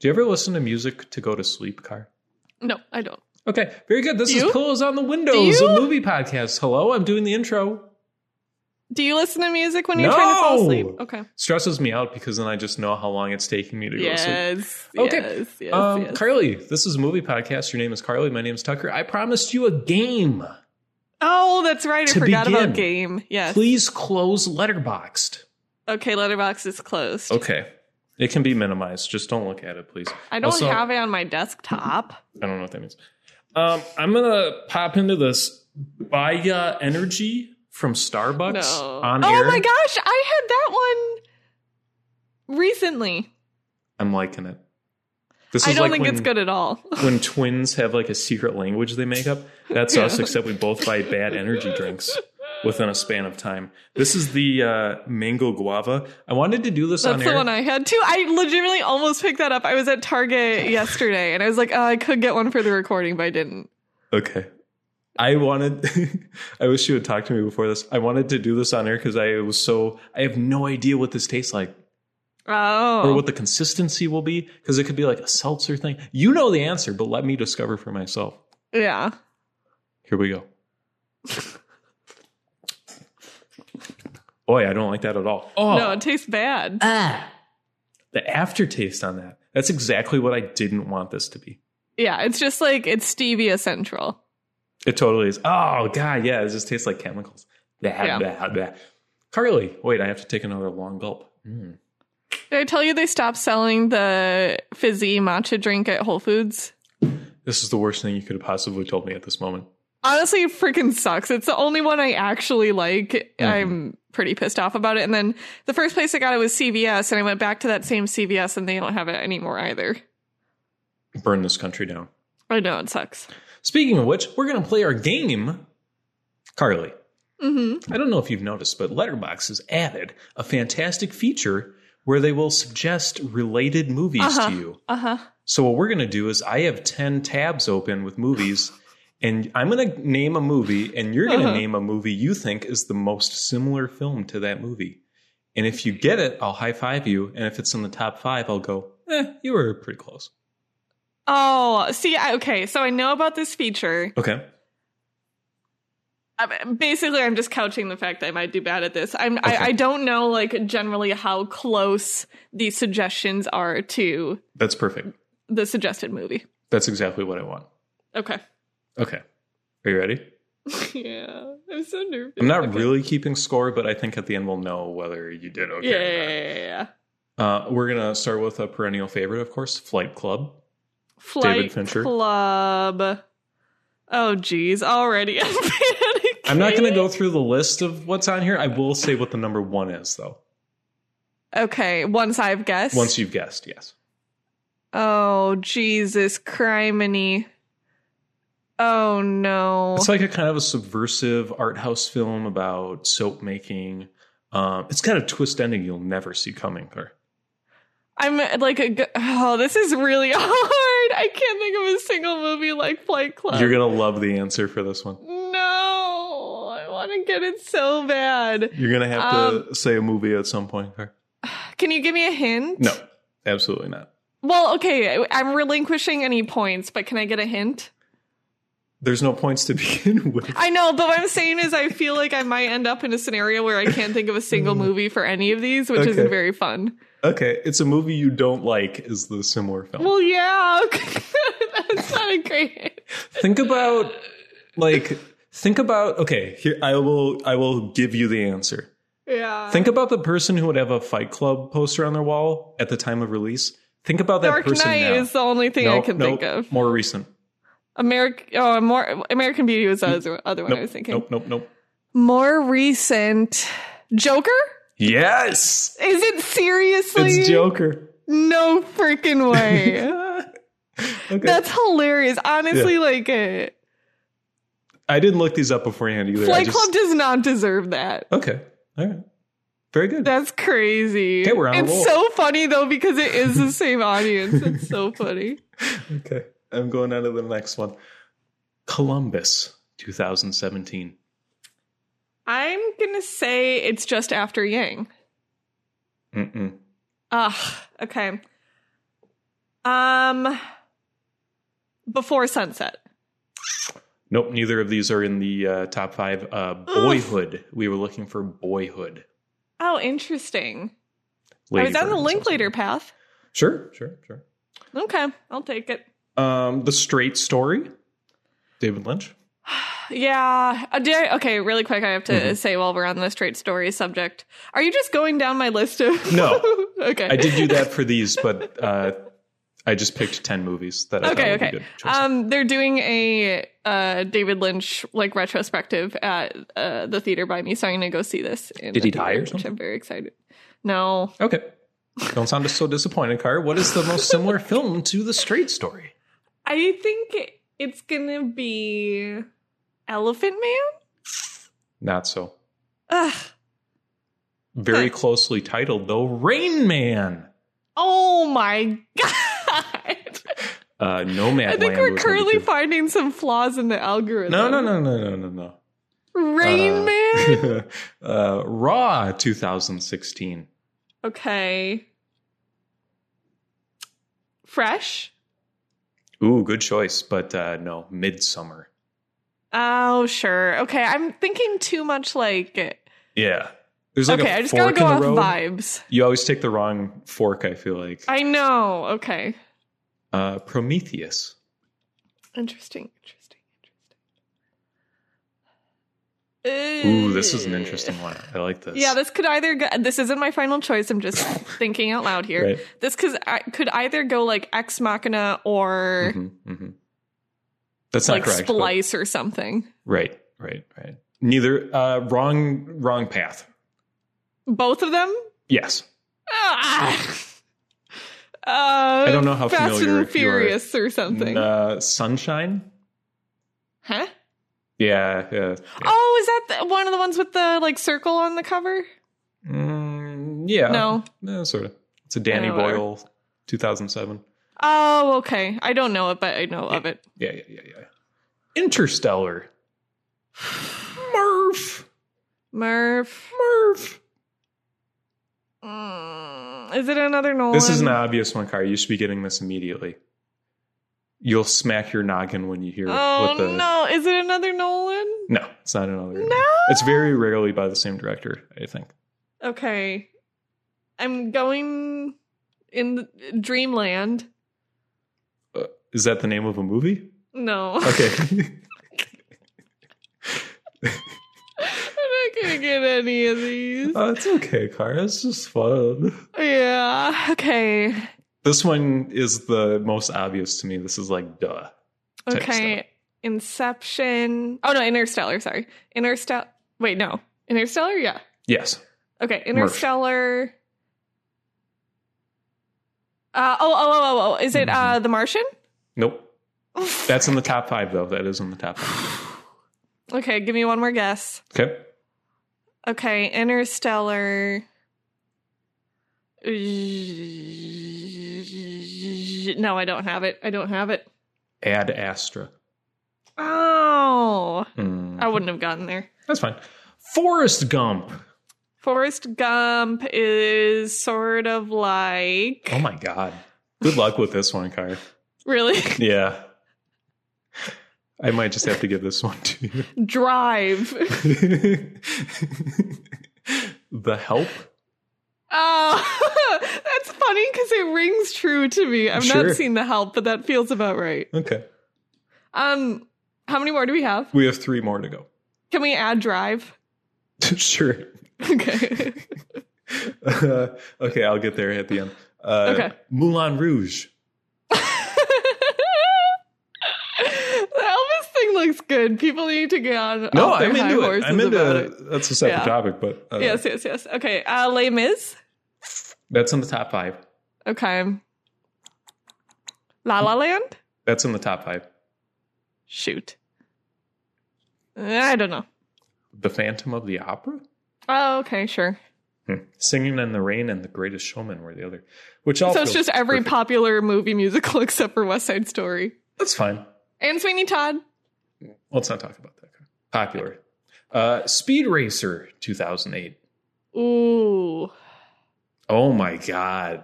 Do you ever listen to music to go to sleep, Car? No, I don't. Okay, very good. This You? is Pillows on the Windows, you? a movie podcast. Hello, I'm doing the intro. Do you listen to music when you're trying to fall asleep? Okay. Stresses me out because then I just know how long it's taking me to go to sleep. Yes. Okay. Yes. Yes. um, yes. Carly, this is a movie podcast. Your name is Carly. My name is Tucker. I promised you a game. oh, that's right. I forgot begin, about game. Yes. Please close Letterboxd. Okay. Letterboxd is closed. Okay. It can be minimized. Just don't look at it, please. I don't Also- have it on my desktop. I don't know what that means. Um, I'm gonna pop into this Baya Energy from Starbucks No. on oh air. my gosh, I had that one recently. I'm liking it. This I don't like think when, it's good at all. when twins have like a secret language they make up. That's us, except we both buy bad energy drinks within a span of time. This is the uh, mango guava. I wanted to do this That's on the one I had too. I legitimately almost picked that up. I was at Target yesterday and I was like, oh, I could get one for the recording, but I didn't. Okay. I wanted, I wish you had talked to me before this. I wanted to do this on air because I was so, I have no idea what this tastes like Oh. or what the consistency will be because it could be like a seltzer thing. You know the answer, but let me discover for myself. yeah. Here we go. Boy, I don't like that at all. Oh, No, it tastes bad. ah. the aftertaste on that. That's exactly what I didn't want this to be. yeah, it's just like it's stevia central. It totally is. Oh god, yeah, it just tastes like chemicals. Blah, Yeah. blah, blah. Carly, wait, I have to take another long gulp. Mm. Did I tell you they stopped selling the fizzy matcha drink at Whole Foods? This is the worst thing you could have possibly told me at this moment. Honestly, it freaking sucks. It's the only one I actually like. Mm-hmm. I'm pretty pissed off about it. And then the first place I got it was CVS, and I went back to that same CVS, and they don't have it anymore either. Burn this country down. I know it sucks. Speaking of which, we're gonna play our game. Carly, Mm-hmm. I don't know if you've noticed, but Letterboxd has added a fantastic feature where they will suggest related movies Uh-huh. to you. Uh huh. So what we're going to do is I have 10 tabs open with movies and I'm going to name a movie and you're going to Uh-huh. name a movie you think is the most similar film to that movie. And if you get it, I'll high five you. And if it's in the top five, I'll go, eh, you were pretty close. Oh, see, I, okay. So I know about this feature. Okay. Basically, I'm just couching the fact that I might do bad at this. I'm. Okay. I, I don't know, like generally, how close these suggestions are to That's perfect. the suggested movie. That's exactly what I want. Okay. Okay. Are you ready? yeah, I'm so nervous. I'm not Okay. really keeping score, but I think at the end we'll know whether you did okay. Yeah, or yeah, not. yeah, yeah. Uh, we're going to start with a perennial favorite, of course, Fight Club. Fight Fincher. Club. Oh, geez, already I'm panicking. I'm not going to go through the list of what's on here. I will say what the number one is, though. Okay, once I've guessed. Once you've guessed, yes. Oh, Jesus, criminy. Oh, no. It's like a kind of a subversive art house film about soap making. Um, it's got a twist ending you'll never see coming. Or I'm like, a, oh, this is really hard. I can't think of a single movie like Fight Club. you're gonna love the answer for this one. no, I want to get it so bad. You're gonna have Um, to say a movie at some point. Or Can you give me a hint? no, absolutely not. Well, okay, I'm relinquishing any points, but can I get a hint? There's no points to begin with. I know, but what I'm saying is I feel like I might end up in a scenario where I can't think of a single hmm. movie for any of these, which Okay. isn't very fun. Okay, it's a movie you don't like. Is the similar film? Well, yeah, that's not a great think about like think about okay here i will i will give you the answer Yeah. think about the person who would have a fight club poster on their wall at the time of release think about that Dark person Knight now is the only thing I can no, think of. more recent American, oh, more American Beauty was the other, other one nope, I was thinking. nope nope nope More recent, Joker. yes Is it seriously? it's joker No freaking way. okay That's hilarious. Honestly, like uh, i didn't look these up beforehand either Fight just- Club does not deserve that. okay all right very good That's crazy. Okay, we're on a it's so funny though because it is the same audience. It's so funny. okay i'm going on to the next one columbus 2017 I'm gonna say it's just after Yang. Mm-mm. Ah, okay. Um, before sunset. Nope, neither of these are in the uh, top five. Uh, Boyhood. We were looking for Boyhood. Oh, interesting. I was on the Linklater path. Sure, sure, sure. Okay, I'll take it. Um, the Straight Story. David Lynch. Yeah. Uh, I, okay, really quick, I have to Mhm. say while we're on the straight story subject, are you just going down my list of? No. okay. I did do that for these, but uh, I just picked ten movies that I Okay, thought would okay. be good. Um, they're doing a uh, David Lynch like retrospective at uh, the theater by me, so I'm gonna go see this. in Did he die or something? I'm very excited. No, okay. Don't sound so disappointed, Car. What is the most similar film to The Straight Story? I think it's gonna be Elephant Man. Not so. Ugh. Very Huh. closely titled, though. Rain Man. Oh my god! Uh, Nomad I think we're currently finding some flaws in the algorithm. No, no, no, no, no, no, no. Rain Uh, Man. uh, Raw 2016. Okay. Fresh. Ooh, good choice, but uh, no, Midsommar. Oh, sure. Okay, I'm thinking too much like. Yeah. There's like okay, a I just gotta go off road. vibes. You always take the wrong fork, I feel like. I know. Okay. Uh, Prometheus. Interesting. Interesting. Ooh, this is an interesting one. I like this. Yeah, this could either go. This isn't my final choice. I'm just thinking out loud here. Right. This could could either go like Ex Machina or Mhm, mhm. That's not like correct. but- Splice or something. Right, right, right. Neither. Uh, wrong, wrong path. Both of them. Yes. Ah! Uh, I don't know how Fast familiar you are. and Furious or something. Uh, Sunshine. Huh? Yeah, yeah. yeah. Oh, is that the, one of the ones with the like circle on the cover? Mm, yeah. No. Yeah, sort of. It's a Danny Yeah, whatever. Boyle, 2007. Oh, okay. I don't know it, but I know of it. Yeah, yeah, yeah, yeah. Interstellar. Murph. Murph. Murph. Mm, is it another Nolan? This is an obvious one, Car. You should be getting this immediately. You'll smack your noggin when you hear Oh what the. no! Is it another Nolan? No, it's not another. No. It's very rarely by the same director, I think. Okay. I'm going in the, Dreamland. Uh, is that the name of a movie? No. Okay. I'm not gonna get any of these. oh, it's okay, Car. It's just fun. yeah. Okay. This one is the most obvious to me. This is like duh. Okay. Inception. Oh no, Interstellar. Sorry, Interstellar. Wait, no, Interstellar. Yeah. Yes. Okay, Interstellar. Uh, oh, oh, oh, oh, oh. Is it uh, Mm-hmm. The Martian? Nope. That's in the top five, though. That is in the top five. Okay, give me one more guess. Okay. Okay, Interstellar. No, I don't have it. I don't have it. Ad Astra. Oh, Mm, I wouldn't have gotten there. That's fine. Forrest Gump. Forrest Gump is sort of like. Oh my God. Good luck with this one, Car. Really? Yeah. I might just have to give this one to you. Drive. the Help. Oh, that's funny because it rings true to me. I've Sure. not seen The Help, but that feels about right. Okay. Um, how many more do we have? We have three more to go. Can we add Drive? sure. Okay. Uh, okay, I'll get there at the end. Uh, Okay. Moulin Rouge. the Elvis thing looks good. People need to get on. No, I'm into it. I'm into it. That's a separate Yeah. topic, but uh, Yes, yes, yes. Okay. Uh, Les Mis. That's in the top five. Okay. La La Land. That's in the top five. Shoot. I don't know. The Phantom of the Opera. Oh, okay, sure. Hmm. Singing in the Rain and The Greatest Showman were the other. Which all so it's just every perfect. popular movie musical except for West Side Story That's fine. and Sweeney Todd. Let's not talk about that. Popular. Uh, Speed Racer 2008. Ooh, Oh my God.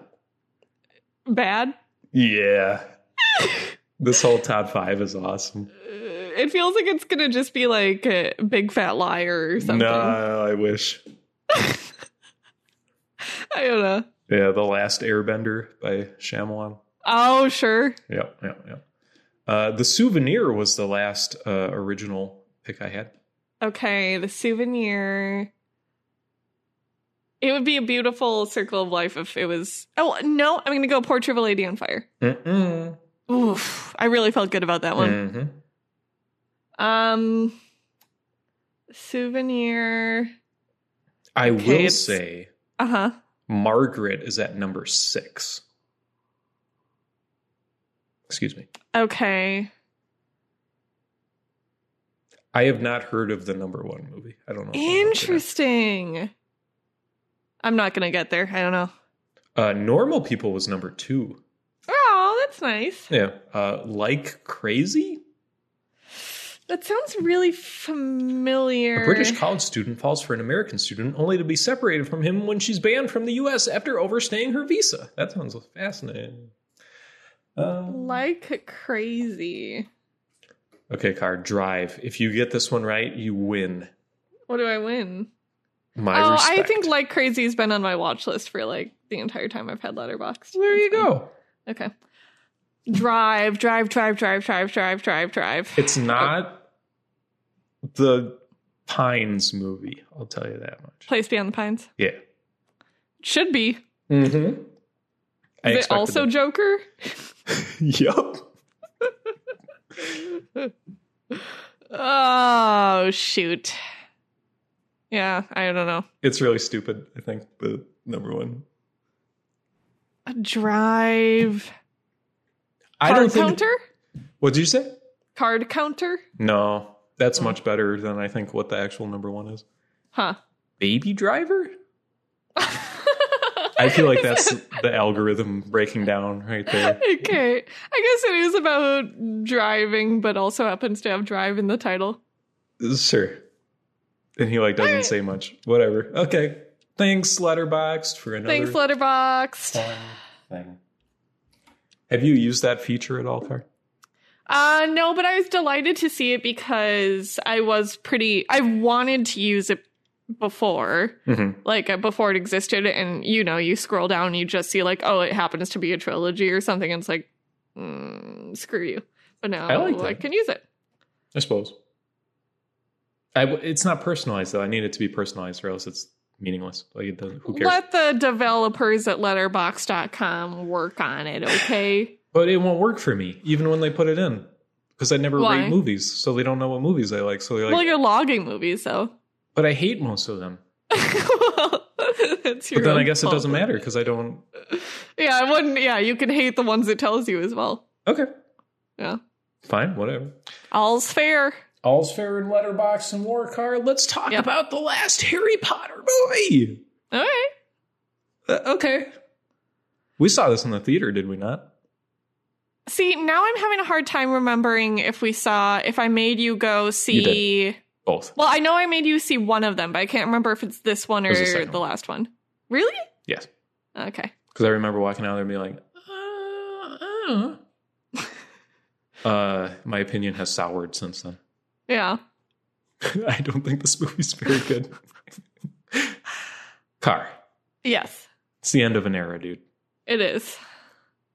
bad. Yeah. this whole top five is awesome. Uh, It feels like it's gonna just be like a big fat liar or something. No, I wish. I don't know. Yeah, The Last Airbender by Shyamalan. Oh, sure. Yeah, yep, yep. Uh, the Souvenir was the last uh, original pick I had. Okay, the souvenir. It would be a beautiful circle of life if it was. Oh no, I'm gonna go Portrait of a Lady on Fire. Mm-mm. Oof, I really felt good about that one. Mhm. Um, souvenir. I Okay, will say Uh huh. Margaret is at number six. Excuse me. Okay. I have not heard of the number one movie. I don't know. if I'm up to that. Interesting. I'm not gonna get there. I don't know. Uh, Normal People was number two. Oh, that's nice. Yeah. Uh, like Crazy? That sounds really familiar. A British college student falls for an American student only to be separated from him when she's banned from the U.S. after overstaying her visa. That sounds fascinating. Uh, like crazy. okay, Car, drive. If you get this one right, you win. What do I win? My oh, respect. I think like crazy has been on my watch list for like the entire time I've had Letterboxd. There you go. Okay. Drive, drive, drive, drive, drive, drive, drive, drive. It's not the Pines movie. I'll tell you that much. Place Beyond the Pines. Yeah. Should be. Mm-hmm. Is it also Joker? Yup. Oh shoot. Yeah, I don't know. It's really stupid. I think the number one. A drive. I Card don't think. counter? What did you say? Card counter? No, that's oh. much better than I think what the actual number one is. Huh. Baby Driver. I feel like that's the algorithm breaking down right there. okay. I guess it is about driving, but also happens to have drive in the title. Sure. And he like doesn't say much. Whatever. Okay. Thanks, Letterboxd, for another Thanks, Letterboxd. thing. Have you used that feature at all, Car? Uh no, but I was delighted to see it because I was pretty I wanted to use it before, Mm-hmm. like uh, before it existed and you know, you scroll down you just see like oh, it happens to be a trilogy or something and it's like mm, screw you. But now I like I can use it. I suppose. I it's not personalized though. I need it to be personalized, or else it's meaningless. Like it doesn't. Who cares? Let the developers at letterboxd.com work on it, okay? But it won't work for me, even when they put it in, because I never Why? rate movies, so they don't know what movies I like. So they're like, well, you're logging movies, though. but I hate most of them. well, that's your But then I guess it doesn't matter because I don't. Yeah, I wouldn't. Yeah, you can hate the ones it tells you as well. Okay, Yeah, fine, whatever. all's fair. All's fair in Letterboxd and War Car. Let's talk Yep. about the last Harry Potter movie. All right. Uh, okay, we saw this in the theater, did we not? See, now I'm having a hard time remembering if we saw if I made you go see. Both. Well, I know I made you see one of them, but I can't remember if it's this one or the the last one. Really? Yes, Okay. because I remember walking out there and being like, uh, uh. uh, my opinion has soured since then. Yeah. I don't think this movie's very good. Car. Yes, It's the end of an era, dude. it is.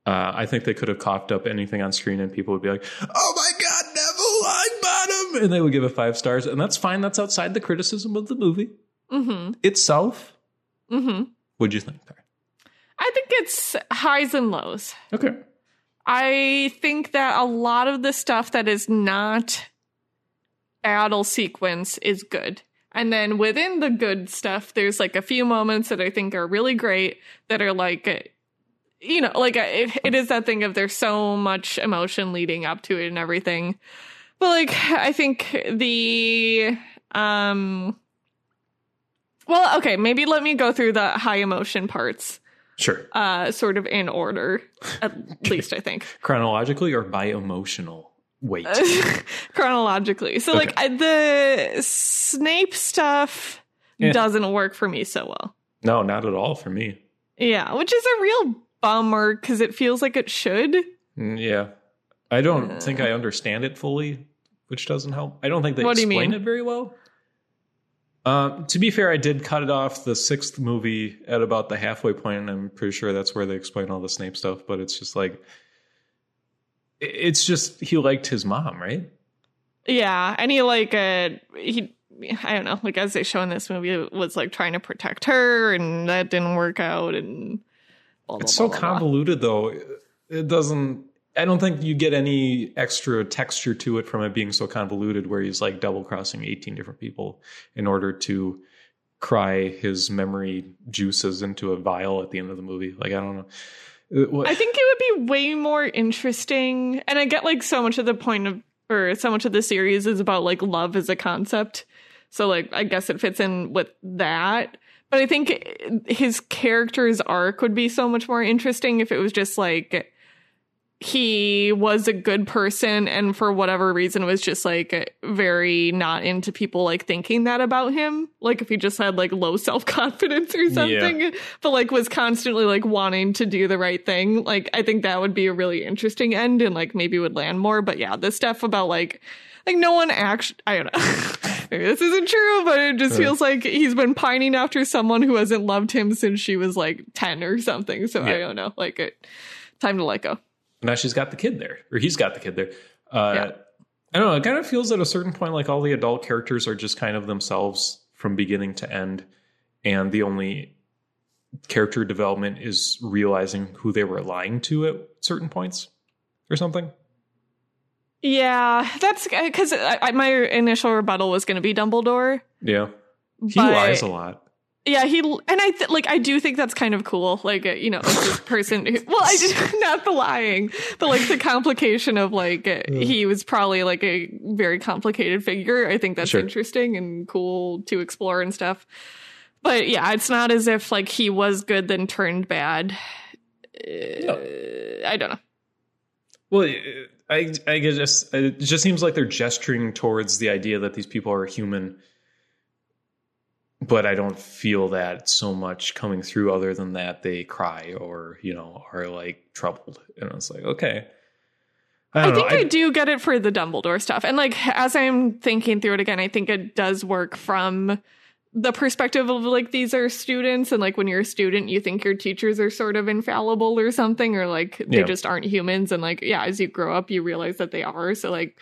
Uh, I think they could have coughed up anything on screen and people would be like, oh my God, Neville Longbottom! And they would give it five stars. And that's fine. That's outside the criticism of the movie Mm-hmm. itself. Mm-hmm. What'd you think, Car? I think it's highs and lows. Okay. I think that a lot of the stuff that is not battle sequence is good. And then within the good stuff, there's like a few moments that I think are really great that are like, you know, like uh, it, it is that thing of there's so much emotion leading up to it and everything. But like, I think the, um, well, okay, maybe let me go through the high emotion parts, Sure. uh, sort of in order, at least I think. Chronologically or by emotional weight? chronologically. So like I, the Snape stuff Yeah. doesn't work for me so well. no, not at all for me. Yeah, which is a real bummer because it feels like it should. Mm, Yeah. I don't think I understand it fully, which doesn't help. I don't think they What do you explain it very well. Um, to be fair, I did cut it off the sixth movie at about the halfway point, and I'm pretty sure that's where they explain all the Snape stuff. But it's just like, it's just he liked his mom, right? Yeah, and he like uh he I don't know, like as they show in this movie, was like trying to protect her, and that didn't work out, and blah, blah, It's so blah, convoluted, though. It doesn't. I don't think you get any extra texture to it from it being so convoluted, where he's like double crossing 18 different people in order to cry his memory juices into a vial at the end of the movie. Like, I don't know. Uh, I think it would be way more interesting, and I get like so much of the point of or so much of the series is about like love as a concept. So like I guess it fits in with that. But I think his character's arc would be so much more interesting if it was just like he was a good person and for whatever reason was just like very not into people like thinking that about him. Like if he just had like low self-confidence or something but like was constantly like wanting to do the right thing like i think that would be a really interesting end and like maybe would land more. But yeah the stuff about like like no one actually i don't know. Maybe this isn't true but it just Uh. feels like he's been pining after someone who hasn't loved him since she was like 10 or something. So i don't know. Like it time to let go now she's got the kid there, or he's got the kid there. Uh, Yeah. I don't know. It kind of feels at a certain point like all the adult characters are just kind of themselves from beginning to end, and the only character development is realizing who they were lying to at certain points, or something. Yeah, that's because my initial rebuttal was going to be Dumbledore. Yeah, he lies a lot. Yeah, he and I th- like I do think that's kind of cool. Like uh, you know, like this person. Who, well, I just not the lying, but like the complication of like uh, he was probably like a very complicated figure. I think that's Sure. interesting and cool to explore and stuff. But yeah, it's not as if like he was good then turned bad. Uh, I don't know. Well, I I guess it just seems like they're gesturing towards the idea that these people are human, but I don't feel that so much coming through. Other than that, they cry or you know are like troubled, and it's like okay. I, I think know. I, do get it for the Dumbledore stuff. And like as I'm thinking through it again, I think it does work from the perspective of like these are students and like when you're a student you think your teachers are sort of infallible or something or like they Yeah. just aren't humans and like yeah, as you grow up you realize that they are. So like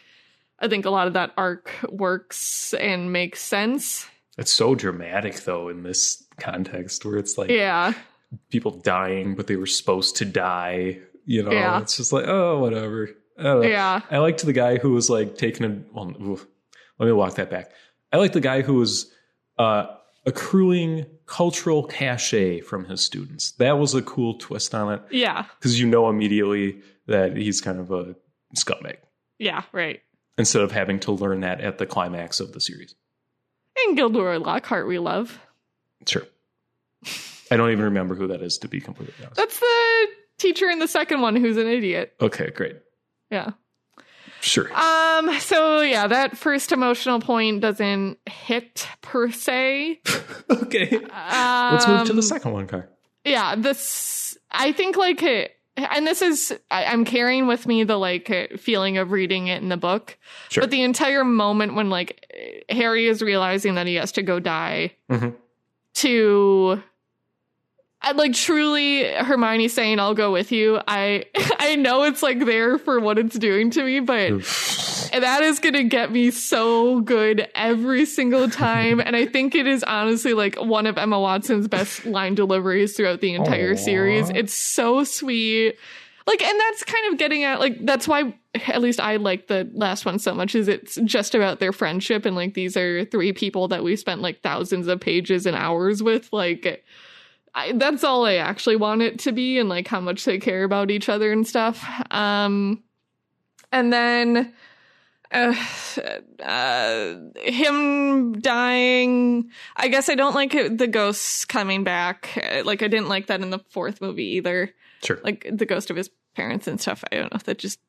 I think a lot of that arc works and makes sense. It's so dramatic though in this context where it's like Yeah. people dying, but they were supposed to die. You know, Yeah. it's just like oh whatever. I. Yeah. I liked the guy who was like taking a. Well, oof. let me walk that back. I like the guy who was uh, accruing cultural cachet from his students. That was a cool twist on it Yeah. because you know immediately that he's kind of a scumbag Yeah, right. instead of having to learn that at the climax of the series. And Gilderoy Lockhart we love. Sure. I don't even remember who that is to be completely honest. That's the teacher in the second one who's an idiot. Okay, great. Yeah. Sure. Um, so yeah, that first emotional point doesn't hit per se. okay. Um, Let's move to the second one, Car. Yeah, this I think like it, and this is I, I'm carrying with me the like feeling of reading it in the book, Sure. but the entire moment when like Harry is realizing that he has to go die Mhm. to. I like truly Hermione saying I'll go with you. I I know it's like there for what it's doing to me, but that is going to get me so good every single time. and I think it is honestly like one of Emma Watson's best line deliveries throughout the entire Aw. series. It's so sweet. Like, and that's kind of getting at, like, that's why at least I like the last one so much is it's just about their friendship. And like, these are three people that we spent like thousands of pages and hours with. Like, I, that's all I actually want it to be and like how much they care about each other and stuff. Um, and then uh, uh, him dying. I guess I don't like it, the ghosts coming back. Uh, Like I didn't like that in the fourth movie either. Sure. Like the ghost of his parents and stuff. I don't know. if That just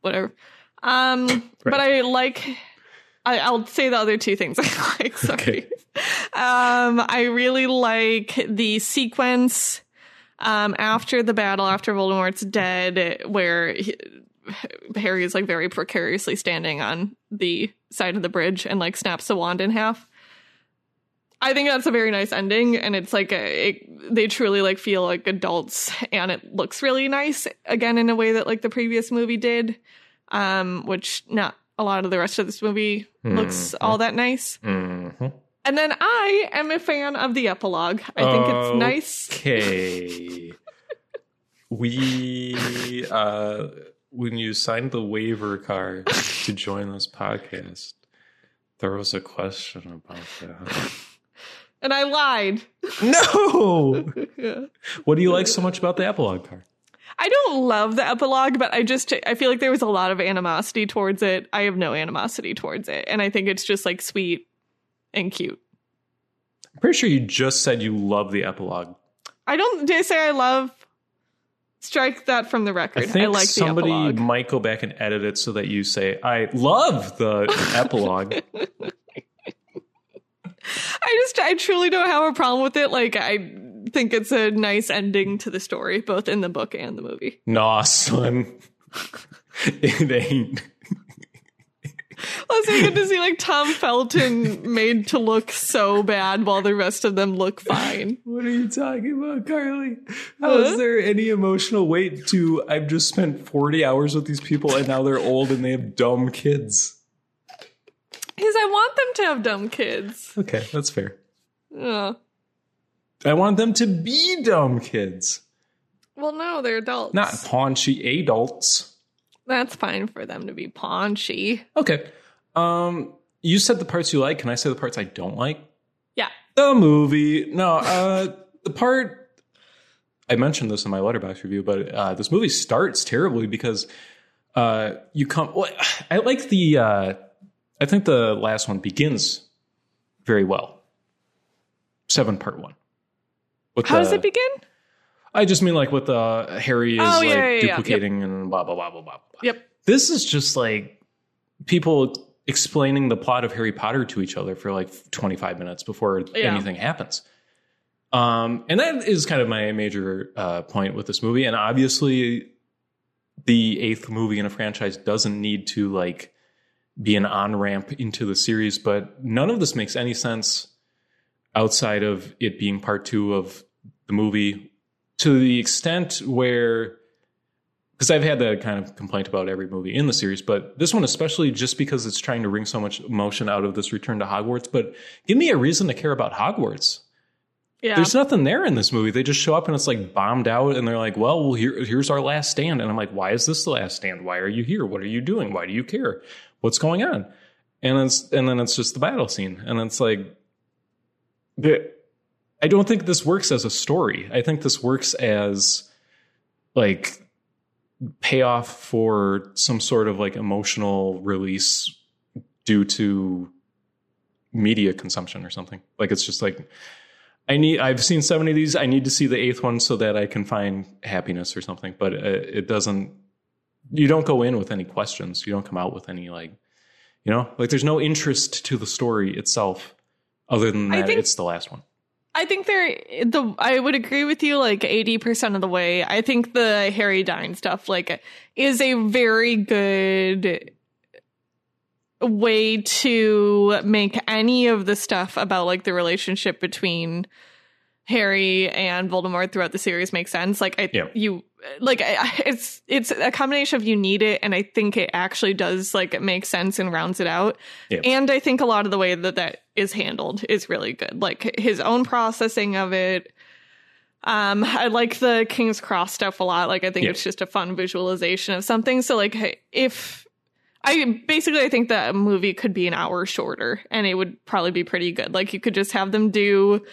whatever. Um, but I like. I, I'll say the other two things I like. Sorry. Okay. Um, I really like the sequence um, after the battle, after Voldemort's dead, where he, Harry is like very precariously standing on the side of the bridge and like snaps the wand in half. I think that's a very nice ending, and it's like a, it, they truly like feel like adults, and it looks really nice again in a way that like the previous movie did, um, which not a lot of the rest of this movie looks all that nice. Mm-hmm. And then I am a fan of the epilogue. I think it's nice. Okay. we uh when you signed the waiver card to join this podcast, there was a question about that. And I lied. No. Yeah. What do you like so much about the epilogue card? I don't love the epilogue, but I just I feel like there was a lot of animosity towards it. I have no animosity towards it, and I think it's just like sweet and cute. I'm pretty sure you just said you love the epilogue. I don't did I say I love strike that from the record. I think like somebody the epilogue. might go back and edit it so that you say, I love the epilogue. I just I truly don't have a problem with it. Like I think it's a nice ending to the story, both in the book and the movie. nah, son. it ain't. Also, you get to see like Tom Felton made to look so bad while the rest of them look fine. What are you talking about, Carly? How is Huh? there any emotional weight to I've just spent 40 hours with these people and now they're old and they have dumb kids? Because I want them to have dumb kids. Okay, that's fair. Ugh. I want them to be dumb kids, Well, no, they're adults. not paunchy adults. That's fine for them to be paunchy. Okay. Um, you said the parts you like. Can I say the parts I don't like? Yeah. The movie. No, uh, the part I mentioned this in my letterboxd review, but uh, this movie starts terribly because uh, you come. Well, I like the. Uh, I think the last one begins very well. Seven part one. With How does it begin? I just mean like with uh, Harry is Oh, like yeah, yeah, duplicating and blah blah blah blah blah. blah. Yep. This is just like people explaining the plot of Harry Potter to each other for like 25 minutes before anything happens. Um, and that is kind of my major uh, point with this movie. And obviously, the eighth movie in a franchise doesn't need to like be an on ramp into the series, but none of this makes any sense outside of it being part two of the movie to the extent where because I've had that kind of complaint about every movie in the series, but this one especially just because it's trying to wring so much emotion out of this return to Hogwarts. But give me a reason to care about Hogwarts. Yeah. There's nothing there in this movie. They just show up and it's like bombed out, and they're like, "Well, well, here, here's our last stand." And I'm like, "Why is this the last stand? Why are you here? What are you doing? Why do you care? What's going on?" And it's and then it's just the battle scene, and it's like, the, I don't think this works as a story. I think this works as like payoff for some sort of like emotional release due to media consumption or something. Like it's just like I need. I've seen seven of these. I need to see the eighth one so that I can find happiness or something. But uh, it doesn't. You don't go in with any questions. You don't come out with any like, you know, like there's no interest to the story itself, other than that think- it's the last one. I think they're the. I would agree with you like eighty percent of the way. I think the Harry Dine stuff like is a very good way to make any of the stuff about like the relationship between Harry and Voldemort throughout the series makes sense. Like I, Yeah. you, like I, it's it's a combination of you need it, and I think it actually does like it make sense and rounds it out. Yeah. And I think a lot of the way that that is handled is really good. Like his own processing of it. Um, I like the King's Cross stuff a lot. Like I think Yeah. it's just a fun visualization of something. So like if I basically I think that movie could be an hour shorter and it would probably be pretty good. Like you could just have them do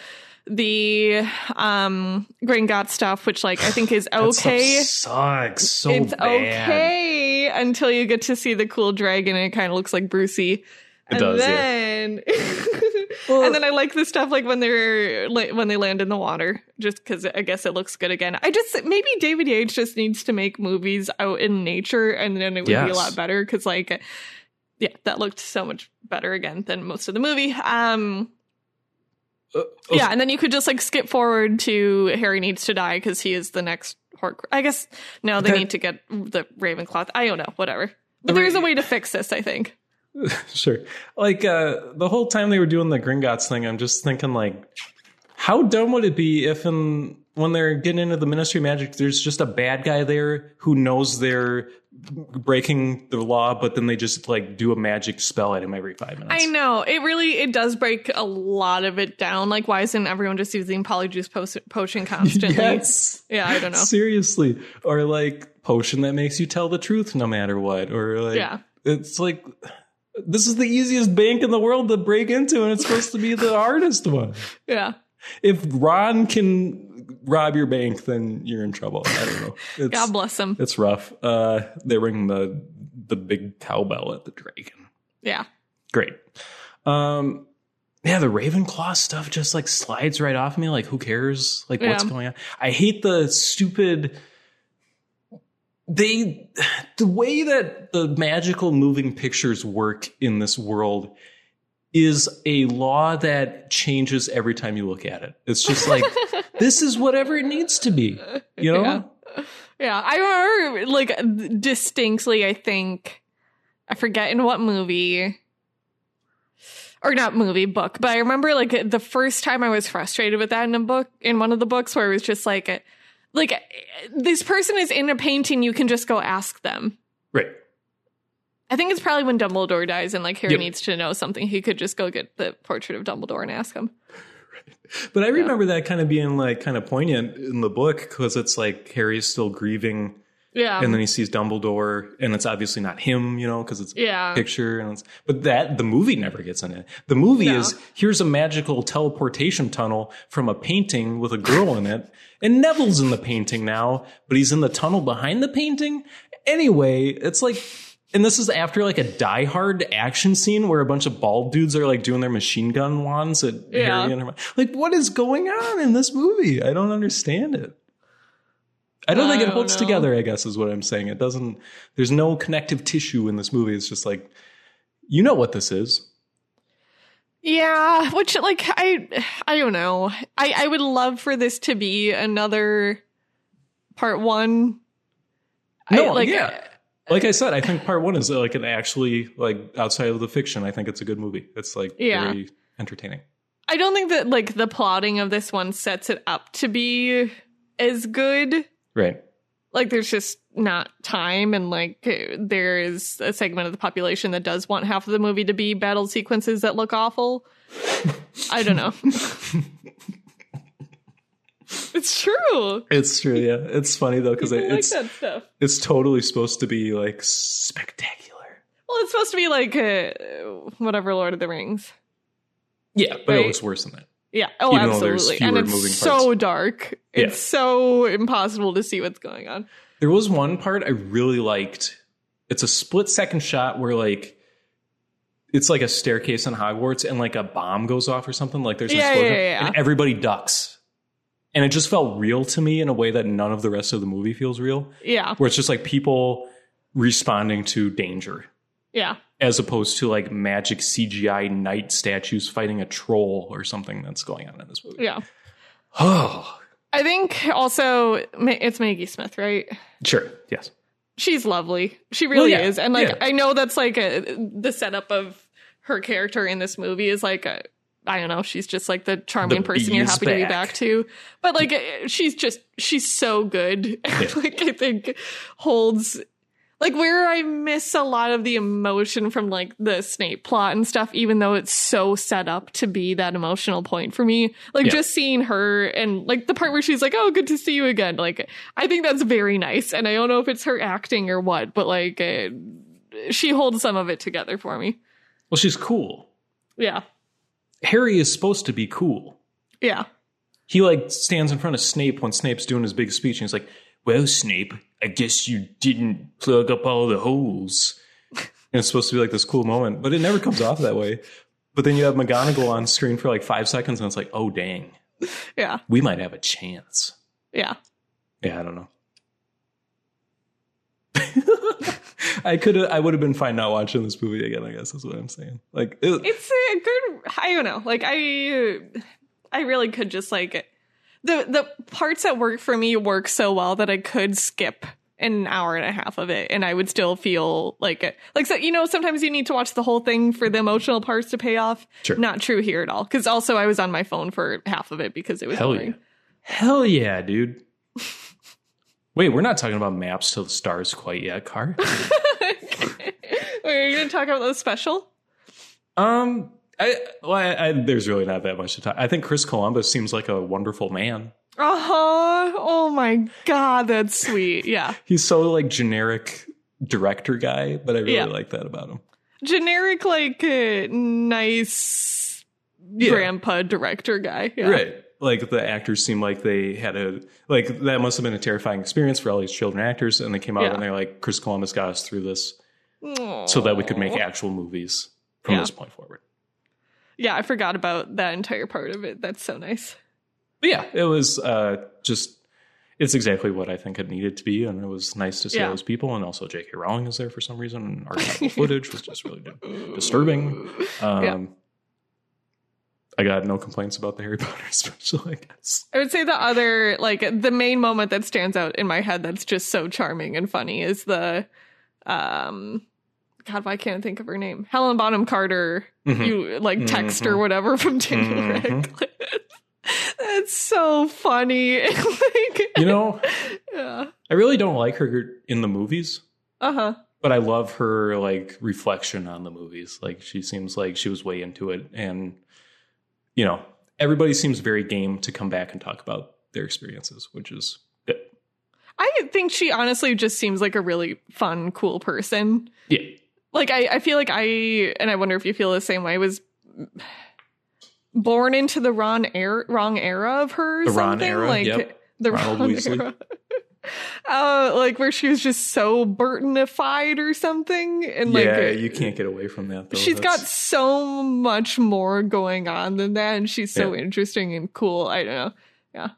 the um Gringotts stuff, which like I think is That stuff okay. sucks so it's bad. okay until you get to see the cool dragon and it kind of looks like Brucey. and does, yeah. then and then I like the stuff like when they're like, when they land in the water, just because I guess it looks good again. I just maybe David Yates just needs to make movies out in nature, and then it would be a lot better. Because like, yeah, that looked so much better again than most of the movie. Um, uh, Yeah, and then you could just like skip forward to Harry needs to die because he is the next Horcrux. I guess no, they That- need to get the Ravenclaw. I don't know, whatever. But there's a way to fix this, I think. sure. Like uh the whole time they were doing the Gringotts thing, I'm just thinking like how dumb would it be if in when they're getting into the Ministry of Magic, there's just a bad guy there who knows they're breaking the law, but then they just like do a magic spell at him every five minutes. I know it really it does break a lot of it down. Like, why isn't everyone just using Polyjuice po- potion constantly? Yes. Yeah, I don't know. Seriously. Or like potion that makes you tell the truth no matter what. Or like Yeah. it's like this is the easiest bank in the world to break into, and it's supposed to be the hardest one. Yeah, If Ron can rob your bank, then you're in trouble. I don't know. It's, God bless them. it's rough. Uh, they ring the the big cowbell at the dragon. Yeah, Great. Um, yeah, the Ravenclaw stuff just like slides right off me. Like, who cares? Like, what's going on? I hate the stupid. They, the way that the magical moving pictures work in this world is a law that changes every time you look at it. It's just like, this is whatever it needs to be, you know? Yeah. yeah. I remember like distinctly. I think I forget in what movie. Or not movie book, but I remember like the first time I was frustrated with that in a book in one of the books where it was just like like this person is in a painting you can just go ask them Right. I think it's probably when Dumbledore dies and like Harry Yep. needs to know something. He could just go get the portrait of Dumbledore and ask him. But I remember that kind of being like kind of poignant in the book because it's like Harry's still grieving Yeah. and then he sees Dumbledore, and it's obviously not him, you know, because it's yeah. a picture. And it's, but that the movie never gets in it. The movie No. is here's a magical teleportation tunnel from a painting with a girl in it, and Neville's in the painting now, but he's in the tunnel behind the painting. Anyway, it's like. And this is after like a Die Hard action scene where a bunch of bald dudes are like doing their machine gun wands at Yeah. Harry and Hermione. Like, what is going on in this movie? I don't understand it. I don't think it don't holds know. together, I guess is what I'm saying. It doesn't there's no connective tissue in this movie. It's just like you know what this is. Yeah, which like I I don't know. I I would love for this to be another part 1. I, No, like yeah. Like I said, I think part one is like an actually like outside of the fiction. I think it's a good movie. It's like Yeah. very entertaining. I don't think that like the plotting of this one sets it up to be as good. Right. Like there's just not time and like there is a segment of the population that does want half of the movie to be battle sequences that look awful. I don't know. it's true. It's true, yeah. It's funny though because like it's that stuff. it's totally supposed to be like spectacular. Well, it's supposed to be like uh, whatever Lord of the Rings. Yeah, but Right. it looks worse than that. Yeah. Oh, Even absolutely. And it's so dark. Yeah. It's so impossible to see what's going on. There was one part I really liked. It's a split second shot where like it's like a staircase in Hogwarts and like a bomb goes off or something. Like there's an Yeah, explosion yeah, yeah, yeah. and everybody ducks. And it just felt real to me in a way that none of the rest of the movie feels real. Yeah. Where it's just like people responding to danger Yeah. as opposed to like magic CGI knight statues fighting a troll or something that's going on in this movie. Yeah. Oh, I think also it's Maggie Smith, right? sure. Yes. She's lovely. She really yeah, is. And like yeah. I know that's like a, the setup of her character in this movie is like a I don't know, she's just like the charming The person you're happy to be back. back to. But like uh, she's just she's so good. like I think holds like where I miss a lot of the emotion from like the Snape plot and stuff, even though it's so set up to be that emotional point for me. Like Yeah. just seeing her and like the part where she's like, "Oh, good to see you again." Like I think that's very nice, and I don't know if it's her acting or what, but like uh, she holds some of it together for me. Well, she's cool. Yeah, Harry is supposed to be cool. yeah, he like stands in front of Snape when Snape's doing his big speech, and he's like, "Well, Snape, I guess you didn't plug up all the holes." and it's supposed to be like this cool moment, but it never comes off that way. But then you have McGonagall on screen for like five seconds, and it's like, "Oh dang, yeah, we might have a chance." yeah. Yeah, I don't know. I could I would have been fine not watching this movie again. I guess is what I'm saying. Like, it, It's a good. I don't know. Like I, I really could just like the the parts that work for me work so well that I could skip an hour and a half of it and I would still feel like like so you know sometimes you need to watch the whole thing for the emotional parts to pay off. Sure. Not true here at all because also I was on my phone for half of it because it was Hell boring. yeah. Hell yeah, dude. Wait, we're not talking about maps to the stars quite yet, Car. Wait, are you gonna talk about the special? um, I, well, I, I, there's really not that much to talk. I think Chris Columbus seems like a wonderful man. Uh huh. Oh my god, that's sweet. Yeah. He's so like generic director guy, but I really Yeah. like that about him. Generic, like, uh, nice Yeah. grandpa director guy. Yeah. Right. Like the actors seem like they had a like that must have been a terrifying experience for all these children actors, and they came out Yeah. and they're like, Chris Columbus got us through this so that we could make actual movies from Yeah. this point forward. Yeah, I forgot about that entire part of it. That's so nice. But yeah, it was uh, just it's exactly what I think it needed to be, and it was nice to see Yeah. those people. And also, J.K. Rowling is there for some reason, and archival footage was just really disturbing. Um, Yeah. I got no complaints about the Harry Potter special. I guess. I would say the other, like, the main moment that stands out in my head that's just so charming and funny is the, um, God, why can't I think of her name? Helena Bonham Carter, Mhm. you like text or Mhm. whatever from Daniel Mhm. Radcliffe. That's so funny. like, You know, yeah. I really don't like her in the movies. Uh huh. but I love her like reflection on the movies. Like she seems like she was way into it, and you know, everybody seems very game to come back and talk about their experiences, which is good. I think she honestly just seems like a really fun, cool person. Yeah, Like I, I feel like I, and I wonder if you feel the same way. Was born into the wrong era, wrong era of her. The Ron something. era, like yep. the Ronald wrong Weasley. era. Uh, like where she was just so Burtonified or something, and like yeah, you can't get away from that. Though. she's got so much more going on than that, and she's so Yeah. interesting and cool. I don't know. Yeah,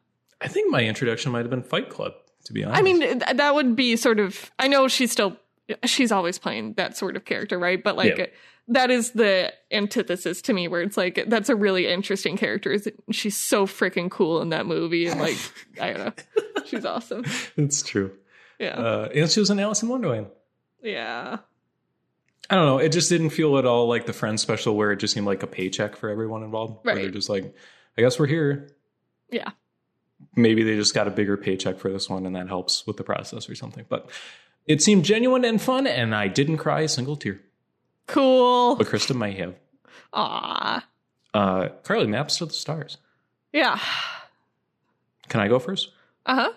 I think my introduction might have been Fight Club. To be honest, I mean, th- that would be sort of. I know she's still. She's always playing that sort of character, right? But like, Yeah. That is the antithesis to me, where it's like that's a really interesting character. She's so freaking cool in that movie, and like, I don't know, she's awesome. it's true. Yeah, Uh, and she was in Alice in Wonderland. yeah, I don't know. It just didn't feel at all like the Friends special, where it just seemed like a paycheck for everyone involved. Where Right. they're just like, I guess we're here. yeah. maybe they just got a bigger paycheck for this one and that helps with the process or something. But it seemed genuine and fun, and I didn't cry a single tear. Cool. But Krista might have. Ah, Uh, Carly, maps to the stars. yeah. Can I go first? Uh huh.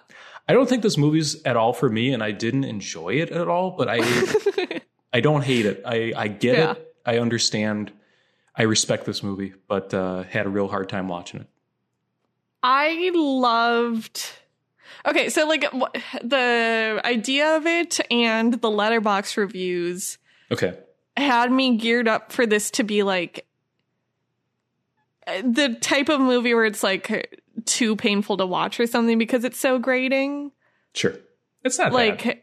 I don't think this movie's at all for me, and I didn't enjoy it at all. But I, I don't hate it. I, I get Yeah. it. I understand. I respect this movie, but uh, had a real hard time watching it. I loved. Okay, so like the idea of it and the letterboxd reviews Okay. Had me geared up for this to be like the type of movie where it's like too painful to watch or something because it's so grating. Sure. It's not Like, bad.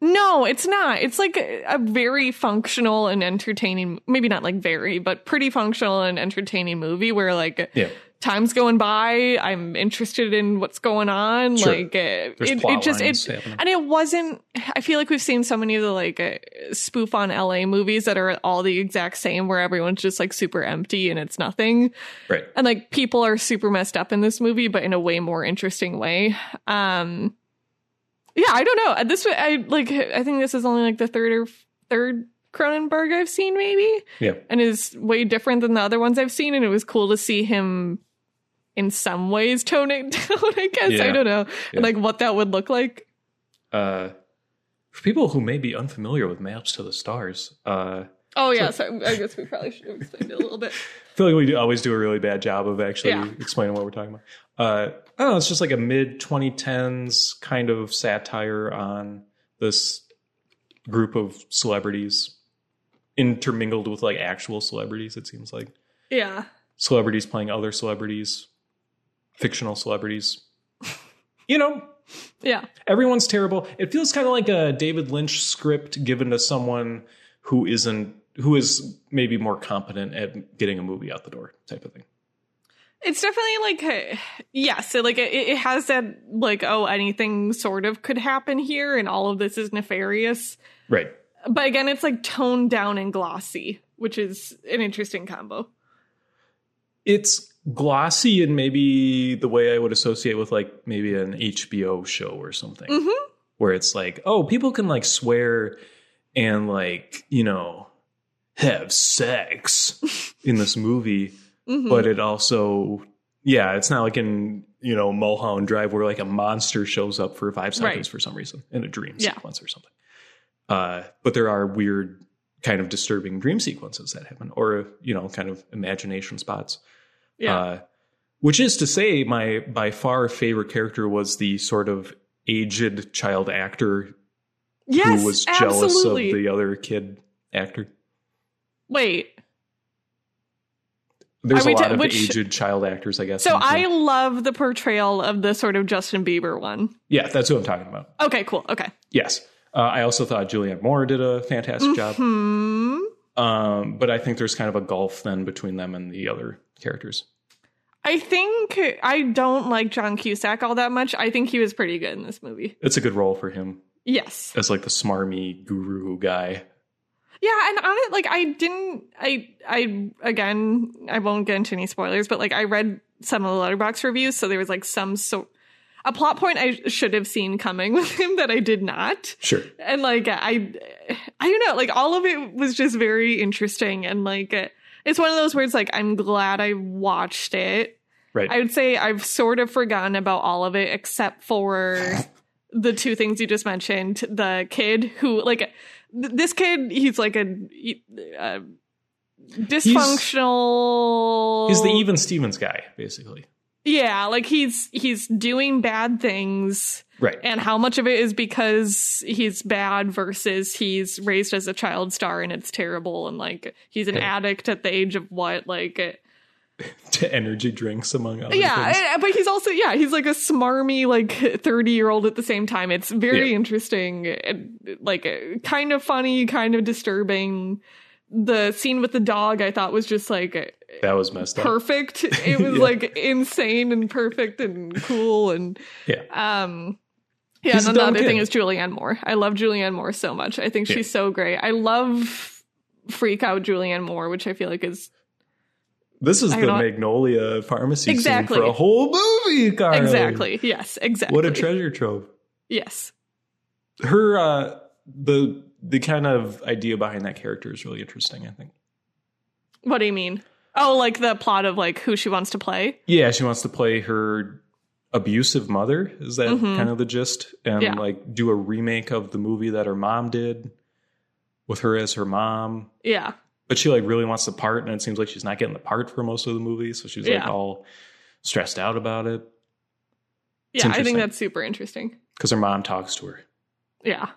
no, it's not. It's like a, a very functional and entertaining, maybe not like very, but pretty functional and entertaining movie where like Yeah. Time's going by. I'm interested in what's going on. Sure. Like, uh, There's it, it just, it, happening. and it wasn't, I feel like we've seen so many of the like uh, spoof on LA movies that are all the exact same where everyone's just like super empty and it's nothing. Right. And like people are super messed up in this movie, but in a way more interesting way. Um, yeah, I don't know. This, I like, I think this is only like the third or third Cronenberg I've seen maybe Yeah. and is way different than the other ones I've seen. And it was cool to see him in some ways tone it down, I guess. I don't know. Yeah. Like what that would look like. Uh, for people who may be unfamiliar with Maps to the Stars, uh, Oh, yeah. So I guess we probably should have explained it a little bit. I feel like we do, always do a really bad job of actually Yeah. explaining what we're talking about. Uh, I don't know. It's just like a mid 2010s kind of satire on this group of celebrities intermingled with like actual celebrities. It seems like Yeah. celebrities playing other celebrities, fictional celebrities. You know, Yeah. everyone's terrible. It feels kind of like a David Lynch script given to someone who isn't who is maybe more competent at getting a movie out the door type of thing. It's definitely like uh, yes, it, like it, it has that like oh anything sort of could happen here, and all of this is nefarious. Right. But again, it's like toned down and glossy, which is an interesting combo. It's glossy and maybe the way I would associate with like maybe an HBO show or something, hmm where it's like, oh, people can like swear and like you know have sex in this movie, hmm but it also yeah, it's not like in you know Mulholland Drive where like a monster shows up for five seconds Right. for some reason in a dream Yeah. sequence or something. Uh, but there are weird, kind of disturbing dream sequences that happen, or you know, kind of imagination spots. Yeah, Uh, which is to say, my by far favorite character was the sort of aged child actor yes, who was jealous absolutely. of the other kid actor. Wait, There's a lot ta- of which- aged child actors, I guess. so I love the portrayal of the sort of Justin Bieber one. yeah, that's who I'm talking about. Okay, cool. Okay. Yes, uh, I also thought Julianne Moore did a fantastic job. Hmm. Um, but I think there's kind of a gulf then between them and the other characters. I think I don't like John Cusack all that much. I think he was pretty good in this movie. It's a good role for him Yes. as like the smarmy guru guy. Yeah, and on it, like I didn't, I, I again, I won't get into any spoilers, but like I read some of the letterboxd reviews, so there was like some so a plot point I should have seen coming with him that I did not, Sure. and like I, I don't know, like all of it was just very interesting, and like it's one of those words like I'm glad I watched it. Right. I would say I've sort of forgotten about all of it except for the two things you just mentioned. The kid who, like, th- this kid, he's like a, uh, dysfunctional. He's the even Stevens guy, basically. Yeah, like he's he's doing bad things, Right. and how much of it is because he's bad versus he's raised as a child star and it's terrible, and like he's an Yeah. addict at the age of what, like. to energy drinks, among other yeah things. eh, but he's also yeah he's like a smarmy like 30 year old at the same time it's very Yeah. interesting and, like kind of funny kind of disturbing the scene with the dog i thought was just like That was messed up. perfect it was Yeah. like insane and perfect and cool and Yeah. um yeah He's and then the dumb other thing is julianne moore i love julianne moore so much i think Yeah. she's so great i love freak out julianne moore which i feel like is This is I the Magnolia pharmacy Exactly. scene for a whole movie, Carly. exactly yes exactly What a treasure trove. yes Her uh the the kind of idea behind that character is really interesting, I think. What do you mean? Oh, like the plot of like who she wants to play? Yeah, she wants to play her abusive mother. Is that Mhm. kind of the gist? And Yeah. like do a remake of the movie that her mom did with her as her mom. Yeah. But she like really wants the part, and it seems like she's not getting the part for most of the movie, so she's like Yeah. all stressed out about it It's Yeah, I think that's super interesting. because her mom talks to her Yeah.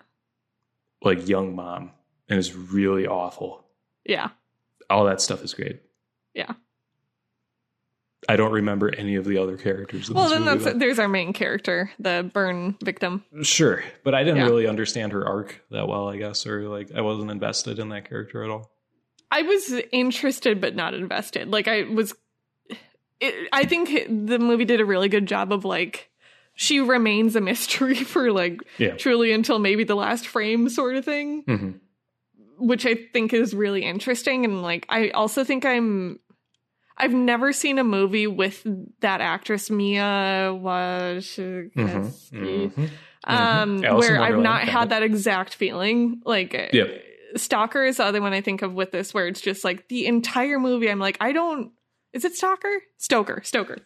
like young mom and is really awful. Yeah. All that stuff is great. Yeah. I don't remember any of the other characters. Well, then movie, that's there's our main character, the burn victim. sure, but I didn't Yeah. really understand her arc that well. I guess, or like I wasn't invested in that character at all. I was interested but not invested. Like I was it, I think the movie did a really good job of like she remains a mystery for like Yeah. truly until maybe the last frame sort of thing. hmm which I think is really interesting. And like, I also think I'm, I've never seen a movie with that actress Mia Wasikowska, hmm um, Mhm. Alice in where I've not had that exact feeling. Like, uh, Yeah. Stalker is the other one I think of with this, where it's just like the entire movie. I'm like, I don't. Is it Stalker? Stoker. Stoker.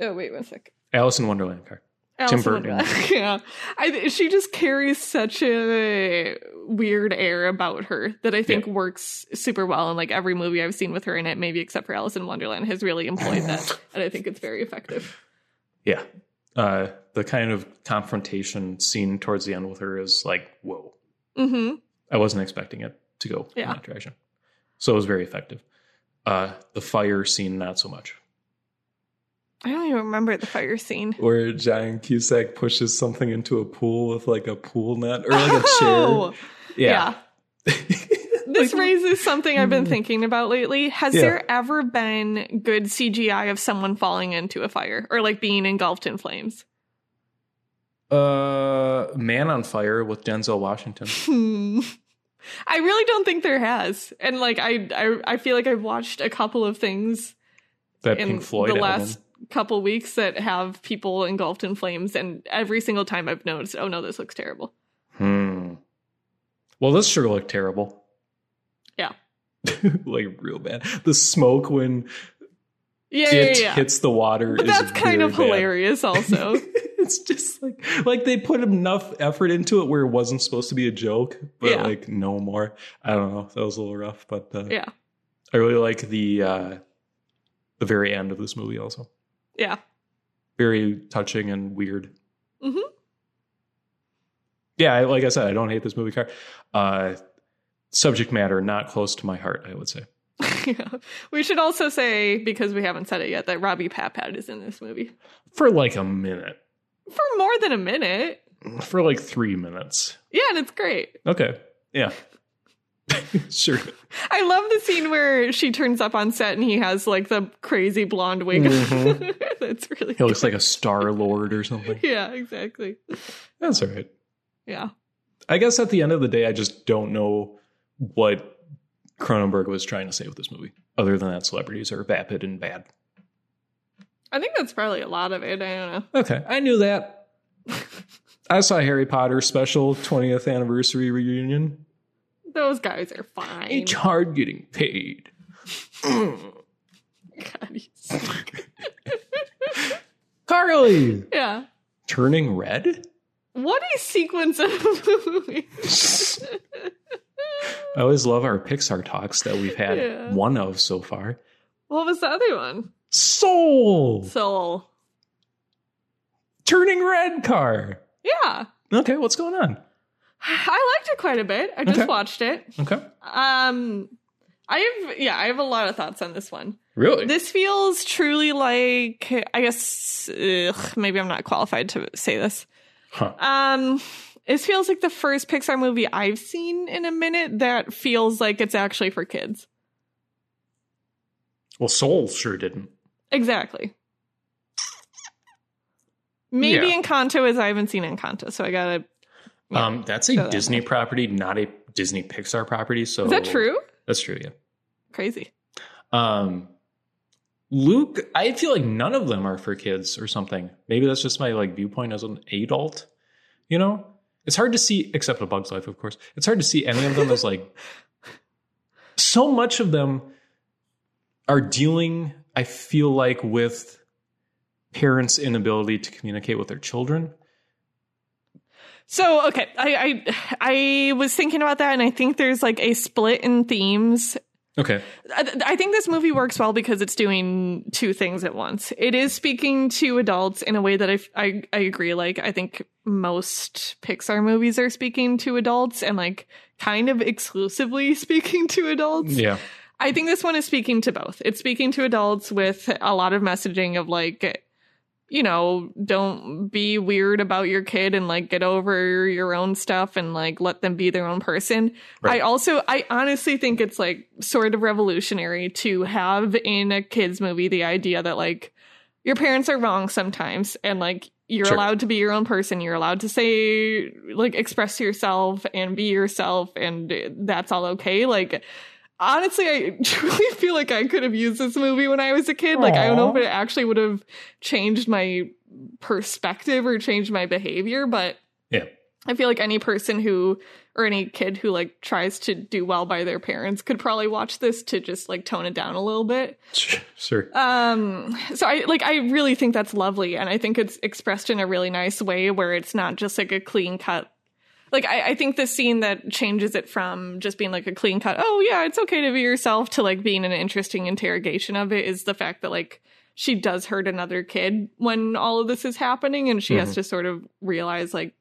Oh wait, one sec. Alice in Wonderland. Car. Tim Burton. Yeah, I, she just carries such a weird air about her that I think works super well. And like every movie I've seen with her in it, maybe except for Alice in Wonderland, has really employed that, and I think it's very effective. Yeah. Uh, the kind of confrontation scene towards the end with her is like, whoa. hmm I wasn't expecting it to go in that direction. So it was very effective. Uh, the fire scene, not so much. I don't even remember the fire scene. Where John Cusack pushes something into a pool with like a pool net or like a Oh! chair. Yeah. this This Like- raises something I've been thinking about lately. Has Yeah. there ever been good CGI of someone falling into a fire or like being engulfed in flames? Uh, Man on Fire with Denzel Washington. Hmm. I really don't think there has. And like I I, I feel like I've watched a couple of things That in Pink Floyd the album. Last couple weeks that have people engulfed in flames and every single time I've noticed, oh no, this looks terrible. Hmm. Well, this sure looked terrible. Yeah. like real bad. The smoke when Yeah, it yeah, yeah. hits the water But is that's kind of bad. hilarious also. it's just like like they put enough effort into it where it wasn't supposed to be a joke, but Yeah. like no more. I don't know. That was a little rough, but uh, yeah. I really like the uh the very end of this movie also. Yeah. Very touching and weird. Mhm. Yeah, like I said, I don't hate this movie. Car. Uh, subject matter not close to my heart. I would say. yeah. We should also say, because we haven't said it yet, that Robbie Papad is in this movie. For like a minute, For more than a minute. for like three minutes. Yeah, and it's great. Okay, yeah, sure. I love the scene where she turns up on set and he has like the crazy blonde wig. Mhm. That's really He looks like a Star Lord or something. Yeah, exactly. That's all right. Yeah. I guess at the end of the day, I just don't know what Cronenberg was trying to say with this movie, other than that celebrities are vapid and bad. I think that's probably a lot of it. I don't know. Okay, I knew that. I saw Harry Potter special 20th anniversary reunion. Those guys are fine. It's hard getting paid. God, he's- Carly yeah. turning red. What a sequence of a movie. I always love our Pixar talks that we've had Yeah. one of so far. what was the other one? Soul Soul. turning red car. Yeah. Okay, what's going on? I liked it quite a bit. I just Okay. watched it. Okay, Um I have yeah, I have a lot of thoughts on this one. really? This feels truly like I guess ugh, maybe I'm not qualified to say this. huh. Um this feels like the first Pixar movie I've seen in a minute that feels like it's actually for kids. Well, Soul sure didn't. Exactly. Maybe Yeah. Encanto is I haven't seen Encanto, so I gotta Yeah. Um, that's a that- Disney property, not a Disney Pixar property. So Is that true? That's true. Yeah. Crazy. Um, Luke, I feel like none of them are for kids or something. Maybe that's just my like viewpoint as an adult. You know, it's hard to see, except a Bug's Life, of course. It's hard to see any of them as like. So much of them are dealing. I feel like with parents' inability to communicate with their children. So okay, I, I I was thinking about that, and I think there's like a split in themes. Okay. I, I think this movie works well because it's doing two things at once. It is speaking to adults in a way that I I, I agree. Like I think most Pixar movies are speaking to adults and like kind of exclusively speaking to adults. Yeah. I think this one is speaking to both. It's speaking to adults with a lot of messaging of like, you know, don't be weird about your kid and like get over your own stuff and like let them be their own person. Right. I also, I honestly think it's like sort of revolutionary to have in a kids movie the idea that like your parents are wrong sometimes and like you're Sure. allowed to be your own person. You're allowed to say, like, express yourself and be yourself, and that's all okay. Like, honestly, I truly feel like I could have used this movie when I was a kid. Like, I don't know if it actually would have changed my perspective or changed my behavior, but Yeah. I feel like any person who or any kid who like tries to do well by their parents could probably watch this to just like tone it down a little bit. Sure. Um so I like I really think that's lovely and I think it's expressed in a really nice way where it's not just like a clean cut like I, I think the scene that changes it from just being like a clean cut, oh yeah, it's okay to be yourself to like being an interesting interrogation of it is the fact that like she does hurt another kid when all of this is happening and she has to sort of realize like,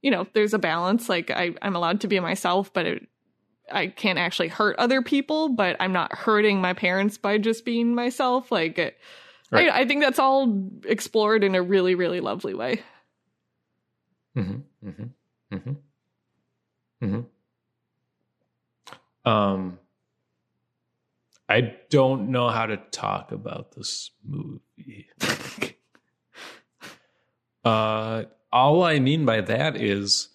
you know, there's a balance. Like I, I'm allowed to be myself, but it, I can't actually hurt other people, but I'm not hurting my parents by just being myself. Like it, Right. I, I think that's all explored in a really, really lovely way. Mm-hmm. Mm-hmm. Mm-hmm. Um, I don't know how to talk about this movie. uh, all I mean by that is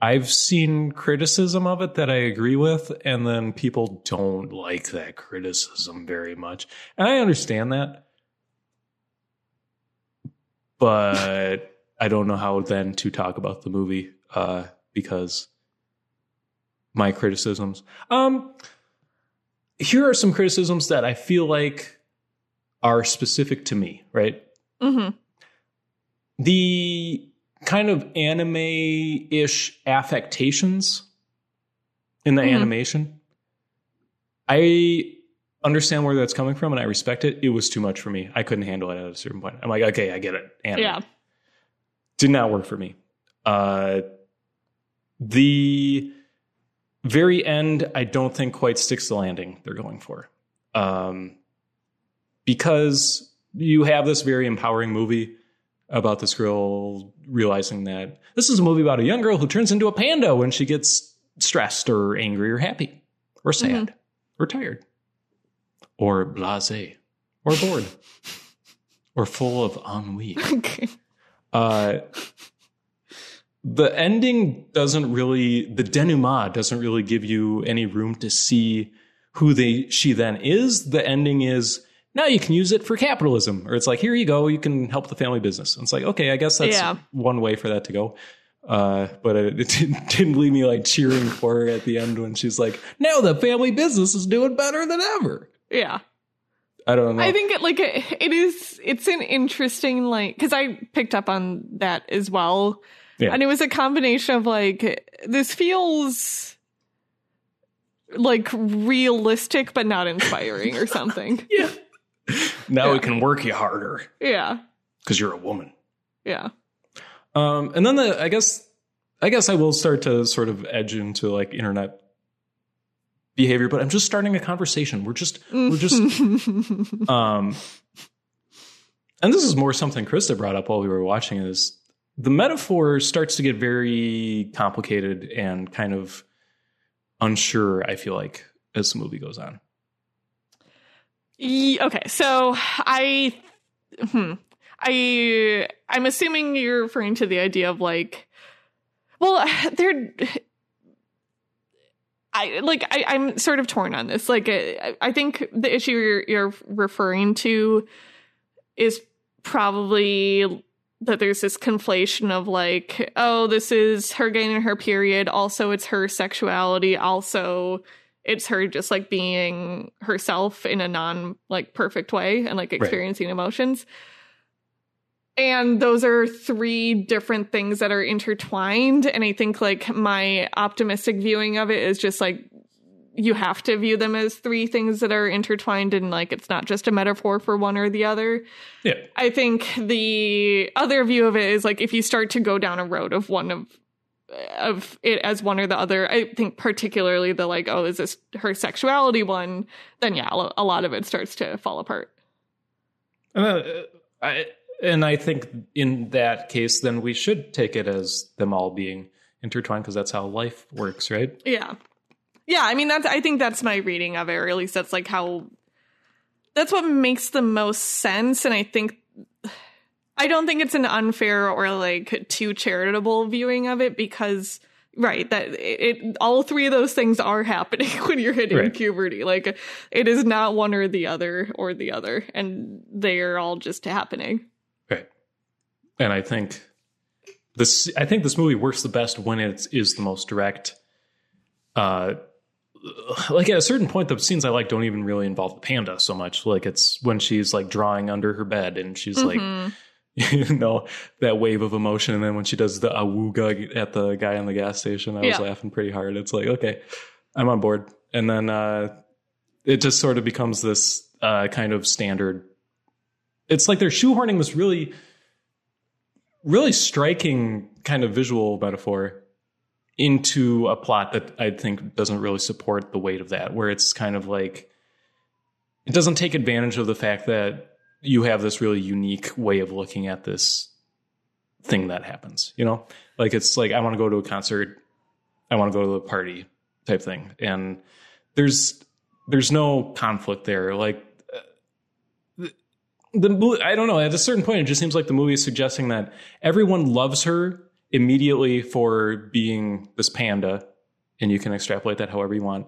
I've seen criticism of it that I agree with, and then people don't like that criticism very much. And I understand that. But I don't know how then to talk about the movie uh, because my criticisms. Um, here are some criticisms that I feel like are specific to me, right? hmm The kind of anime ish affectations in the Mhm. animation. I understand where that's coming from and I respect it. It was too much for me. I couldn't handle it at a certain point. I'm like, okay, I get it. Anime. Yeah. Did not work for me. Uh, the very end, I don't think quite sticks the landing they're going for. Um, because you have this very empowering movie about this girl realizing that this is a movie about a young girl who turns into a panda when she gets stressed or angry or happy or sad or tired or blase or bored or full of ennui. Okay. Uh, the ending doesn't really, the denouement doesn't really give you any room to see who they she then is. The ending is now you can use it for capitalism, or it's like here you go, you can help the family business. And it's like okay, I guess that's Yeah. one way for that to go. Uh, but it, it didn't, didn't leave me like cheering for her at the end when she's like, now the family business is doing better than ever. Yeah. I don't know. I think it like it, it is it's an interesting like cuz I picked up on that as well. Yeah. And it was a combination of like this feels like realistic but not inspiring or something. yeah. Now Yeah. we can work you harder Yeah. because you're a woman. Yeah. Um, and then the I guess I guess I will start to sort of edge into like internet behavior, but I'm just starting a conversation. We're just we're just um and this is more something Krista brought up while we were watching is the metaphor starts to get very complicated and kind of unsure, I feel like, as the movie goes on. Okay, so I, hmm, I, I'm assuming you're referring to the idea of like, well, they're, I like, I, I'm sort of torn on this. Like, I, I think the issue you're, you're referring to is probably that there's this conflation of like, oh, this is her getting her period. Also, it's her sexuality. Also, it's her just like being herself in a non like perfect way and like experiencing emotions. And those are three different things that are intertwined. And I think like my optimistic viewing of it is just like you have to view them as three things that are intertwined and like it's not just a metaphor for one or the other. Yeah. I think the other view of it is like if you start to go down a road of one of of it as one or the other, I think particularly the like, oh, is this her sexuality one? Then yeah, a lot of it starts to fall apart. Uh, I, and I think in that case, then we should take it as them all being intertwined because that's how life works, right? Yeah. Yeah, I mean that's I think that's my reading of it, or at least that's like how that's what makes the most sense. And I think I don't think it's an unfair or like too charitable viewing of it because right, that it, it all three of those things are happening when you're hitting Right. puberty. Like it is not one or the other or the other, and they are all just happening. Right. And I think this I think this movie works the best when it is the most direct. Uh like at a certain point the scenes I like don't even really involve the panda so much. Like it's when she's like drawing under her bed and she's like Mhm. you know that wave of emotion. And then when she does the awooga at the guy in the gas station i was laughing pretty hard. It's like okay i'm on board. And then uh it just sort of becomes this uh kind of standard. It's like they're shoehorning this really really striking kind of visual metaphor into a plot that i think doesn't really support the weight of that where it's kind of like it doesn't take advantage of the fact that you have this really unique way of looking at this thing that happens you know like it's like i want to go to a concert i want to go to a party type thing and there's there's no conflict there. Like uh, the, the I don't know. At a certain point, it just seems like the movie is suggesting that everyone loves her immediately for being this panda, and you can extrapolate that however you want.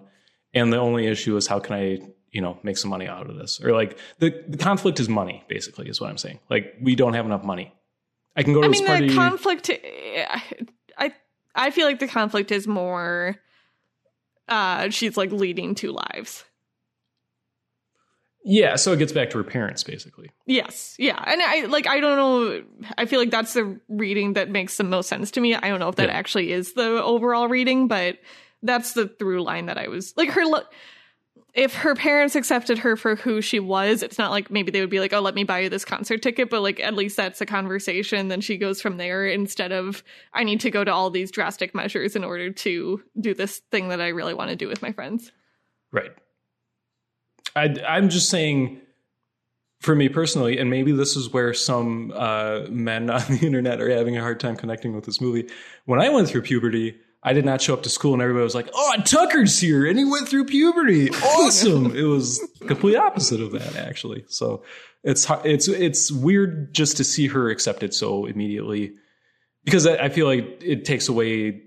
And the only issue is how can I you know make some money out of this or like the, the conflict is money basically is what i'm saying like we don't have enough money i can go to I this mean, party the conflict. I I feel like the conflict is more. Uh, she's like leading two lives. Yeah so it gets back to her parents basically Yes, yeah, and I like I don't know. I feel like that's the reading that makes the most sense to me. I don't know if that Yeah. actually is the overall reading, but that's the through line that I was like her. If her parents accepted her for who she was, it's not like maybe they would be like, "Oh, let me buy you this concert ticket," but like at least that's a conversation. Then she goes from there instead of I need to go to all these drastic measures in order to do this thing that I really want to do with my friends. right I, i'm just saying for me personally and maybe this is where some uh, men on the internet are having a hard time connecting with this movie when i went through puberty I did not show up to school and everybody was like, "Oh, Tucker's here and he went through puberty. Awesome!" it was complete opposite of that, actually. So it's it's it's weird just to see her accepted so immediately because I, I feel like it takes away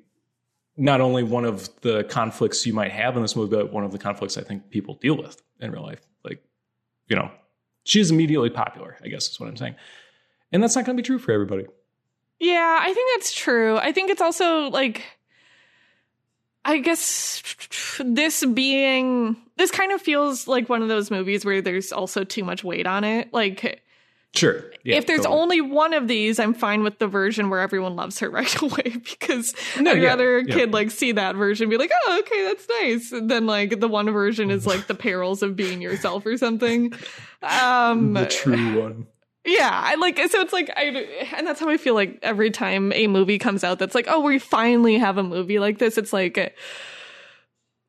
not only one of the conflicts you might have in this movie, but one of the conflicts I think people deal with in real life. Like, you know, she's immediately popular. I guess is what I'm saying, and that's not going to be true for everybody. Yeah, I think that's true. I think it's also like I guess this being this kind of feels like one of those movies where there's also too much weight on it. Like Sure. Yeah, if there's totally. only one of these, I'm fine with the version where everyone loves her right away because No, I'd yeah, rather a yeah. kid like see that version and be like, oh, okay, that's nice. Than like the one version is like the perils of being yourself or something. Um the true one. yeah, I like so it's like I and that's how I feel like every time a movie comes out that's like, oh, we finally have a movie like this. It's like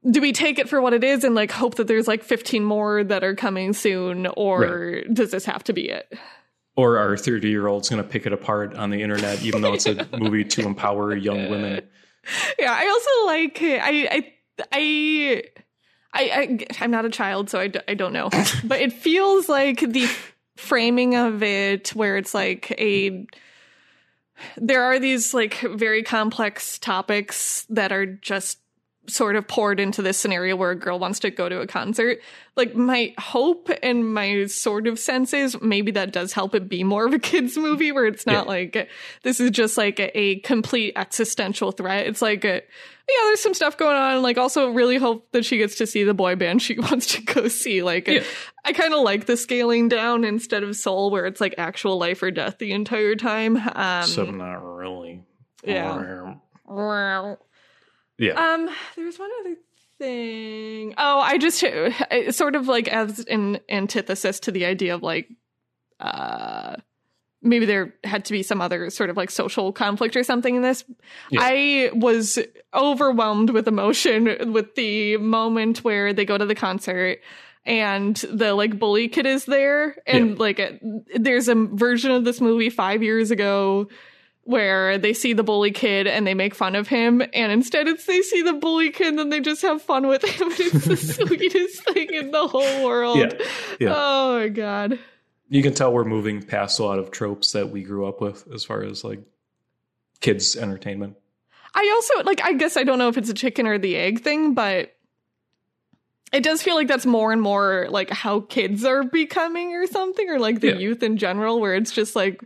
do we take it for what it is and like hope that there's like 15 more that are coming soon or does this have to be it? Or our 30 year old's going to pick it apart on the internet, even though it's a movie to empower young women. Yeah, I also like I I I I, I I'm not a child, so I, d- I don't know, but it feels like the framing of it where it's like a there are these like very complex topics that are just sort of poured into this scenario where a girl wants to go to a concert. Like my hope and my sort of sense is maybe that does help it be more of a kids movie where it's not Yeah. like this is just like a, a complete existential threat. It's like a, yeah, there's some stuff going on. Like also really hope that she gets to see the boy band she wants to go see. Like Yeah. I kind of like the scaling down instead of soul where it's like actual life or death the entire time. Um, so not really. Yeah. Yeah. Um, there was one other thing. Oh, I just sort of like as an antithesis to the idea of like, uh, maybe there had to be some other sort of like social conflict or something in this. Yeah. I was overwhelmed with emotion with the moment where they go to the concert and the like bully kid is there and Yeah. like uh, there's a version of this movie 5 years ago where they see the bully kid and they make fun of him and instead it's they see the bully kid and then they just have fun with him and it's the sweetest thing in the whole world Yeah. Yeah. oh my god you can tell we're moving past a lot of tropes that we grew up with as far as like kids entertainment. I also like I guess I don't know if it's a chicken or the egg thing, but it does feel like that's more and more like how kids are becoming or something or like the Yeah. youth in general where it's just like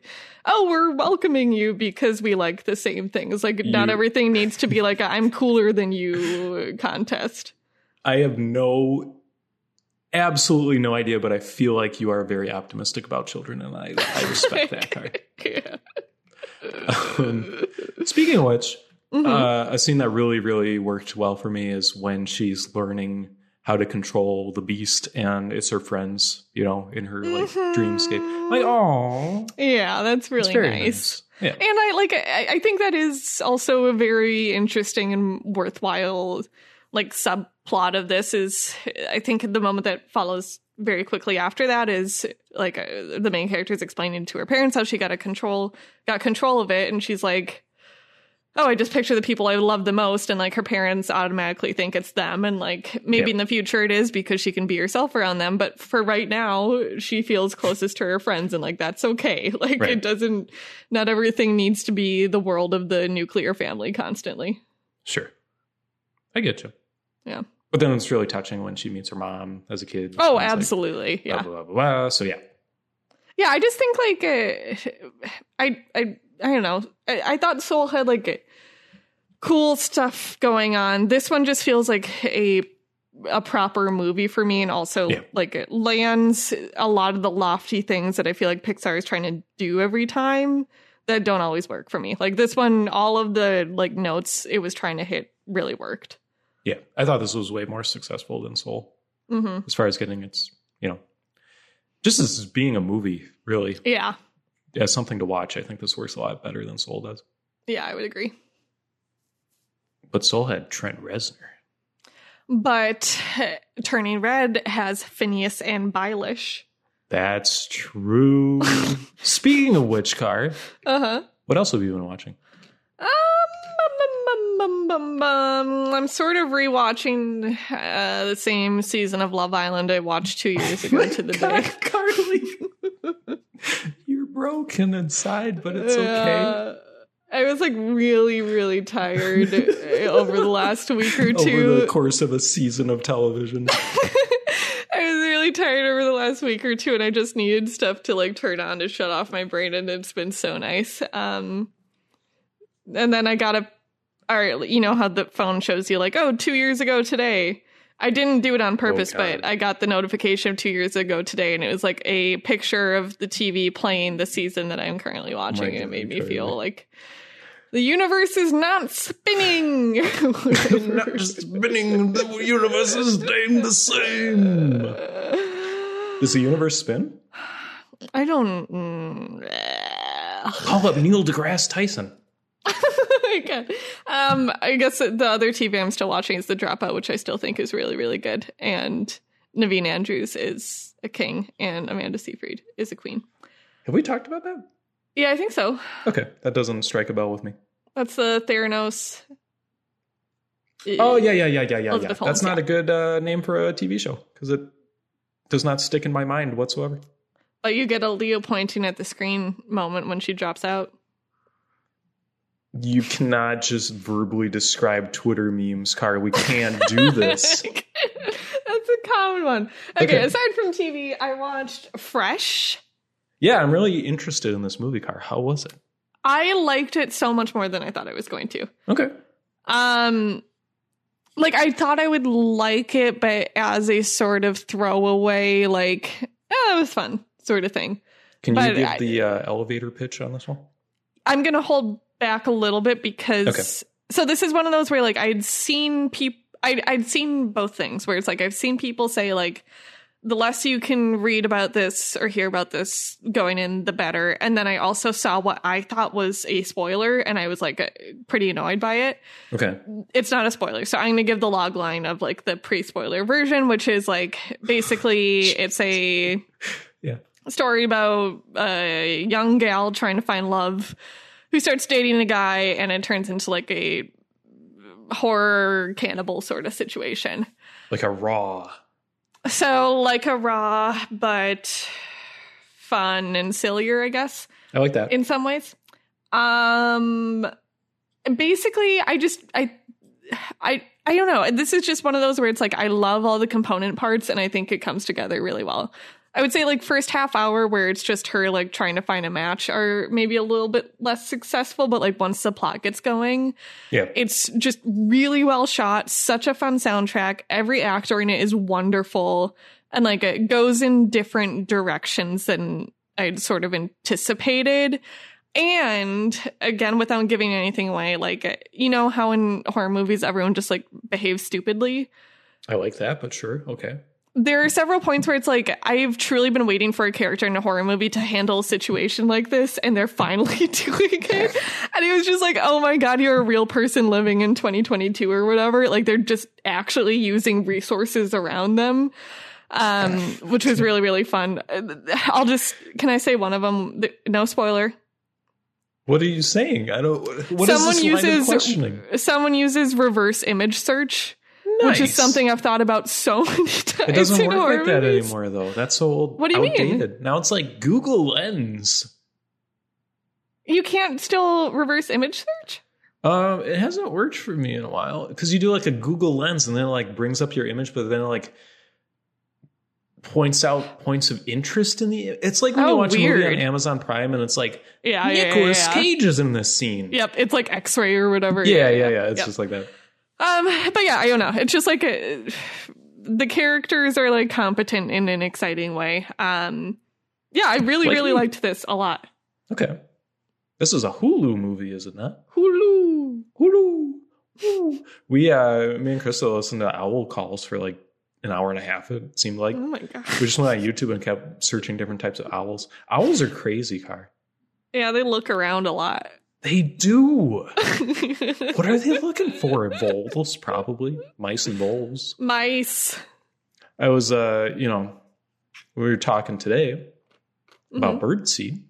oh we're welcoming you because we like the same things like not everything needs to be like a I'm cooler than you contest. I have no, absolutely no idea, but I feel like you are very optimistic about children, and I, I respect that. Yeah. Um, speaking of which, Mhm. uh, a scene that really, really worked well for me is when she's learning how to control the beast, and it's her friends, you know, in her like dreamscape. Like, oh, yeah, that's really nice. nice. Yeah, And I like I, I think that is also a very interesting and worthwhile like subplot of this is I think the moment that follows very quickly after that is like uh, the main character is explaining to her parents how she got a control got control of it and she's like oh, I just picture the people I love the most, and like her parents automatically think it's them, and like maybe Yeah. in the future it is because she can be herself around them, but for right now, she feels closest to her friends, and like that's okay. Like Right. it doesn't, not everything needs to be the world of the nuclear family constantly. Sure. I get you. Yeah. But then it's really touching when she meets her mom as a kid. Oh, like, absolutely, blah, yeah. blah, blah, blah, blah. So yeah. Yeah, I just think like uh, I I I don't know. I, I thought Soul had like cool stuff going on. This one just feels like a a proper movie for me, and also Yeah. like it lands a lot of the lofty things that I feel like Pixar is trying to do every time that don't always work for me. Like this one, all of the like notes it was trying to hit really worked. Yeah. I thought this was way more successful than Soul hmm as far as getting its, you know, just as being a movie, really, Yeah, as something to watch. I think this works a lot better than Soul does. yeah, I would agree. But Soul had Trent Reznor. But Turning Red has Finneas and Billie Eilish. That's true. Speaking of which, Car, Uh huh. what else have you been watching? Um. I'm sort of rewatching uh, the same season of Love Island I watched two years ago to the day. Carly. Broken inside, but it's okay. Uh, I was like really, really tired uh, over the last week or two. Over the course of a season of television. I was really tired over the last week or two, and I just needed stuff to like turn on to shut off my brain, and it's been so nice. Um, and then I got a, all right, you know how the phone shows you like, oh, two years ago today. I didn't do it on purpose, Oh, but I got the notification two years ago today, and it was like a picture of the TV playing the season that I'm currently watching, and it made me feel like the universe is not spinning. Not just spinning, the universe is staying the same. Does the universe spin? I don't. Mm, Call up Neil deGrasse Tyson. Um, I guess the other TV I'm still watching is The Dropout, which I still think is really, really good. And Naveen Andrews is a king, and Amanda Seyfried is a queen. Have we talked about that? Yeah, I think so. Okay, that doesn't strike a bell with me. That's the Theranos. Oh yeah, yeah, yeah, yeah, yeah. yeah. Holmes, That's not a good uh, name for a TV show because it does not stick in my mind whatsoever. But you get a Leo pointing at the screen moment when she drops out. You cannot just verbally describe Twitter memes, Car. We can't do this. That's a common one. Okay, Okay. aside from TV, I watched Fresh. yeah, I'm really interested in this movie, Car. How was it? I liked it so much more than I thought I was going to. Okay. Um like I thought I would like it, but as a sort of throwaway, like, oh, it was fun, sort of thing. Can you give I- the uh, elevator pitch on this one? I'm gonna hold back a little bit because Okay. so this is one of those where like I'd seen people I'd, I'd seen both things where it's like I've seen people say like the less you can read about this or hear about this going in the better and then I also saw what I thought was a spoiler and I was like uh, pretty annoyed by it Okay. it's not a spoiler. So I'm going to give the log line of like the pre spoiler version, which is like basically it's a Yeah. story about a young gal trying to find love who starts dating a guy and it turns into like a horror cannibal sort of situation. Like a raw. So like a raw, but fun and sillier, I guess I like that. in some ways. Um basically I just I I I don't know. This is just one of those where it's like I love all the component parts and I think it comes together really well. I would say like first half hour where it's just her like trying to find a match are maybe a little bit less successful, but like once the plot gets going, yeah. it's just really well shot, such a fun soundtrack. Every actor in it is wonderful and like it goes in different directions than I'd sort of anticipated. And again, without giving anything away, like you know how in horror movies everyone just like behaves stupidly. I like that, but sure. Okay. There are several points where it's like I've truly been waiting for a character in a horror movie to handle a situation like this, and they're finally doing it. And it was just like, oh my god, you're a real person living in 2022 or whatever. Like they're just actually using resources around them, um, which was really really fun. I'll just can I say one of them? No spoiler. What are you saying? I don't. What is someone this line of uses questioning? someone uses reverse image search, which is something I've thought about so many times. It doesn't work like that movies. anymore, though. That's so old. What do you mean? Now it's like Google Lens. You can't still reverse image search. Um, it hasn't worked for me in a while because you do like a Google Lens and then it like brings up your image, but then it like points out points of interest in the. It's like when you Oh, watch a movie on Amazon Prime and it's like Yeah, yeah, yeah, Nicolas yeah. Cage is in this scene. Yep, it's like X-ray or whatever. Yeah, yeah, yeah. It's Yep. just like that. Um, but yeah, I don't know. It's just like a, the characters are like competent in an exciting way. Um, yeah, I really, Like really liked this a lot. Okay. This is a Hulu movie, is it not? Hulu. Hulu. Hulu. We, uh, me and Crystal listened to Owl Calls for like an hour and a half, it seemed like. Oh my god. We just went on YouTube and kept searching different types of owls. Owls are crazy, Car. Yeah, they look around a lot. They do. What are they looking for? Voles, probably. Mice and voles. Mice. I was, uh, you know, we were talking today about birdseed,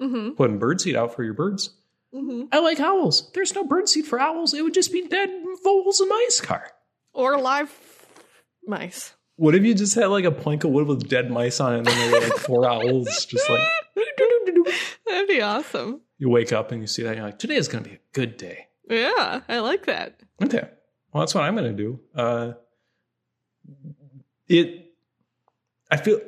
hmm putting birdseed out for your birds. hmm I like owls. There's no birdseed for owls. It would just be dead voles and mice, Car. Or live mice. What if you just had like a plank of wood with dead mice on it and then there were like four owls just like That'd be awesome. You wake up and you see that and you're like, today is gonna be a good day. Yeah, I like that. Okay. Well that's what I'm gonna do. Uh it I feel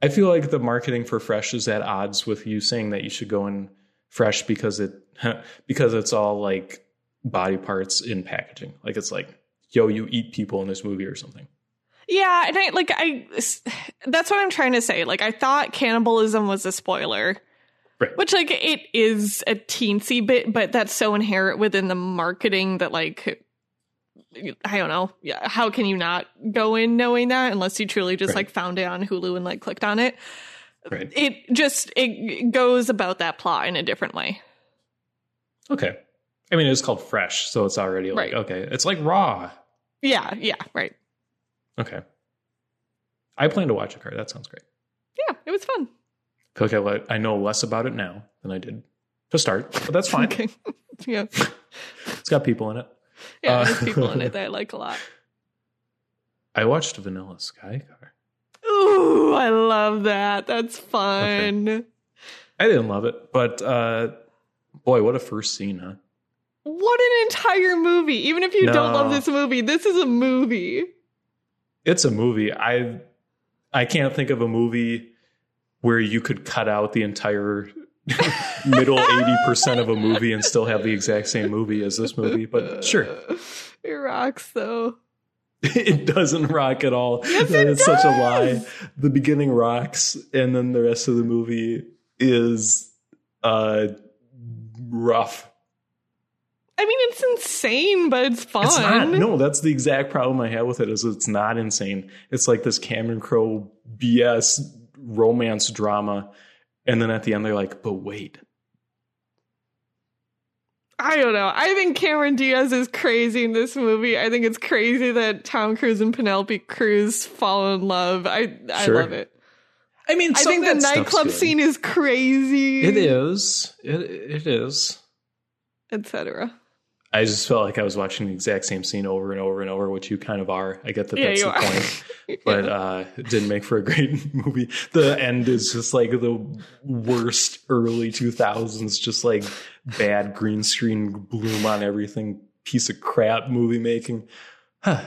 I feel like the marketing for fresh is at odds with you saying that you should go in fresh because it because it's all like body parts in packaging. Like it's like, yo, you eat people in this movie or something. Yeah, and I like I that's what I'm trying to say. Like I thought cannibalism was a spoiler. Right. Which like it is a teensy bit, but that's so inherent within the marketing that like I don't know. Yeah, how can you not go in knowing that unless you truly just Right. like found it on Hulu and like clicked on it? Right. It just it goes about that plot in a different way. Okay. I mean, it's called fresh, so it's already like Right. okay. It's like raw. Yeah, yeah, right. Okay. I plan to watch a car. That sounds great. Yeah, it was fun. I feel like I, I know less about it now than I did to start, but that's fine. Okay. yeah. It's got people in it. Yeah, Uh, there's people in it that I like a lot. I watched Vanilla Sky Car. Ooh, I love that. That's fun. I didn't love it, but uh, boy, what a first scene, huh? What an entire movie. Even if you don't love this movie, this is a movie. It's a movie. I I can't think of a movie where you could cut out the entire middle 80% of a movie and still have the exact same movie as this movie, but sure. It rocks though. It doesn't rock at all. Yes, it it's such a lie. The beginning rocks, and then the rest of the movie is uh rough. I mean, it's insane, but it's fun. It's not. No, that's the exact problem I have with it. Is it's not insane. It's like this Cameron Crowe BS romance drama, and then at the end they're like, "But wait, I don't know. I think Cameron Diaz is crazy in this movie. I think it's crazy that Tom Cruise and Penelope Cruz fall in love. I I Sure. love it. I mean, I think the nightclub scene is crazy. It is. It it is. etc. I just felt like I was watching the exact same scene over and over and over, which you kind of are. I get that Yeah, that's the are. point. but uh, it didn't make for a great movie. The end is just like the worst early 2000s, just like bad green screen bloom on everything, piece of crap movie making. Huh.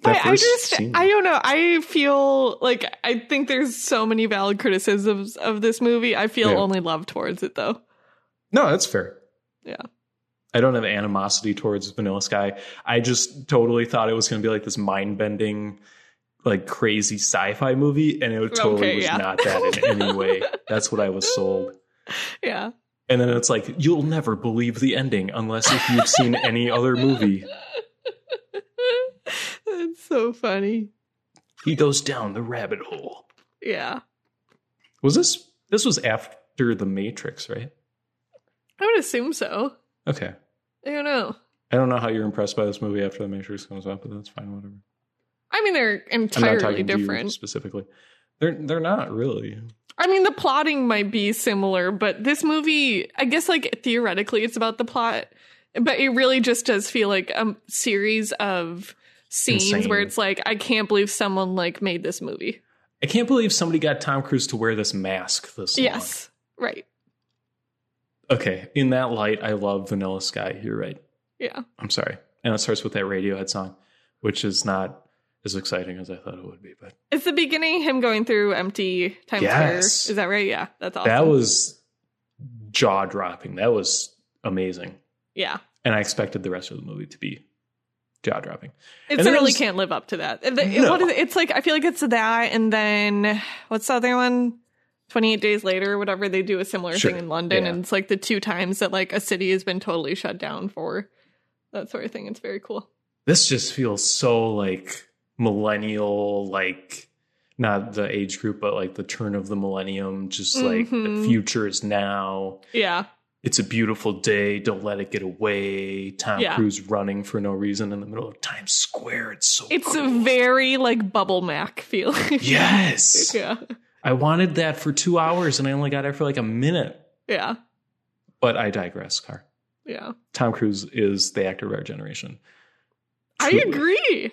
But I just, scene. I don't know. I feel like I think there's so many valid criticisms of this movie. I feel Yeah. only love towards it though. No, that's fair. Yeah. I don't have animosity towards Vanilla Sky. I just totally thought it was going to be like this mind bending, like crazy sci fi movie, and it totally Okay, was yeah. not that in any way. That's what I was sold. Yeah. And then it's like, you'll never believe the ending unless if you've seen any other movie. That's so funny. He goes down the rabbit hole. Yeah. Was this this was after the Matrix, right? I would assume so. Okay. I don't know. I don't know how you're impressed by this movie after the Matrix comes out, but that's fine, whatever. I mean, they're entirely talking to you different. specifically. They're they're not really. I mean, the plotting might be similar, but this movie, I guess, like theoretically, it's about the plot, but it really just does feel like a series of scenes Insane. where it's like, I can't believe someone like made this movie. I can't believe somebody got Tom Cruise to wear this mask this long. Yes, right. Okay. In that light, I love Vanilla Sky. You're right. Yeah. I'm sorry. And it starts with that Radiohead song, which is not as exciting as I thought it would be. But It's the beginning, him going through empty Times Yes. Square. Is that right? Yeah, that's awesome. that was jaw dropping. That was amazing. yeah. And I expected the rest of the movie to be jaw dropping. It And then certainly there's- can't live up to that. No. what is it? It's like I feel like it's that, and then what's the other one? Twenty eight days later, or whatever. They do a similar Sure. thing in London, Yeah. and it's like the two times that like a city has been totally shut down for that sort of thing. It's very cool. This just feels so like millennial, like not the age group, but like the turn of the millennium. Just like the Mhm. future is now. Yeah, It's a beautiful day. Don't let it get away. Tom Yeah. Cruise running for no reason in the middle of Times Square. It's so it's cool. a very like Bubble Mac feeling. yes. yeah, I wanted that for two hours and I only got it for like a minute. yeah, But I digress, Car. yeah. Tom Cruise is the actor of our generation. I agree.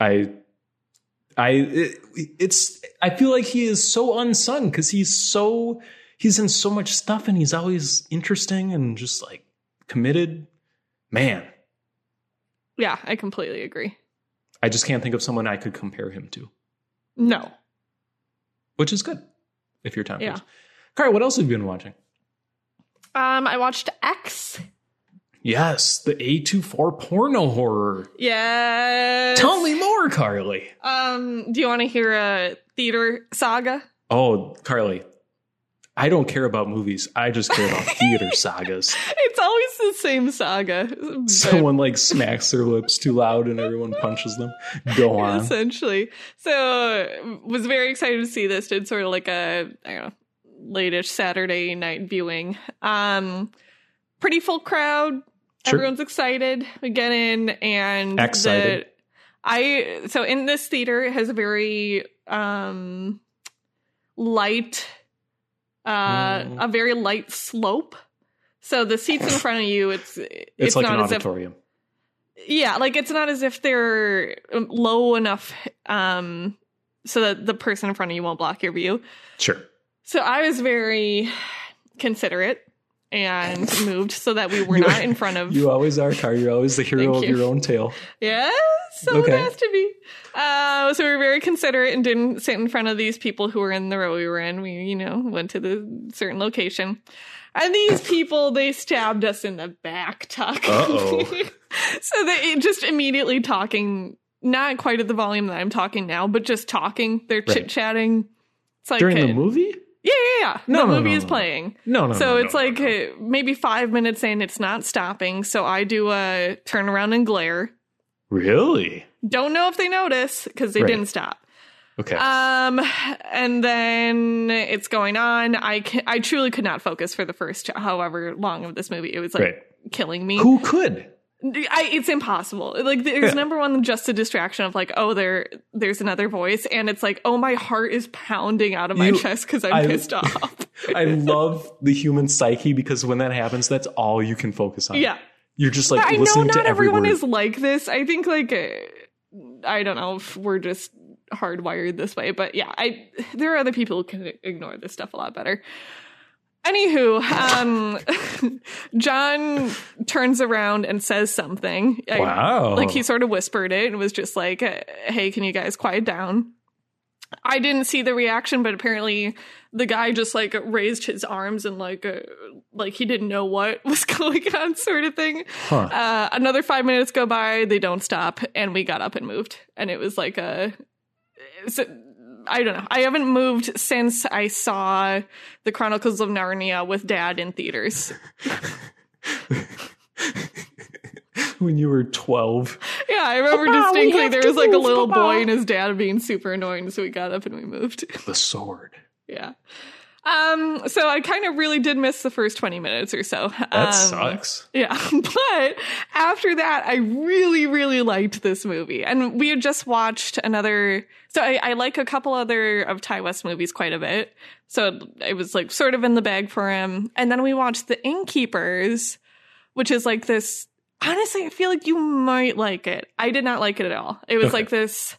I, I, it, it's. I feel like he is so unsung because he's so he's in so much stuff and he's always interesting and just like committed. Man, Yeah, I completely agree. I just can't think of someone I could compare him to, No, which is good if you're Tom Yeah. Car, what else have you been watching? um, I watched X. Yes, the A24 porno horror. Yes. Tell me more, Carly. Um, do you want to hear a theater saga? Oh, Carly, I don't care about movies. I just care about theater sagas. It's always the same saga. but- Someone like smacks their lips too loud and everyone punches them. Go on. essentially. So was very excited to see this. Did sort of like a I don't know, late-ish Saturday night viewing. Um pretty full crowd. Sure. Everyone's excited. We get in and Excited. the- I so in this theater it has a very um light uh Mm. a very light slope. So the seats in front of you it's it's, It's, like not an as if auditorium. yeah, like it's not as if they're low enough um so that the person in front of you won't block your view. Sure. So I was very considerate and moved so that we were not in front of You always are, Car. You're always the hero Thank of you. your own tale. Yeah, so Okay. it has to be. Uh, so we were very considerate and didn't sit in front of these people who were in the row we were in. We, you know, went to the certain location. And these people, they stabbed us in the back, Tuck. So they just immediately talking, not quite at the volume that I'm talking now, but just talking. They're Right. chit chatting. It's like During a- the movie? Yeah, yeah, yeah. No, the no, movie no, is playing. No, no. so it's like uh, maybe five minutes in, it's not stopping. So I do a turn around and glare. Really? Don't know if they notice because they Right. didn't stop. Okay. Um, and then it's going on. I can, I truly could not focus for the first however long of this movie. It was like Right. killing me. Who could? I, it's impossible. Like there's Yeah. number one, just a distraction of like, oh, there, there's another voice, and it's like, oh, my heart is pounding out of my You- chest because I'm I- pissed off. I love the human psyche because when that happens, that's all you can focus on. yeah, You're just like I know listening not everyone is like this. I think like uh, I don't know if we're just hardwired this way, but yeah, I there are other people who can ignore this stuff a lot better. Anywho, um, John turns around and says something. I- wow. like he sort of whispered it and was just like, "Hey, can you guys quiet down?" I didn't see the reaction, but apparently the guy just like raised his arms and like uh, like he didn't know what was going on, sort of thing. Huh. Uh, another five minutes go by, they don't stop, and we got up and moved, and it was like a- I don't know. I haven't moved since I saw the Chronicles of Narnia with Dad in theaters. when you were 12. Yeah, I remember Papa, distinctly there was like a little Papa. boy and his dad being super annoying, so we got up and we moved. The sword. yeah. Um, so I kind of really did miss the first 20 minutes or so. That Um, sucks. Yeah. But after that, I really, really liked this movie. And we had just watched another. So I, I like a couple other of Ti West movies quite a bit. So it was like sort of in the bag for him. And then we watched The Innkeepers, which is like this. Honestly, I feel like you might like it. I did not like it at all. It was Okay. like this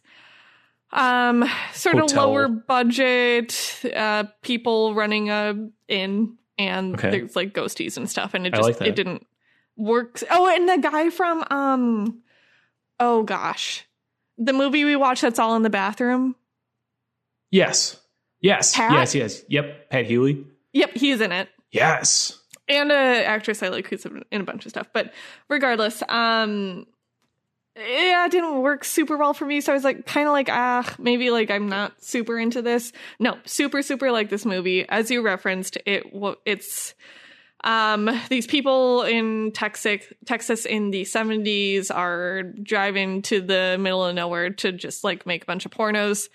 um sort of lower budget uh people running a inn and Okay. there's like ghosties and stuff and it just like it didn't work oh and the guy from um oh gosh the movie we watched that's all in the bathroom Yes. Yes. Pat? Yes. Yes. Yep. Pat Healy. yep he's in it Yes. and a actress I like who's in a bunch of stuff. But regardless, um, yeah, it didn't work super well for me. So I was like, kind of like, ah, maybe like I'm not super into this. No, super, super like this movie. As you referenced, it it's um these people in Texas, Texas in the 70s are driving to the middle of nowhere to just like make a bunch of pornos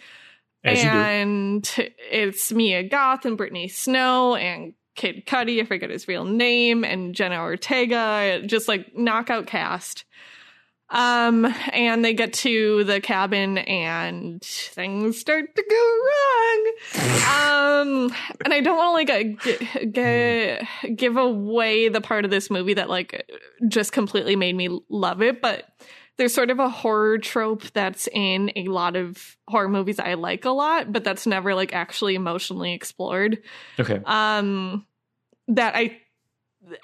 As and it's Mia Goth and Brittany Snow and Kid Cudi, I forget his real name, and Jenna Ortega, just like knockout cast. Um, and they get to the cabin and things start to go wrong. um, and I don't want to like uh, g- g- give away the part of this movie that like just completely made me love it, but there's sort of a horror trope that's in a lot of horror movies I like a lot, but that's never like actually emotionally explored. Okay. Um, that I,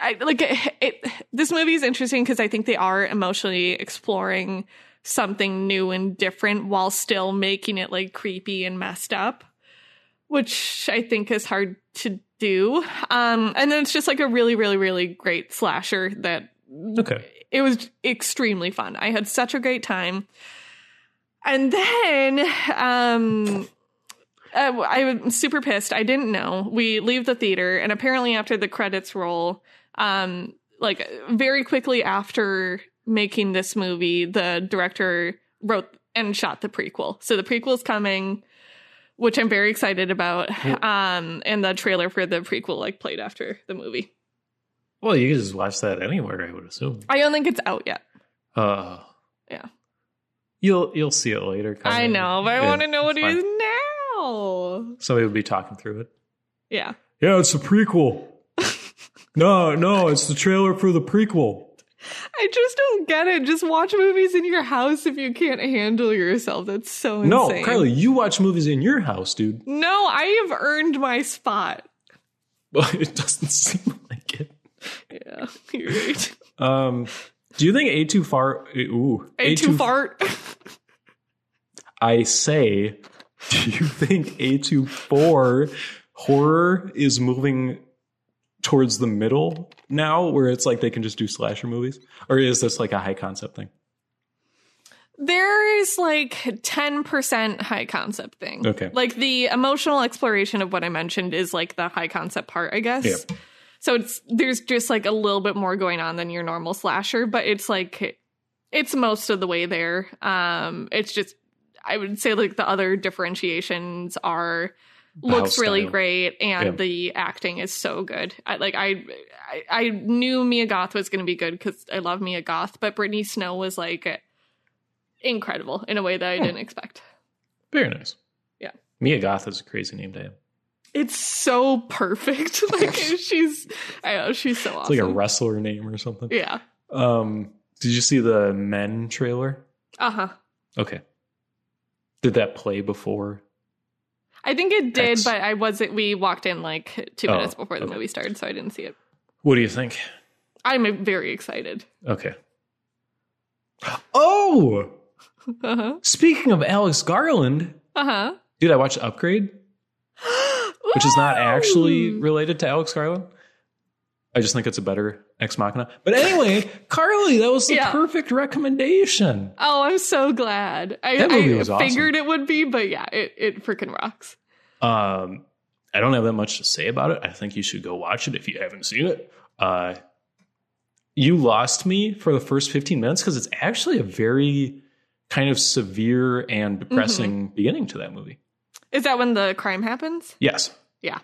I like it. it this movie is interesting because I think they are emotionally exploring something new and different while still making it like creepy and messed up, which I think is hard to do. Um, and then it's just like a really, really, really great slasher that Okay. it was extremely fun. I had such a great time. And then um uh, I was super pissed. I didn't know. We leave the theater and apparently after the credits roll um like very quickly after making this movie, the director wrote and shot the prequel. So the prequel is coming which I'm very excited about. Um and the trailer for the prequel like played after the movie. Well, you can just watch that anywhere, I would assume. I don't think it's out yet. Uh, Yeah. You'll you'll see it later. I know, but I want to know what it is fine. Now. Somebody would be talking through it. Yeah. Yeah, it's a prequel. no, no, it's the trailer for the prequel. I just don't get it. Just watch movies in your house if you can't handle yourself. That's so No, insane. Carly, you watch movies in your house, dude. No, I have earned my spot. Well, it doesn't seem like it. Yeah, you're right. Um, do you think A too far? Ooh, A too fart. I say, do you think A24 horror is moving towards the middle now, where it's like they can just do slasher movies, or is this like a high concept thing? There is like 10% high concept thing. Okay. Like the emotional exploration of what I mentioned is like the high concept part, I guess. Yeah. So it's there's just like a little bit more going on than your normal slasher, but it's like it's most of the way there. Um it's just I would say like the other differentiations are looks really great and Yeah. the acting is so good. I like I I, I knew Mia Goth was going to be good because I love Mia Goth, but Brittany Snow was like incredible in a way that I didn't expect. Very nice. Yeah. Mia Goth is a crazy name to have. It's so perfect. like she's I know she's so It's awesome. like a wrestler name or something. yeah. Um, did you see the Men trailer? Uh huh. Okay. Did that play before? I think it did, X. but I wasn't. We walked in like two minutes before the okay. movie started, so I didn't see it. What do you think? I'm very excited. Okay. Oh, Uh huh. speaking of Alex Garland, Uh huh. dude, I watched Upgrade, which is not actually related to Alex Garland. I just think it's a better Ex Machina. But anyway, Carly, that was the Yeah. perfect recommendation. Oh, I'm so glad. I, That movie I was awesome. figured it would be, but yeah, it, it freaking rocks. Um, I don't have that much to say about it. I think you should go watch it if you haven't seen it. Uh, you lost me for the first 15 minutes because it's actually a very kind of severe and depressing beginning to that movie. Is that when the crime happens? Yes. Yeah.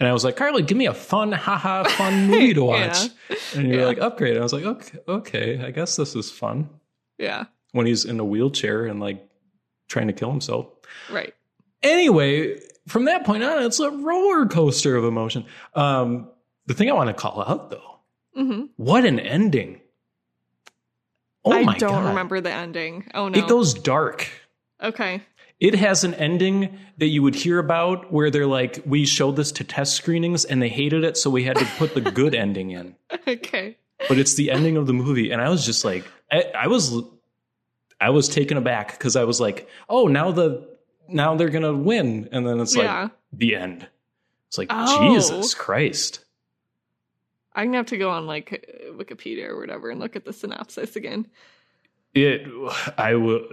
And I was like, Carly, give me a fun, haha, fun movie to watch. Yeah. And you're Yeah. like, upgrade. I was like, okay, okay, I guess this is fun. Yeah. When he's in a wheelchair and like trying to kill himself. Right. Anyway, from that point on, it's a roller coaster of emotion. Um, the thing I want to call out though, hmm what an ending. Oh I don't God. remember the ending. Oh no. It goes dark. Okay. It has an ending that you would hear about where they're like, we showed this to test screenings and they hated it, so we had to put the good ending in. Okay. But it's the ending of the movie, and I was just like, I, I was, I was taken aback because I was like, oh, now the now they're gonna win, and then it's like Yeah. the end. It's like Oh. Jesus Christ. I'm gonna have to go on like Wikipedia or whatever and look at the synopsis again. It, I will.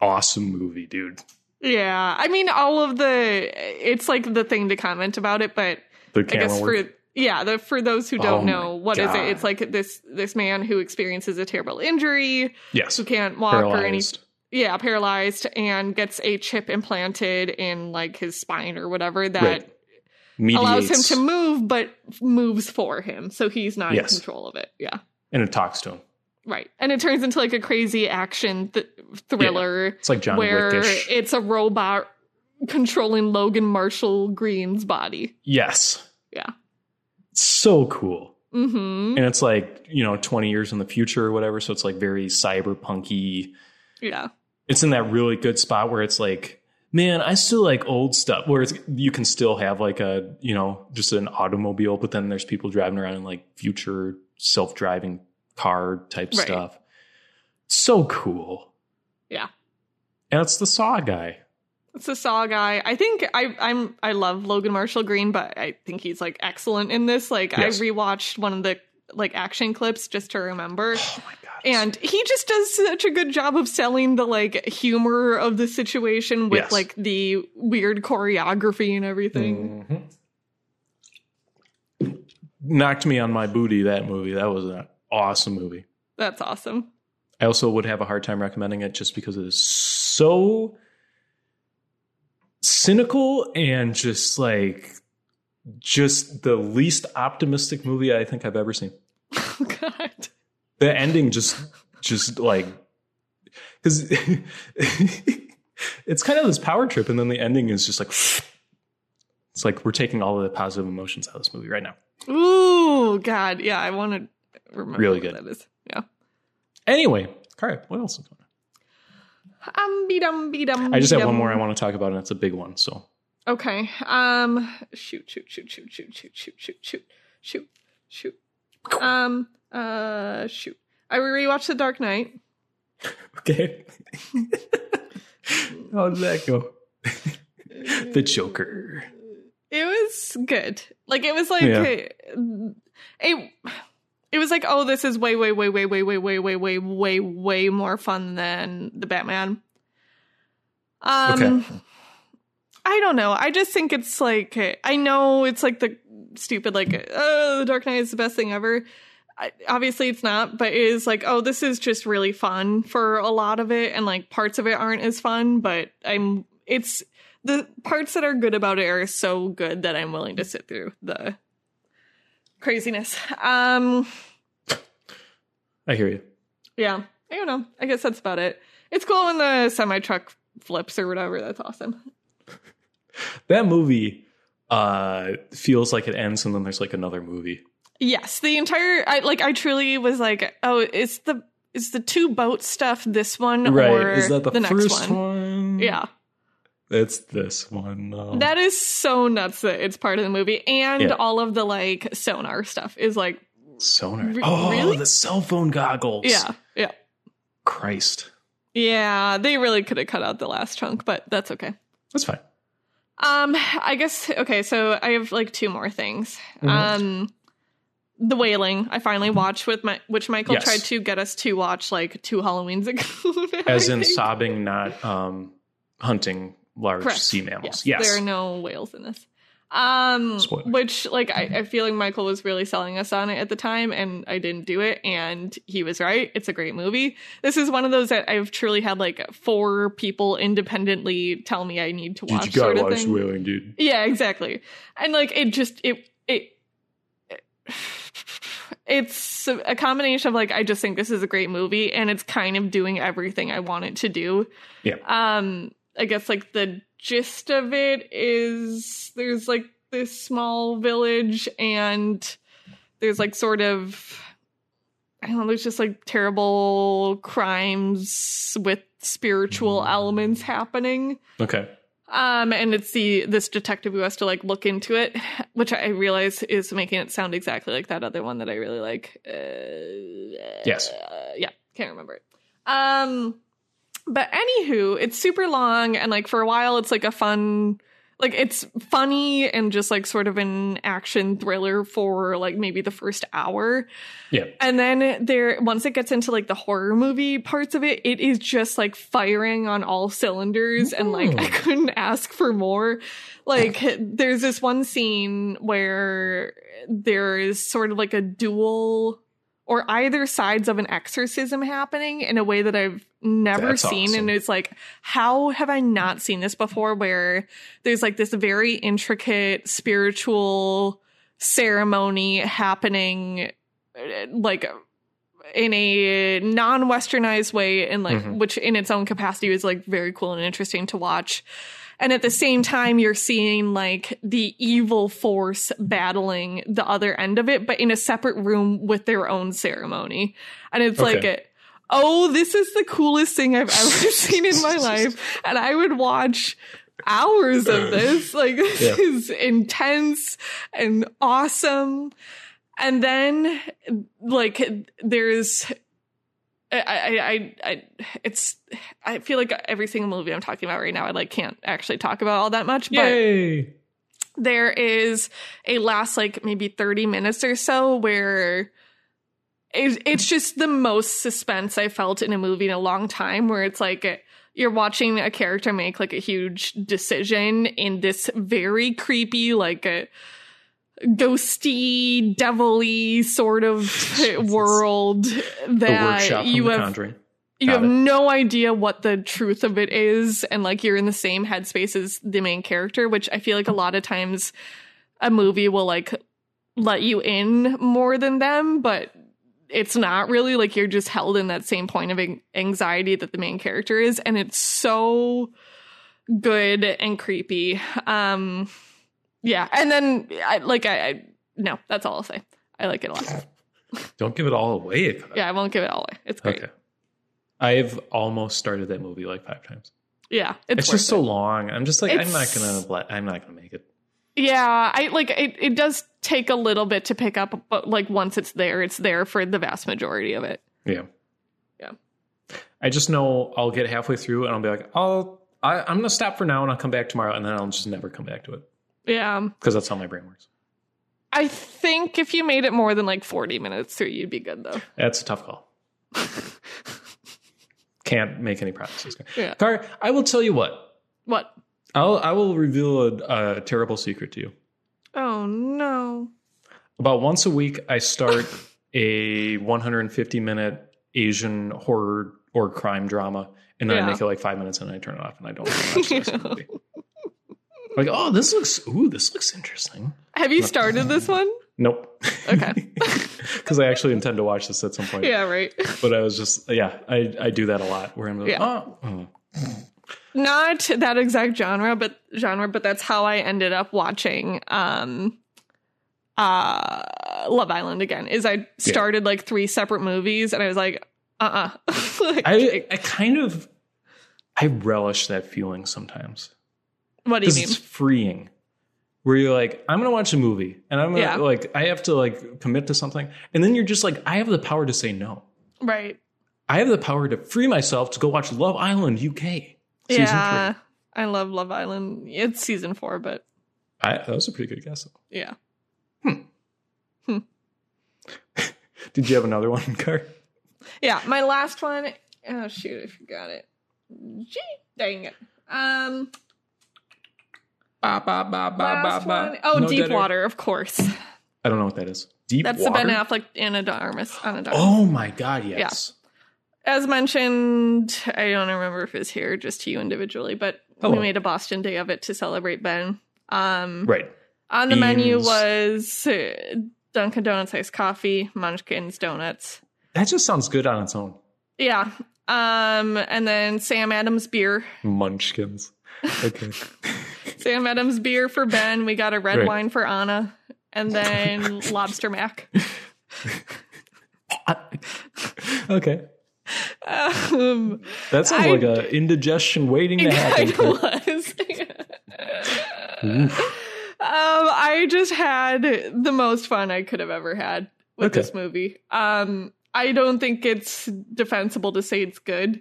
Awesome movie, dude. Yeah. I mean all of the it's like the thing to comment about it, but The I guess work. for yeah, the for those who Oh don't my know, what is God. it? It's like this this man who experiences a terrible injury, yes, who can't walk or any yeah, paralyzed and gets a chip implanted in like his spine or whatever that Right. allows him to move but moves for him. So he's not Yes. in control of it. Yeah. and it talks to him. Right. And it turns into like a crazy action th- thriller It's like John where Wickish. it's a robot controlling Logan Marshall Green's body. yes, Yeah. so cool. Mhm. and it's like you know 20 years in the future or whatever so it's like very cyberpunky Yeah. it's in that really good spot where it's like man i still like old stuff where it's you can still have like a you know just an automobile but then there's people driving around in like future self-driving car type Right. stuff so cool Yeah. and it's the saw guy It's the Saw guy. I think I I'm I love Logan Marshall Green, but I think he's like excellent in this. Like Yes. I rewatched one of the like action clips just to remember. oh my god And he just does such a good job of selling the like humor of the situation with Yes. like the weird choreography and everything. Mhm. knocked me on my booty that movie that was an awesome movie That's awesome. I also would have a hard time recommending it just because it is so cynical and just like just the least optimistic movie I think I've ever seen. Oh god. The ending just just like cuz it's kind of this power trip and then the ending is just like it's like we're taking all of the positive emotions out of this movie right now. Ooh, god. Yeah, I want to remember Really good. that is. Yeah. Anyway, Kara, what else is going on? Um be dum be dum. I just have one more I want to talk about and it's a big one. So, Okay. Um shoot shoot shoot shoot shoot shoot shoot shoot shoot shoot shoot. Um uh shoot. I rewatched The Dark Knight. Okay. How did that go? the Joker. It was good. Like it was like Yeah. it, it it was like, oh, this is way, way, way, way, way, way, way, way, way, way, way more fun than the Batman. Um Okay. I don't know. I just think it's like I know it's like the stupid like oh the Dark Knight is the best thing ever. I, obviously it's not, but it is like oh this is just really fun for a lot of it, and like parts of it aren't as fun. But I'm it's the parts that are good about it are so good that I'm willing to sit through the craziness. Um I hear you. yeah, I don't know. I guess that's about it. It's cool when the semi truck flips or whatever. That's awesome. That movie uh feels like it ends and then there's like another movie. Yes, the entire I like I truly was like, oh, is the is the two boat stuff this one or Is that the, next first one? one? Yeah. It's this one. No. That is so nuts that it's part of the movie and Yeah. all of the like sonar stuff is like Sonar. Oh, really? the cell phone goggles. yeah, yeah. Christ. Yeah, they really could have cut out the last chunk, but that's okay. That's fine. Um, I guess okay. So I have like two more things. Mhm. Um, the Wailing. I finally watched with my which Michael Yes. tried to get us to watch like two Halloweens ago. As in sobbing, not um hunting large Correct. sea mammals. Yes, Yes. there are no whales in this. Um, Spoiler. which like I, I feel like Michael was really selling us on it at the time, and I didn't do it, and he was right. It's a great movie. This is one of those that I've truly had like four people independently tell me I need to watch. sort of thing. Whaling, dude. Yeah, exactly. And like it just it it it's a combination of like I just think this is a great movie and it's kind of doing everything I want it to do. Yeah. Um I guess like the gist of it is there's like this small village and there's like sort of I don't know, there's just like terrible crimes with spiritual elements happening. Okay. Um, and it's the this detective who has to like look into it, which I realize is making it sound exactly like that other one that I really like. Uh, Yes. uh, yeah, can't remember it. Um, but anywho, it's super long, and like for a while, it's like a fun, like it's funny and just like sort of an action thriller for like maybe the first hour. Yeah. And then there, once it gets into like the horror movie parts of it, it is just like firing on all cylinders. And like, I hmm. couldn't ask for more. Like, there's this one scene where there is sort of like a dual or either sides of an exorcism happening in a way that I've never That's seen. awesome. And it's like, how have I not seen this before? Where there's like this very intricate spiritual ceremony happening uh, like in a non-westernized way and like Mhm. which in its own capacity was like very cool and interesting to watch and at the same time you're seeing like the evil force battling the other end of it but in a separate room with their own ceremony. And it's like Okay. oh this is the coolest thing i've ever seen in my life. And i would watch hours of uh. this. Like this Yeah. is intense and awesome. And then like there's I, I, I, I, it's, I feel like every single movie I'm talking about right now, I like can't actually talk about all that much, but there is a last like maybe 30 minutes or so where it, it's just the most suspense I felt in a movie in a long time where it's like you're watching a character make like a huge decision in this very creepy like a ghosty devilly sort of world that you have you Got have it. no idea what the truth of it is and like you're in the same headspace as the main character which i feel like a lot of times a movie will like let you in more than them but it's not really. Like you're just held in that same point of anxiety that the main character is and it's so good and creepy. Um yeah and then i like i, I no that's all i'll say i like it a lot Don't give it all away. yeah i won't give it all away it's great Okay. I've almost started that movie like five times. yeah it's, It's, just it. so long. I'm just like, I'm not gonna, let- I'm not gonna make it. Yeah, I like it. It does take a little bit to pick up, but like once it's there, it's there for the vast majority of it. Yeah. Yeah. I just know I'll get halfway through and I'll be like, I'll, I, I'm gonna stop for now and I'll come back tomorrow and then I'll just never come back to it Yeah, because that's how my brain works. I think if you made it more than like forty minutes through, you'd be good though. That's a tough call. Can't make any promises. Yeah. Car, I will tell you what. What? I'll I will reveal a, a terrible secret to you. Oh no! About once a week, I start a 150 minute Asian horror or crime drama, and then Yeah. I make it like five minutes and I turn it off and I don't watch the rest of the movie. Like, oh, this looks ooh, this looks interesting. Have you started this one? Nope. Okay. Because I actually intend to watch this at some point. Yeah, right. But I was just yeah, I, I do that a lot where I'm like, Yeah. oh. Not that exact genre, but genre, but that's how I ended up watching um uh Love Island again. Is I started like three separate movies and I was like, uh uh I I kind of I relish that feeling sometimes. What do you mean? it's freeing where you're like i'm gonna watch a movie and i'm gonna Yeah. like i have to like commit to something and then you're just like i have the power to say no Right. i have the power to free myself to go watch love island uk season yeah. three I love Love Island. It's season four, but I, that was a pretty good guess yeah. Hmm. Did you have another one car Yeah. My last one. Oh shoot, I forgot it. Gee, dang it. Um Ba, ba, ba, ba, Last ba, ba. Oh, No Deep Dead Air? Water, of course. I don't know what that is. Deep That's water. the Ben Affleck Ana de Armas. Ana de Armas. Oh my god, yes. As mentioned, I don't remember if it's here just to you individually, but Hello. we made a Boston day of it to celebrate Ben. Um, Right. On the menu Beans. was uh, Dunkin' Donuts iced coffee, Munchkins donuts. That just sounds good on its own. Yeah. Um, and then Sam Adams beer. Munchkins. Okay. Sam Adams beer for Ben. We got a red Right. wine for Ana. And then lobster mac. okay. Um, That sounds I- like a indigestion waiting to happen. of was. Um, I just had the most fun I could have ever had with Okay. this movie. Um, I don't think it's defensible to say it's good.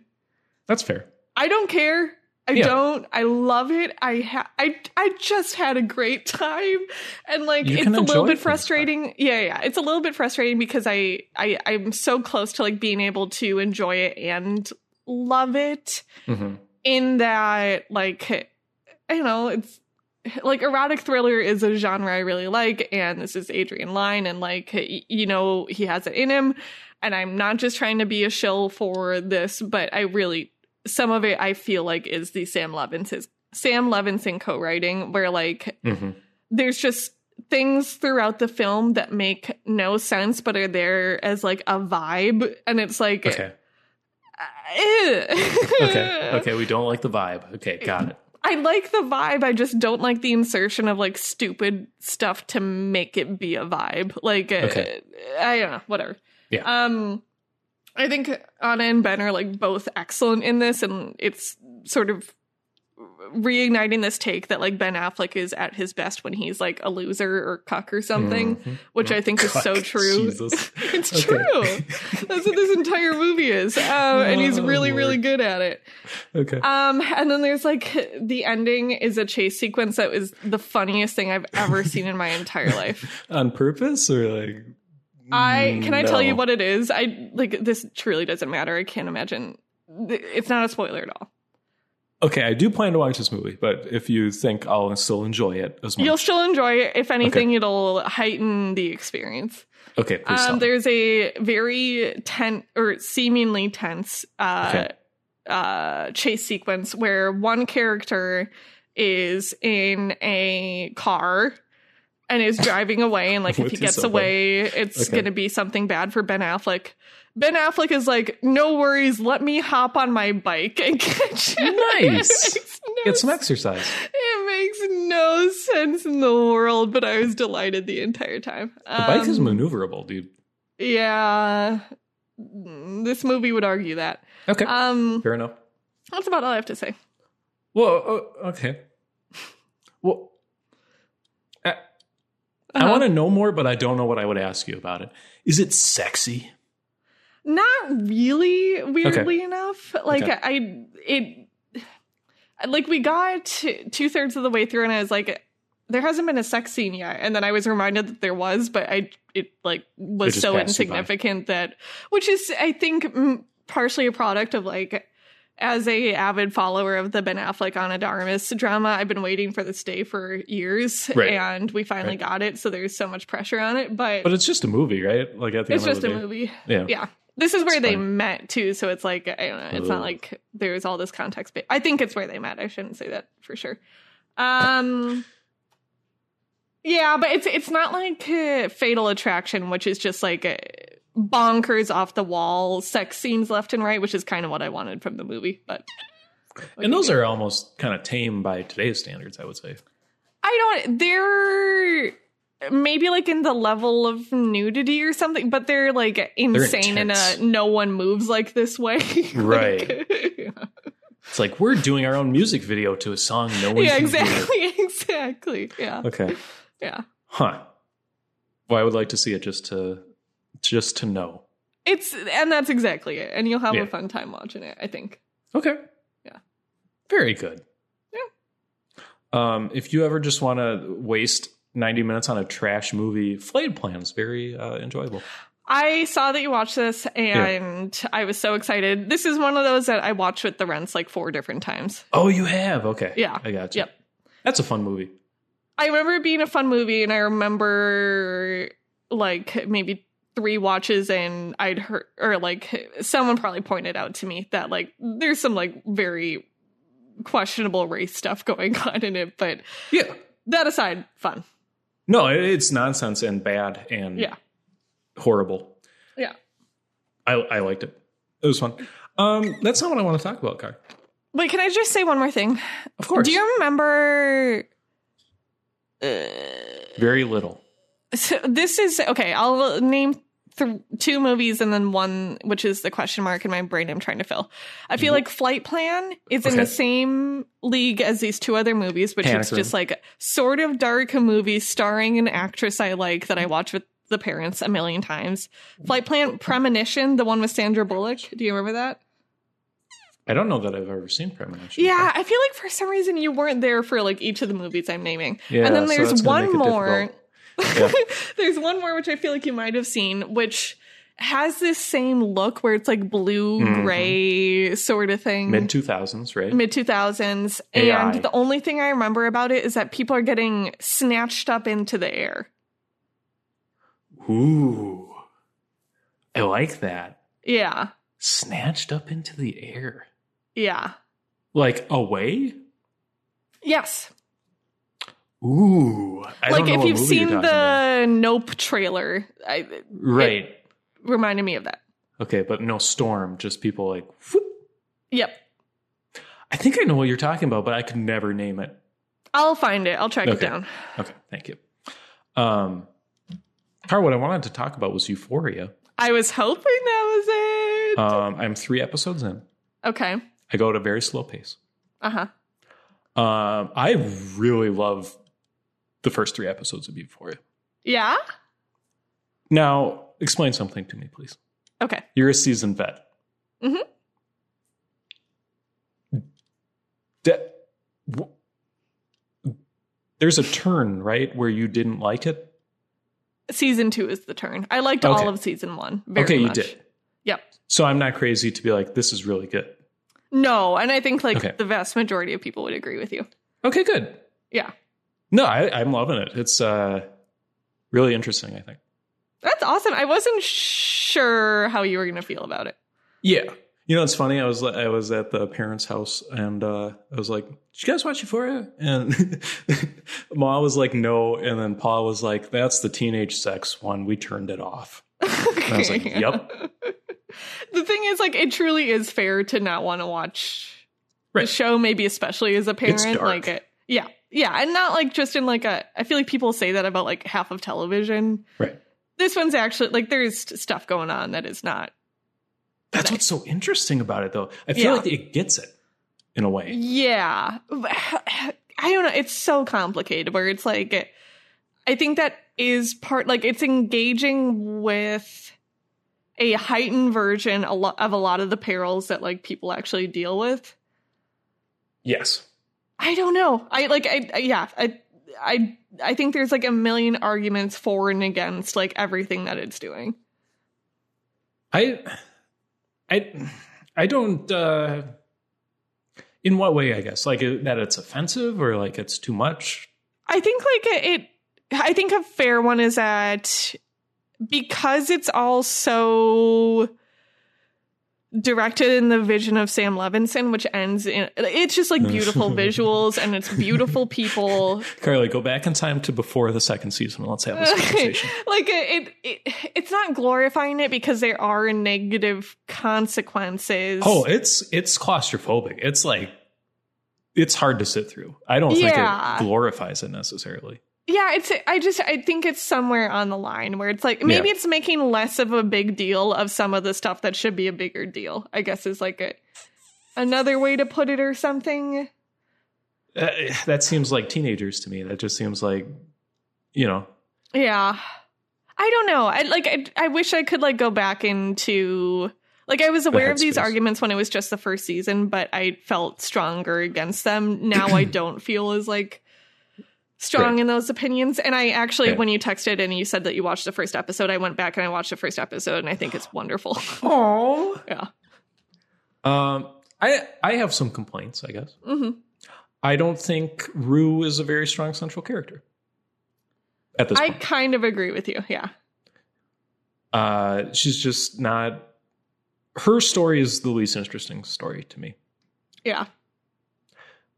That's fair. I don't care. I Yeah. don't. I love it. I ha- I I just had a great time, and like You it's a little bit frustrating. Yeah, yeah, it's a little bit frustrating because I I I'm so close to like being able to enjoy it and love it hmm in that like you know it's like erotic thriller is a genre I really like and this is Adrian Lyne and like you know he has it in him and I'm not just trying to be a shill for this but I really some of it I feel like is the Sam Levinson's Sam Levinson co-writing where like hmm there's just things throughout the film that make no sense but are there as like a vibe and it's like Okay. Okay. Okay. We don't like the vibe. Okay. Got it. I like the vibe. I just don't like the insertion of like stupid stuff to make it be a vibe. Like, uh, Okay. I don't know, whatever. Yeah. Um, I think Ana and Ben are like both excellent in this, and it's sort of reigniting this take that like Ben Affleck is at his best when he's like a loser or cuck or something, Mhm. which I think is so true. It's Okay. true. That's what this entire movie is, uh, and he's Oh, really, Lord. really good at it. Okay. Um, and then there's like the ending is a chase sequence that was the funniest thing I've ever seen in my entire life. On purpose or like? I can I tell you what it is? I like this truly doesn't matter. I can't imagine. It's not a spoiler at all. Okay, I do plan to watch this movie, but if you think I'll still enjoy it as much, You'll still enjoy it. If anything, it'll heighten the experience. okay, Um, there's a very tense or seemingly tense uh, Okay. uh, chase sequence where one character is in a car and is driving away, and like if he gets away, it's Okay. going to be something bad for Ben Affleck. Ben Affleck is like, "No worries, let me hop on my bike and catch him." Nice. No Get some exercise. it makes no sense in the world, but I was delighted the entire time. The bike is Um, maneuverable, dude. yeah, this movie would argue that. Okay, Um, fair enough. that's about all I have to say. Well, uh, okay. Well, I Uh-huh. want to know more, but I don't know what I would ask you about it. Is it sexy? Not really, weirdly enough. Like Okay. I, it, like we got two thirds of the way through, and I was like, there hasn't been a sex scene yet, and then I was reminded that there was, but I, it like was so passed you by. insignificant that, which is, I think, partially a product of like. As a avid follower of the Ben Affleck Ana de Armas drama, I've been waiting for this day for years, Right. and we finally Right. got it. So there's so much pressure on it, but, But it's just a movie, right? Like at the it's end just of a day. movie. Yeah. Yeah. This is where It's they fine. met too, so it's like I don't know. It's not like there's all this context. But I think it's where they met. I shouldn't say that for sure. Um, yeah, but it's it's not like uh, Fatal Attraction, which is just like uh, bonkers off the wall sex scenes left and right, which is kind of what I wanted from the movie. But And those are almost kind of tame by today's standards, I would say. I don't. They're maybe like in the level of nudity or something, but they're like insane in a no one moves like this way. Right. It's like we're doing our own music video to a song no one yeah, can hear. exactly, exactly. Yeah, Okay. yeah. Huh. Well, I would like to see it just to just to know. It's and that's exactly it. And you'll have Yeah. a fun time watching it. I think. Okay. Yeah. Very good. Yeah. Um, if you ever just want to waste 90 minutes on a trash movie, Flight Plan's very uh, enjoyable. I saw that you watched this and I was so excited. This is one of those that I watched with the rents like four different times. Oh, you have? Okay. Yeah. I got you. Yep. That's a fun movie. I remember it being a fun movie, and I remember like maybe three watches and I'd heard or like someone probably pointed out to me that like there's some like very questionable race stuff going on in it, but Yeah. that aside, fun. No, it's nonsense and bad and Yeah. horrible. Yeah. I I liked it. It was fun. Um, that's not what I want to talk about, Car. Wait, can I just say one more thing? Of course. Do you remember Very little. so this is okay, I'll name th- two movies and then one which is the question mark in my brain I'm trying to fill. I feel mm-hmm. like Flight Plan is in the same league as these two other movies, which Panic is Room. just like sort of dark a movie starring an actress I like that I watch with the parents a million times. Flight Plan Premonition, the one with Sandra Bullock. Do you remember that? I don't know that I've ever seen Premonition. Yeah, I feel like for some reason you weren't there for like each of the movies I'm naming. Yeah, and then there's gonna one more. difficult. Yeah. there's one more which I feel like you might have seen, which has this same look where it's like blue Mhm. gray sort of thing. Mid two thousands, right? Mid 2000s. And the only thing I remember about it is that people are getting snatched up into the air. Ooh. I like that. Yeah. Snatched up into the air. Yeah. Like away? Yes. Ooh. I like if you've seen talking about. the Nope trailer, I, Right. reminded me of that. okay, but no storm, just people like whoop. Yep. I think I know what you're talking about, but I could never name it. I'll find it. I'll track it down. Okay, thank you. Um Car, what I wanted to talk about was Euphoria. I was hoping that was it. Um, I'm three episodes in. okay. I go at a very slow pace. Uh huh. Um, I really love the first three episodes of Euphoria. Yeah. Now, explain something to me, please. Okay. You're a seasoned vet. Mhm. De- w- there's a turn, right, where you didn't like it. Season two is the turn. I liked Okay. all of season one. Very okay, much. you did. Yep. So I'm not crazy to be like, this is really good. No, and I think like Okay. the vast majority of people would agree with you. Okay, good. Yeah. No, I, I'm loving it. It's uh, really interesting. I think. That's awesome. I wasn't sure how you were going to feel about it. Yeah. You know, it's funny. I was I was at the parents' house and uh, I was like, "Did you guys watch Euphoria?" And Ma was like, "No," and then Paul was like, "That's the teenage sex one. We turned it off." I was like, "Yep." the thing is, like, it truly is fair to not want to watch the show, maybe especially as a parent. Like, it, yeah, yeah, and not like just in like a. I feel like people say that about like half of television. Right. This one's actually like there's stuff going on that is not. That's what's so interesting about it, though. I feel Yeah. like it gets it in a way. Yeah, I don't know. It's so complicated. Where it's like, I think that is part like it's engaging with a heightened version a lot of a lot of the perils that like people actually deal with. Yes. I don't know. I like I, I yeah, I I I think there's like a million arguments for and against like everything that it's doing. I, I, I don't. uh In what way? I guess like that it's offensive or like it's too much. I think like it I think a fair one is that because it's all so directed in the vision of Sam Levinson, which ends in it's just like beautiful visuals and it's beautiful people. Carly, go back in time to before the second season. Let's have this conversation. like it, it, it's not glorifying it because there are negative consequences. Oh, it's it's claustrophobic. It's like it's hard to sit through. I don't Yeah. think it glorifies it necessarily. Yeah, it's I just I think it's somewhere on the line where it's like maybe Yeah. it's making less of a big deal of some of the stuff that should be a bigger deal. I guess is like a another way to put it or something. Uh, that seems like teenagers to me. That just seems like, you know, Yeah. I don't know. I like I, I wish I could like go back into like I was aware of these arguments when it was just the first season, but I felt stronger against them. Now I don't feel as like strong Right. in those opinions. And I actually Yeah. when you texted and you said that you watched the first episode, I went back and I watched the first episode and I think it's wonderful. oh, yeah. um, I I have some complaints, I guess. hmm I don't think Rue is a very strong central character at this I point. kind of agree with you. Yeah. Uh, she's just not. Her story is the least interesting story to me. Yeah.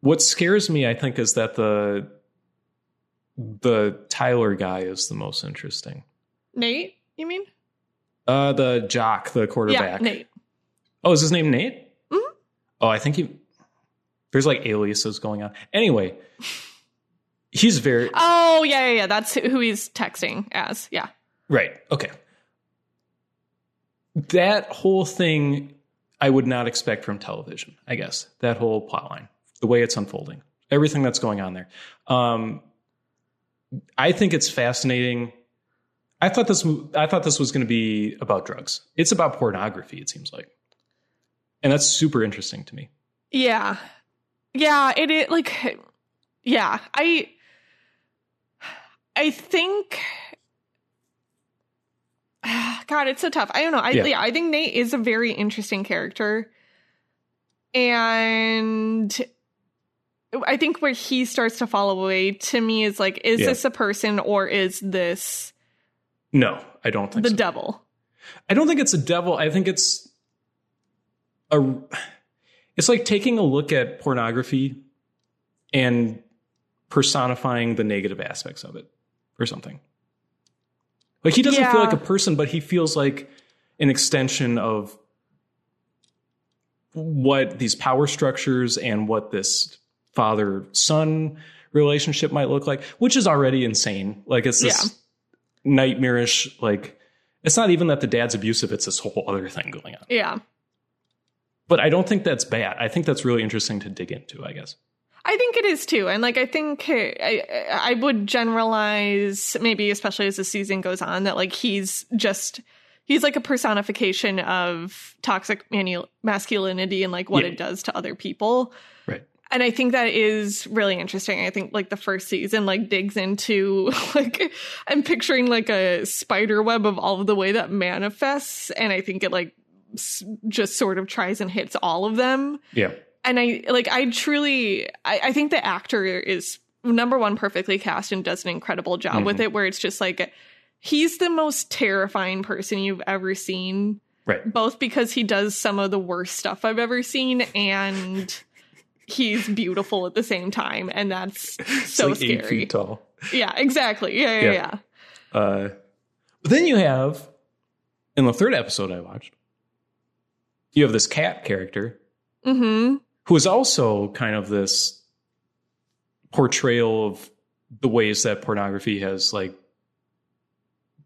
What scares me, I think, is that the the Tyler guy is the most interesting. Nate, you mean? Uh, the jock, the quarterback. Yeah, Nate. Oh, is his name Nate? Mhm. Oh, I think he. There's like aliases going on. Anyway, he's very Oh, yeah, yeah, yeah. That's who he's texting as. Yeah. right. Okay, that whole thing I would not expect from television. I guess that whole plot line, the way it's unfolding, everything that's going on there. Um, I think it's fascinating. I thought this. I thought this was going to be about drugs. It's about pornography. It seems like, and that's super interesting to me. Yeah. Yeah, it is like yeah, I I think God, it's so tough. I don't know. I Yeah. yeah, I think Nate is a very interesting character. And I think where he starts to fall away to me is like, is Yeah. this a person or is this No, I don't think the so. devil? I don't think it's a devil. I think it's a. It's like taking a look at pornography and personifying the negative aspects of it, or something. Like he doesn't feel like a person, but he feels like an extension of what these power structures and what this father son relationship might look like, which is already insane. Like it's this nightmarish, like it's not even that the dad's abusive, it's this whole other thing going on. Yeah. But I don't think that's bad. I think that's really interesting to dig into, I guess. I think it is too, and like I think uh, I I would generalize maybe especially as the season goes on that like he's just he's like a personification of toxic manu- masculinity and like what Yeah. it does to other people. And I think that is really interesting. I think like the first season like digs into like I'm picturing like a spider web of all of the way that manifests, and I think it like s- just sort of tries and hits all of them Yeah. and I like I truly I, I think the actor is number one perfectly cast and does an incredible job with mm-hmm. it where it's just like he's the most terrifying person you've ever seen Right. both because he does some of the worst stuff I've ever seen and he's beautiful at the same time and that's so like eight scary. feet tall. Yeah, exactly. Yeah, yeah, Yeah. yeah. Uh, but then you have, in the third episode I watched, you have this cat character Mm-hmm. who is also kind of this portrayal of the ways that pornography has like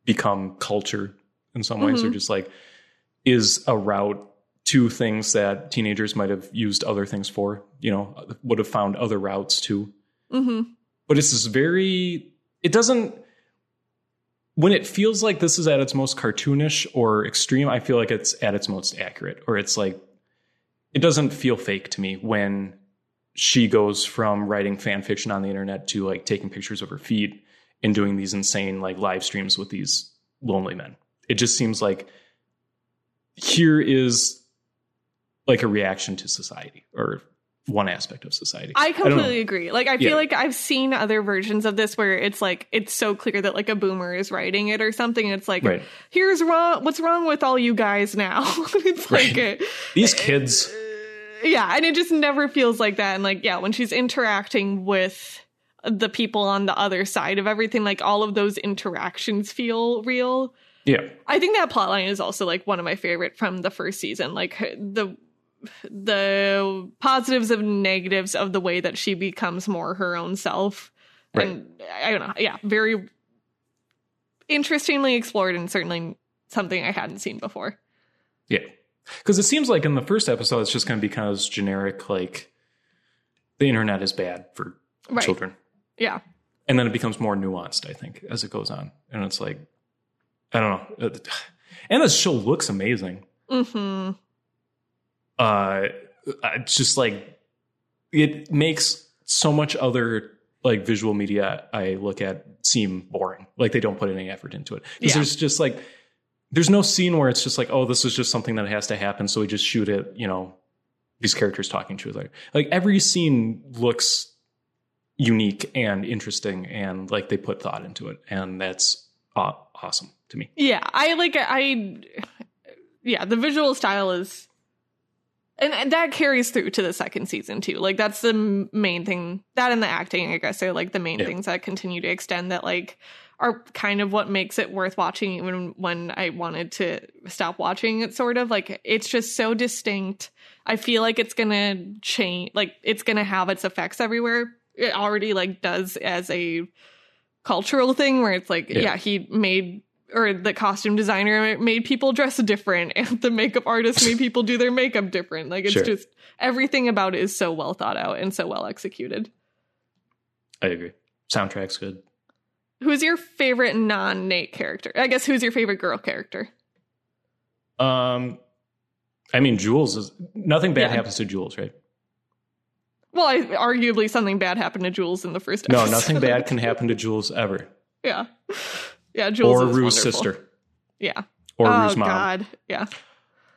become culture in some ways, or Mhm. just like is a route to things that teenagers might have used other things for, you know, would have found other routes to. Mm-hmm. But it's this very, it doesn't, when it feels like this is at its most cartoonish or extreme, I feel like it's at its most accurate, or it's like, it doesn't feel fake to me when she goes from writing fan fiction on the internet to like taking pictures of her feet and doing these insane like live streams with these lonely men. It just seems like here is like a reaction to society or one aspect of society. I completely agree. Like I feel Yeah. like I've seen other versions of this where it's like it's so clear that like a boomer is writing it or something. It's like Right. here's wrong what's wrong with all you guys now. it's like Right. uh, These kids, yeah, and it just never feels like that. And like yeah, when she's interacting with the people on the other side of everything, like all of those interactions feel real. yeah, I think that plotline is also like one of my favorite from the first season. Like the the positives and negatives of the way that she becomes more her own self. Right. And I don't know. Yeah, very interestingly explored and certainly something I hadn't seen before. yeah. Because it seems like in the first episode, it's just going to be kind of generic, like the internet is bad for Right. children, Yeah. and then it becomes more nuanced. I think as it goes on, and it's like, I don't know. And this show looks amazing. hmm uh it's just like it makes so much other like visual media i look at seem boring like they don't put any effort into it because Yeah. there's just like there's no scene where it's just like oh this is just something that has to happen so we just shoot it you know these characters talking to each other. Like every scene looks unique and interesting, and like they put thought into it, and that's aw- awesome to me. Yeah, I like I yeah, the visual style is and, and that carries through to the second season too. Like that's the main thing. That and the acting, I guess, are like the main Yeah. things that continue to extend that like are kind of what makes it worth watching even when I wanted to stop watching it sort of. Like it's just so distinct. I feel like it's gonna change like it's gonna have its effects everywhere. It already like does as a cultural thing where it's like, Yeah. yeah, he made or the costume designer made people dress different and the makeup artist made people do their makeup different. Like it's Sure. just everything about it is so well thought out and so well executed. I agree. Soundtrack's good. Who's your favorite non Nate character? I guess who's your favorite girl character? Um, I mean, Jules is nothing bad Yeah. happens to Jules, right? Well, I, arguably something bad happened to Jules in the first episode. No, nothing bad can happen to Jules ever, yeah. Yeah, Jules or Rue's sister, Yeah. or oh, Rue's mom, God. Yeah.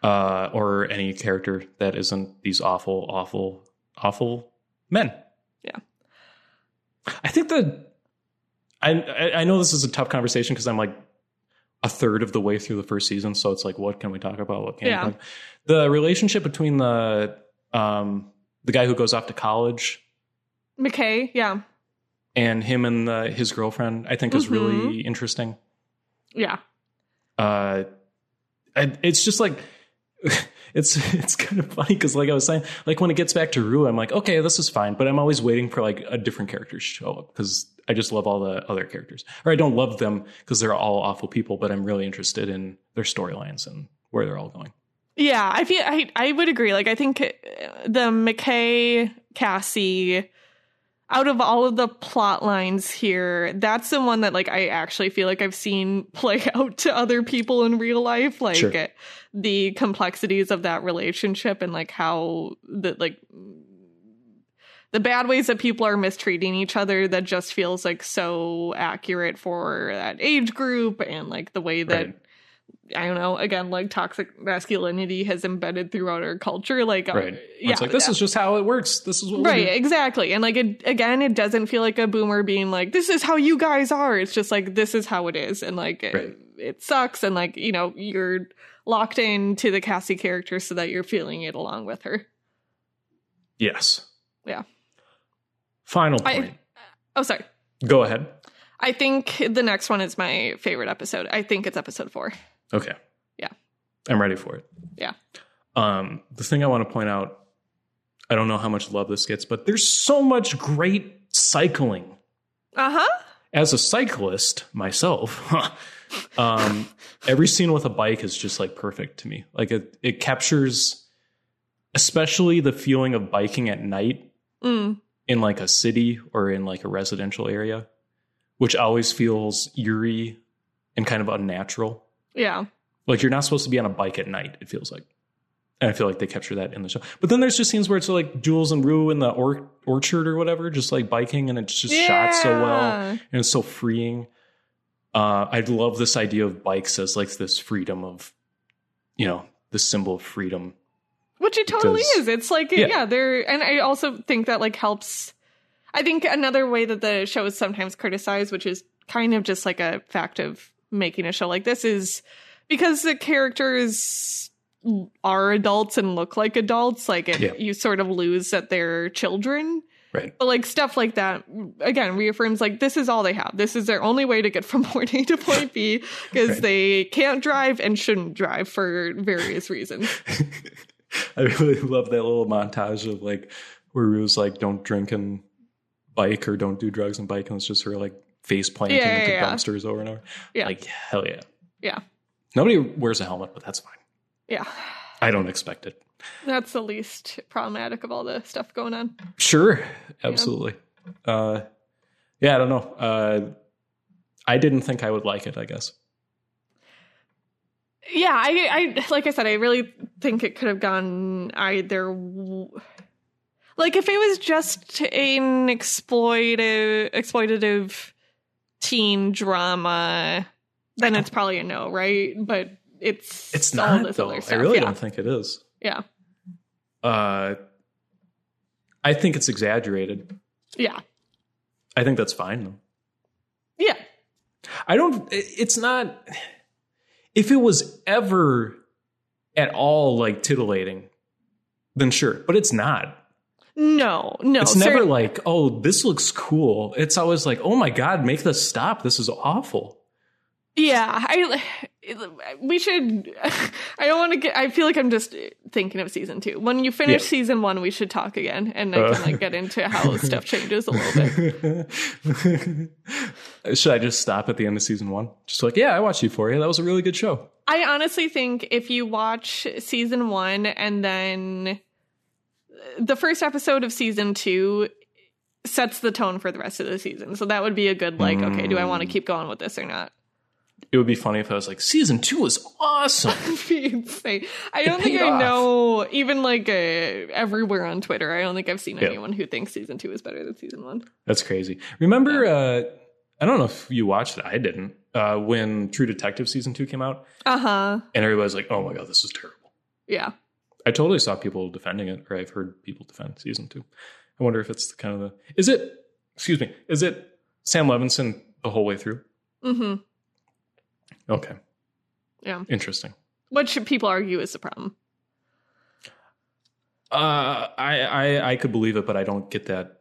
uh, or any character that isn't these awful, awful, awful men. Yeah. I think that I I know this is a tough conversation because I'm like a third of the way through the first season, so it's like, what can we talk about? What can't Yeah. The relationship between the um the guy who goes off to college McKay. Yeah. And him and the, his girlfriend, I think, is really interesting. Yeah. uh I, it's just like it's it's kind of funny because like i was saying like when it gets back to rue i'm like okay this is fine but i'm always waiting for like a different character to show up because i just love all the other characters or i don't love them because they're all awful people but i'm really interested in their storylines and where they're all going Yeah, I feel I I would agree. Like I think uh, the McKay Cassie out of all of the plot lines here, that's the one that like I actually feel like I've seen play out to other people in real life. Like Sure. the complexities of that relationship and like how the like the bad ways that people are mistreating each other that just feels like so accurate for that age group and like the way that right I don't know, again, like toxic masculinity has embedded throughout our culture. Like, uh, right yeah, it's like this is just how it works this is what we right, exactly. And like, it, again, it doesn't feel like a boomer being like, this is how you guys are. It's just like, this is how it is. And like, it, Right. it sucks. And like, you know, you're locked into the Cassie character so that you're feeling it along with her. yes Yeah. final I- point Oh, sorry. go ahead I think the next one is my favorite episode. I think it's episode four. Okay. Yeah. I'm ready for it. Yeah. Um, the thing I want to point out, I don't know how much love this gets, but there's so much great cycling. Uh huh. As a cyclist myself, um, every scene with a bike is just like perfect to me. Like it, it captures, especially the feeling of biking at night Mm. in like a city or in like a residential area, which always feels eerie and kind of unnatural. Yeah. Like you're not supposed to be on a bike at night. It feels like, and I feel like they capture that in the show. But then there's just scenes where it's like Jules and Rue in the or- orchard or whatever, just like biking, and it's just shot so well and it's so freeing. Uh, I love this idea of bikes as like this freedom of, you know, the symbol of freedom. Which it totally Because- is. It's like Yeah. yeah. they're and I also think that like helps I think another way that the show is sometimes criticized, which is kind of just like a fact of making a show like this, is because the characters are adults and look like adults, like it, Yeah. you sort of lose that they're children. Right. But like stuff like that again reaffirms like this is all they have. This is their only way to get from point A to point B because Right. they can't drive and shouldn't drive for various reasons. I really love that little montage of like where Rue's like, don't drink and bike or don't do drugs and bike. And it's just her like face planting Yeah, yeah, into yeah. dumpsters over and over. Yeah. Like, hell yeah. Yeah. Nobody wears a helmet, but that's fine. Yeah. I don't expect it. That's the least problematic of all the stuff going on. Sure. Absolutely. Uh, yeah, I don't know. Uh, I didn't think I would like it, I guess. Yeah, I, I like I said, I really think it could have gone either. w- Like if it was just an exploitive, exploitative teen drama, then it's probably a no, right? But it's It's not, though. I really yeah. don't think it is. Yeah, Uh, I think it's exaggerated. Yeah. I think that's fine though. Yeah. I don't. It's not. If it was ever at all like titillating, then sure. But it's not. No, no. it's never like, oh, this looks cool. It's always like, oh my god, make this stop. This is awful. Yeah, I. We should. I don't want to get. I feel like I'm just thinking of season two. When you finish Yeah. season one, we should talk again, and I Uh. can like get into how stuff changes a little bit. Should I just stop at the end of season one? Just like, yeah, I watched Euphoria. That was a really good show. I honestly think if you watch season one and then the first episode of season two sets the tone for the rest of the season. So that would be a good like, okay, do I want to Mm. keep going with this or not? It would be funny if I was like, season two was awesome. Insane. I don't think I off. know even like uh, everywhere on Twitter. I don't think I've seen Yeah. anyone who thinks season two is better than season one. That's crazy. Remember, uh, I don't know if you watched it. I didn't. Uh, when True Detective season two came out, Uh huh. and everybody's like, "Oh my god, this is terrible." Yeah. I totally saw people defending it, or I've heard people defend season two. I wonder if it's the kind of the. Is it? Excuse me. Is it Sam Levinson the whole way through? Mm-hmm. Okay. Yeah. Interesting. What should people argue is the problem? Uh, I, I I could believe it, but I don't get that.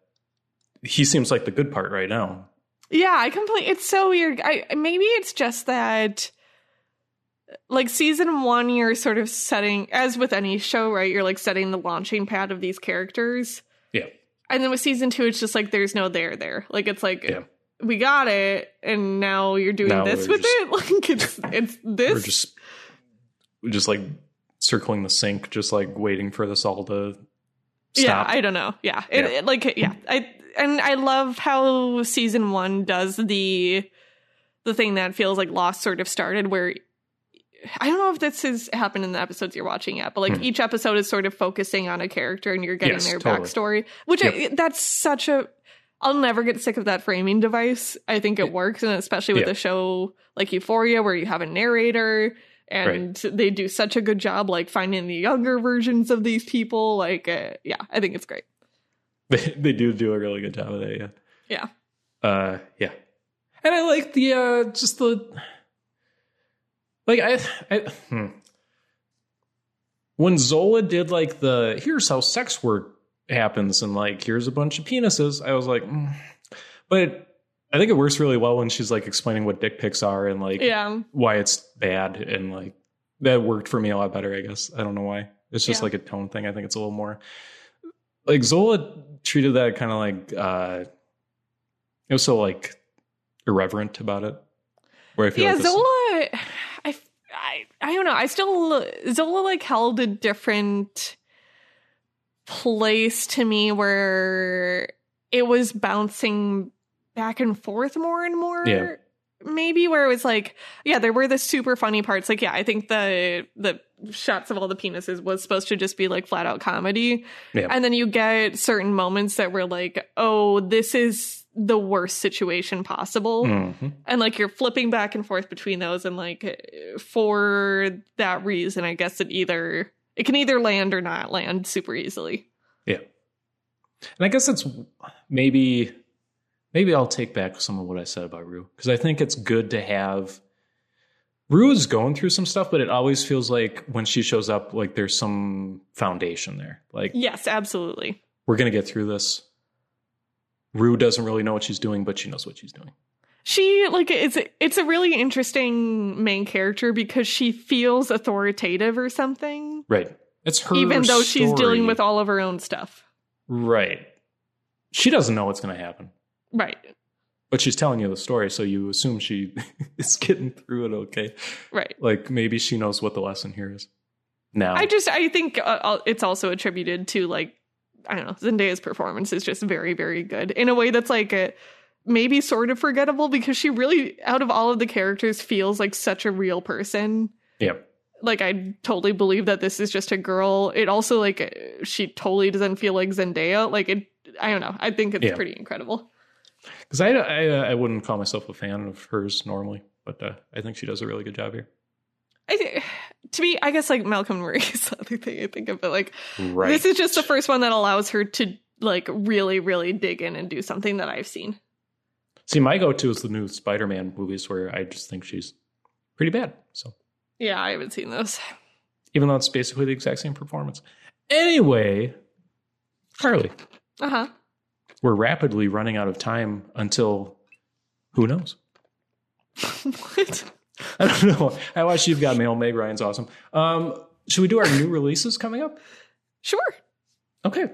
He seems like the good part right now. Yeah, I completely. It's so weird. I maybe it's just that, like season one, you're sort of setting, as with any show, right? You're like setting the launching pad of these characters, Yeah. and then with season two, it's just like there's no there there. Like it's like Yeah. we got it, and now you're doing Now this with just- it. Like it's it's this. We're just we're just like circling the sink, just like waiting for this all to Stop. Yeah. I don't know. Yeah. It, Yeah. it- like yeah. I and I love how season 1 does the the thing that feels like Lost sort of started where I don't know if this has happened in the episodes you're watching yet, but like Hmm. each episode is sort of focusing on a character and you're getting Yes, their totally. backstory, which I, that's such a. I'll never get sick of that framing device. I think it works, and especially with Yeah. a show like Euphoria, where you have a narrator and they do such a good job, like finding the younger versions of these people. Like, uh, yeah, I think it's great. They, they do do a really good job of that. Yeah. Yeah. Uh, yeah. And I like the uh, just the like I, I hmm. when Zola did like the here's how sex work happens and like here's a bunch of penises. I was like, mm. but I think it works really well when she's like explaining what dick pics are and like Yeah, why it's bad and like that worked for me a lot better i guess i don't know why it's just Yeah. like a tone thing i think it's a little more like zola treated that kind of like uh it was so like irreverent about it where i feel yeah. like Zola, I, don't know. I still Zola like held a different place to me where it was bouncing back and forth more and more. Yeah. Maybe where it was like, yeah, there were the super funny parts. Like, yeah, I think the the shots of all the penises was supposed to just be like flat out comedy. Yeah. And then you get certain moments that were like, oh, this is the worst situation possible Mhm. and like you're flipping back and forth between those and like for that reason i guess it either it can either land or not land super easily Yeah. and i guess it's maybe maybe i'll take back some of what i said about rue because i think it's good to have rue is going through some stuff but it always feels like when she shows up like there's some foundation there like yes absolutely we're going to get through this. Rue doesn't really know what she's doing, but she knows what she's doing. she like it's it's a really interesting main character because she feels authoritative or something Right. It's her even though she's dealing with all of her own stuff Right. She doesn't know what's going to happen, right but she's telling you the story, so you assume she is getting through it okay. right Like maybe she knows what the lesson here is. Now, I just I think uh, uh, it's also attributed to like I don't know Zendaya's performance is just very very good in a way that's like a, maybe sort of forgettable because she really out of all of the characters feels like such a real person. yeah, Like I totally believe that this is just a girl. It also like she totally doesn't feel like Zendaya. Like it I don't know. I think it's Yeah. pretty incredible. because I, I I wouldn't call myself a fan of hers normally, but uh, I think she does a really good job here. I th- to me, I guess, like Malcolm Murray is the other thing I think of, but like Right. this is just the first one that allows her to like really, really dig in and do something that I've seen. See, my go-to is the new Spider-Man movies, where I just think she's pretty bad. So, Yeah, I haven't seen those. even though it's basically the exact same performance. Anyway, Carly, Uh huh. we're rapidly running out of time until who knows. what? I don't know. I watched You've Got Mail. Meg Ryan's awesome. Um, should we do our new releases coming up? Sure. Okay.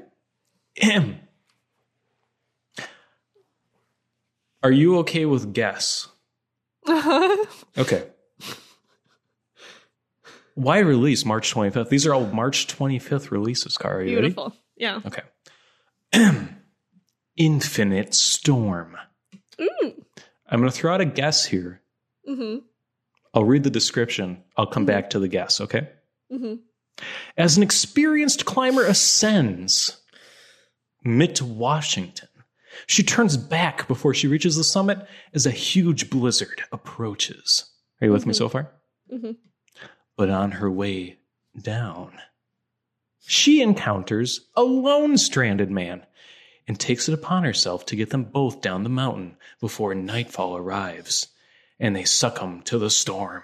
Are you okay with guess? Uh-huh. Okay. Why release March 25th? These are all March 25th releases. Are you ready? Beautiful. Yeah. Okay. Infinite Storm. Ooh. I'm going to throw out a guess here. Mm-hmm. I'll read the description. I'll come back to the guess, okay? Mm-hmm. As an experienced climber ascends Mount Washington, she turns back before she reaches the summit as a huge blizzard approaches. Are you with me so far? Mhm. But on her way down, she encounters a lone stranded man and takes it upon herself to get them both down the mountain before nightfall arrives and they succumb to the storm.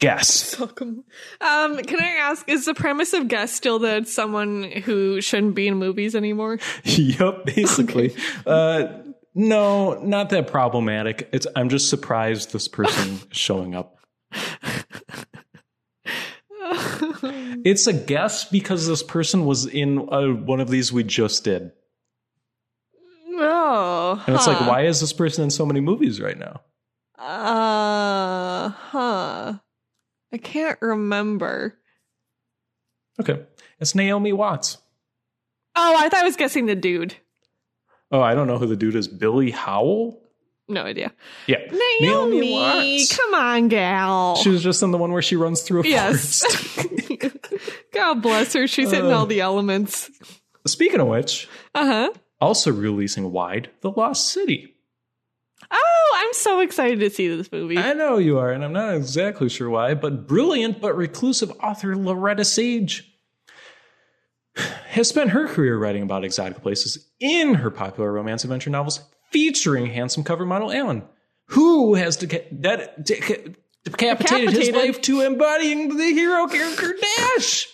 Guess. Welcome. Um, can I ask, is the premise of Guess still that someone who shouldn't be in movies anymore? yep, basically. Uh, no, not that problematic. It's I'm just surprised this person showing up. It's a guess because this person was in uh, one of these we just did, oh. and it's like, why is this person in so many movies right now? Uh huh. I can't remember. Okay, it's Naomi Watts. Oh, I thought I was guessing the dude. Oh, I don't know who the dude is. Billy Howle. No idea. Yeah, Naomi, Watts. come on, gal. She was just in the one where she runs through a yes. forest. God bless her. She's hitting Uh. all the elements. Speaking of which, Uh huh. also releasing wide, The Lost City. Oh, I'm so excited to see this movie. I know you are, and I'm not exactly sure why, but brilliant but reclusive author Loretta Sage has spent her career writing about exotic places in her popular romance adventure novels featuring handsome cover model Alan, who has deca- that deca- decapitated his Decapitated. life to embodying the hero character Dash.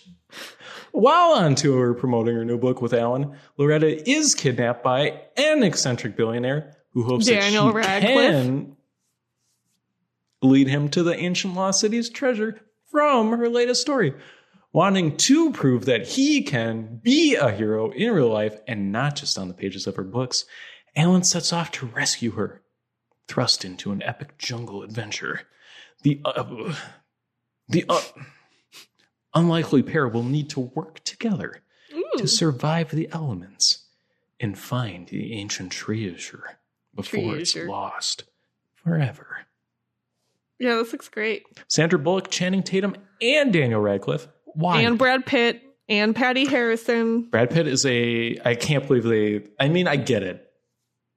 While on tour promoting her new book with Alan, Loretta is kidnapped by an eccentric billionaire who hopes Daniel that she Radcliffe? can lead him to the ancient lost city's treasure from her latest story. Wanting to prove that he can be a hero in real life and not just on the pages of her books, Alan sets off to rescue her, thrust into an epic jungle adventure. The uh, the uh, unlikely pair will need to work together Ooh. to survive the elements and find the ancient treasure before it's lost forever. Yeah, this looks great. Sandra Bullock, Channing Tatum, and Daniel Radcliffe. Why? And Brad Pitt and Patti Harrison. Brad Pitt is a. I can't believe they. I mean, I get it,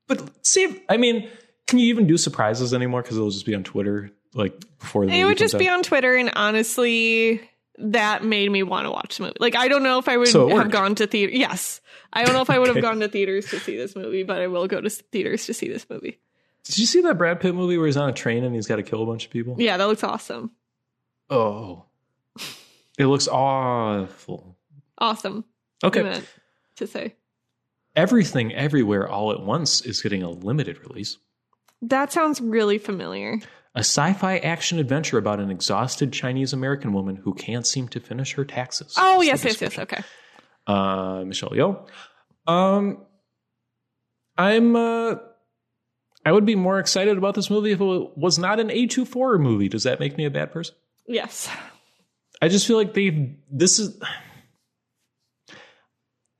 but see, I mean, can you even do surprises anymore? Because it'll just be on Twitter, like before the. It would just comes be on Twitter, and honestly, that made me want to watch the movie. Like, I don't know if I would So have gone to theater. Yes, I don't know if I would have gone to theaters to see this movie, but I will go to theaters to see this movie. Did you see that Brad Pitt movie where he's on a train and he's got to kill a bunch of people? Yeah, that looks awesome. Oh, it looks awful. Awesome. Okay, to say everything, everywhere, all at once is getting a limited release. that sounds really familiar. A sci-fi action adventure about an exhausted Chinese American woman who can't seem to finish her taxes. Oh yes, yes, yes. Okay. Uh, Michelle Yeoh. Um, I'm. Uh, I would be more excited about this movie if it was not an A24 movie. Does that make me a bad person? Yes. I just feel like they. This is.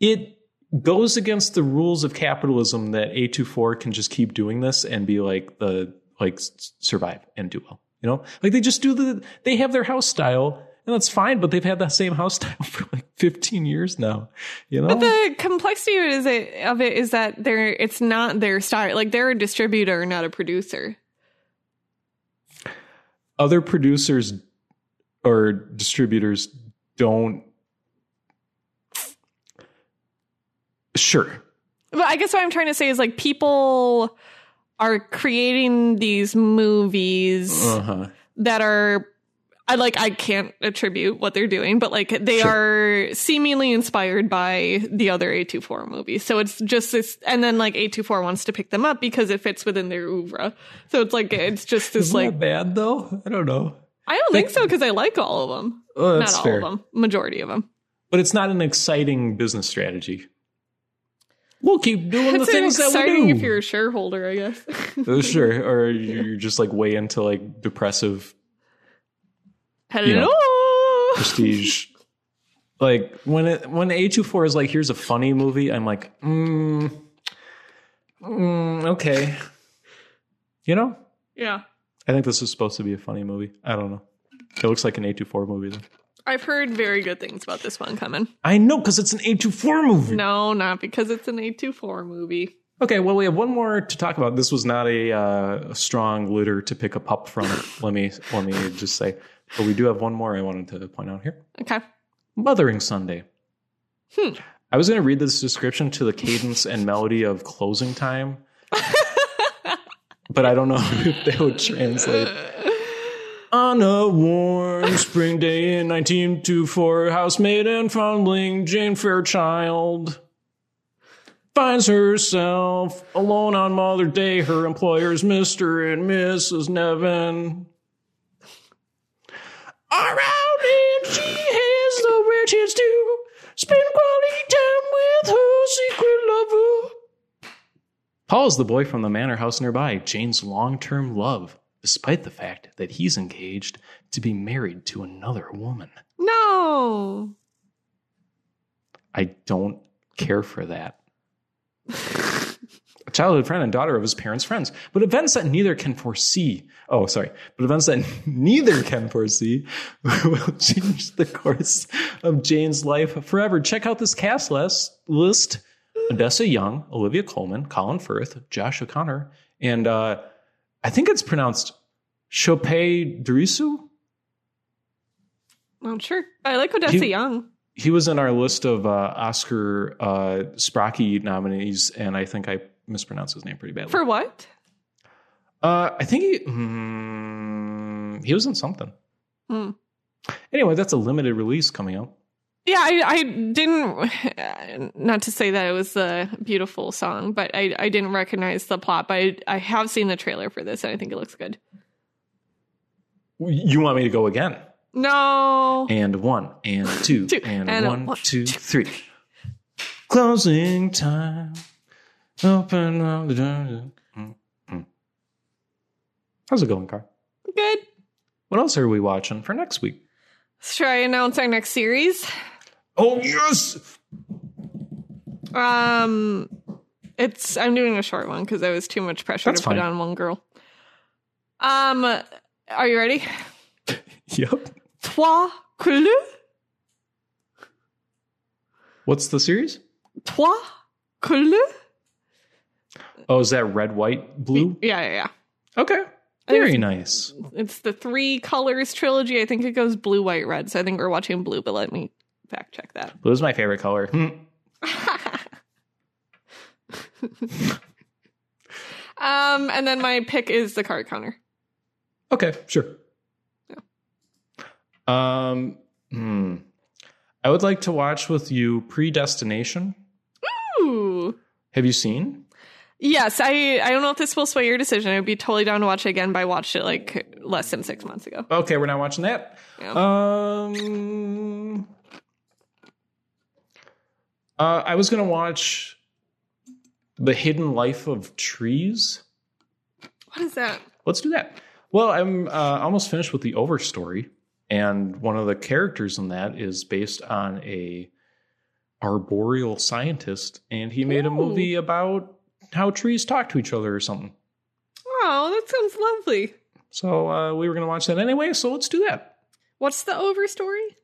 It goes against the rules of capitalism that A24 can just keep doing this and be like the like survive and do well. You know, like they just do the. They have their house style. And that's fine, but they've had that same house style for like 15 years now. You know, But the complexity of it is, it, of it is that they're it's not their style. Like they're a distributor, not a producer. other producers or distributors don't. Sure. But I guess what I'm trying to say is like people are creating these movies Uh huh. that are I like I can't attribute what they're doing, but like they Sure. are seemingly inspired by the other A24 movies. So it's just this and then like A24 wants to pick them up because it fits within their oeuvre. So it's like it's just this Isn't like that bad though? I don't know. I don't think so because I like all of them. Oh, that's Not all fair. of them, majority of them. But it's not an exciting business strategy. We'll keep doing the It's things that we exciting do. if you're a shareholder, I guess. Uh, sure, or you're just like way into like depressive Hello. know, prestige. like when it when A 24 is like, here's a funny movie, I'm like, mm, mm, okay. You know, yeah. I think this is supposed to be a funny movie. I don't know. It looks like an A 24 movie though. I've heard very good things about this one coming. I know because it's an A 24 movie. No, not because it's an A24 movie. Okay, well, we have one more to talk about. This was not a, uh, a strong litter to pick a pup from. let me let me just say, but we do have one more I wanted to point out here. Okay. Mothering Sunday. Hmm. I was going to read this description to the cadence and melody of Closing Time, but I don't know if they would translate. On a warm spring day in 1924, housemaid and foundling Jane Fairchild finds herself alone on Mother's Day. Her employers, Mr. and Mrs. Niven. Around and she has the riches to spend quality time with her secret lover. Paul is the boy from the manor house nearby, Jane's long term love, despite the fact that he's engaged to be married to another woman. No. I don't care for that. A childhood friend and daughter of his parents' friends, but events that neither can foresee. Oh, sorry, but events that neither can foresee will change the course of Jane's life forever. Check out this cast list: list Odessa Young, Olivia Colman, Colin Firth, Josh O'Connor, and uh, I think it's pronounced Chopin Derisu. Not sure. I like Odessa You- Young. he was in our list of uh, Oscar uh, Sprocky nominees, and I think I mispronounced his name pretty badly. For what? uh, I think he mm, he was in something. Hmm. Anyway, that's a limited release coming out. Yeah, I, I didn't. Not to say that it was a beautiful song, but I, I didn't recognize the plot. But I, I have seen the trailer for this, and I think it looks good. You want me to go again? No, And one, and two, Two, and, and a one, one, two, three. Closing time. Open up the door. Mm, mm. How's it going, Car? good. What else are we watching for next week? Should I announce our next series? Oh yes! Um, it's I'm doing a short one because there was too much pressure That's to put on one girl. Um, are you ready? Yep. Trois couleurs. What's the series? Trois couleurs. Oh, is that red, white, blue? Yeah, yeah, yeah. Okay. Very nice. It's the three colors trilogy. I think it goes blue, white, red. So I think we're watching blue, but let me fact check that. Blue is my favorite color. Um, and then my pick is the card counter. Okay, sure. Um, hmm. I would like to watch with you Predestination. Ooh. Have you seen? Yes, I I don't know if this will sway your decision. I would be totally down to watch it again, but I watched it like less than six months ago. Okay, we're not watching that. Yeah. Um, uh, I was gonna watch The Hidden Life of Trees. What is that? Let's do that. Well, I'm uh, almost finished with the Overstory, and one of the characters in that is based on a arboreal scientist, and he made a movie about how trees talk to each other or something. Oh, that sounds lovely. So uh, we were going to watch that anyway, so let's do that. What's the over story?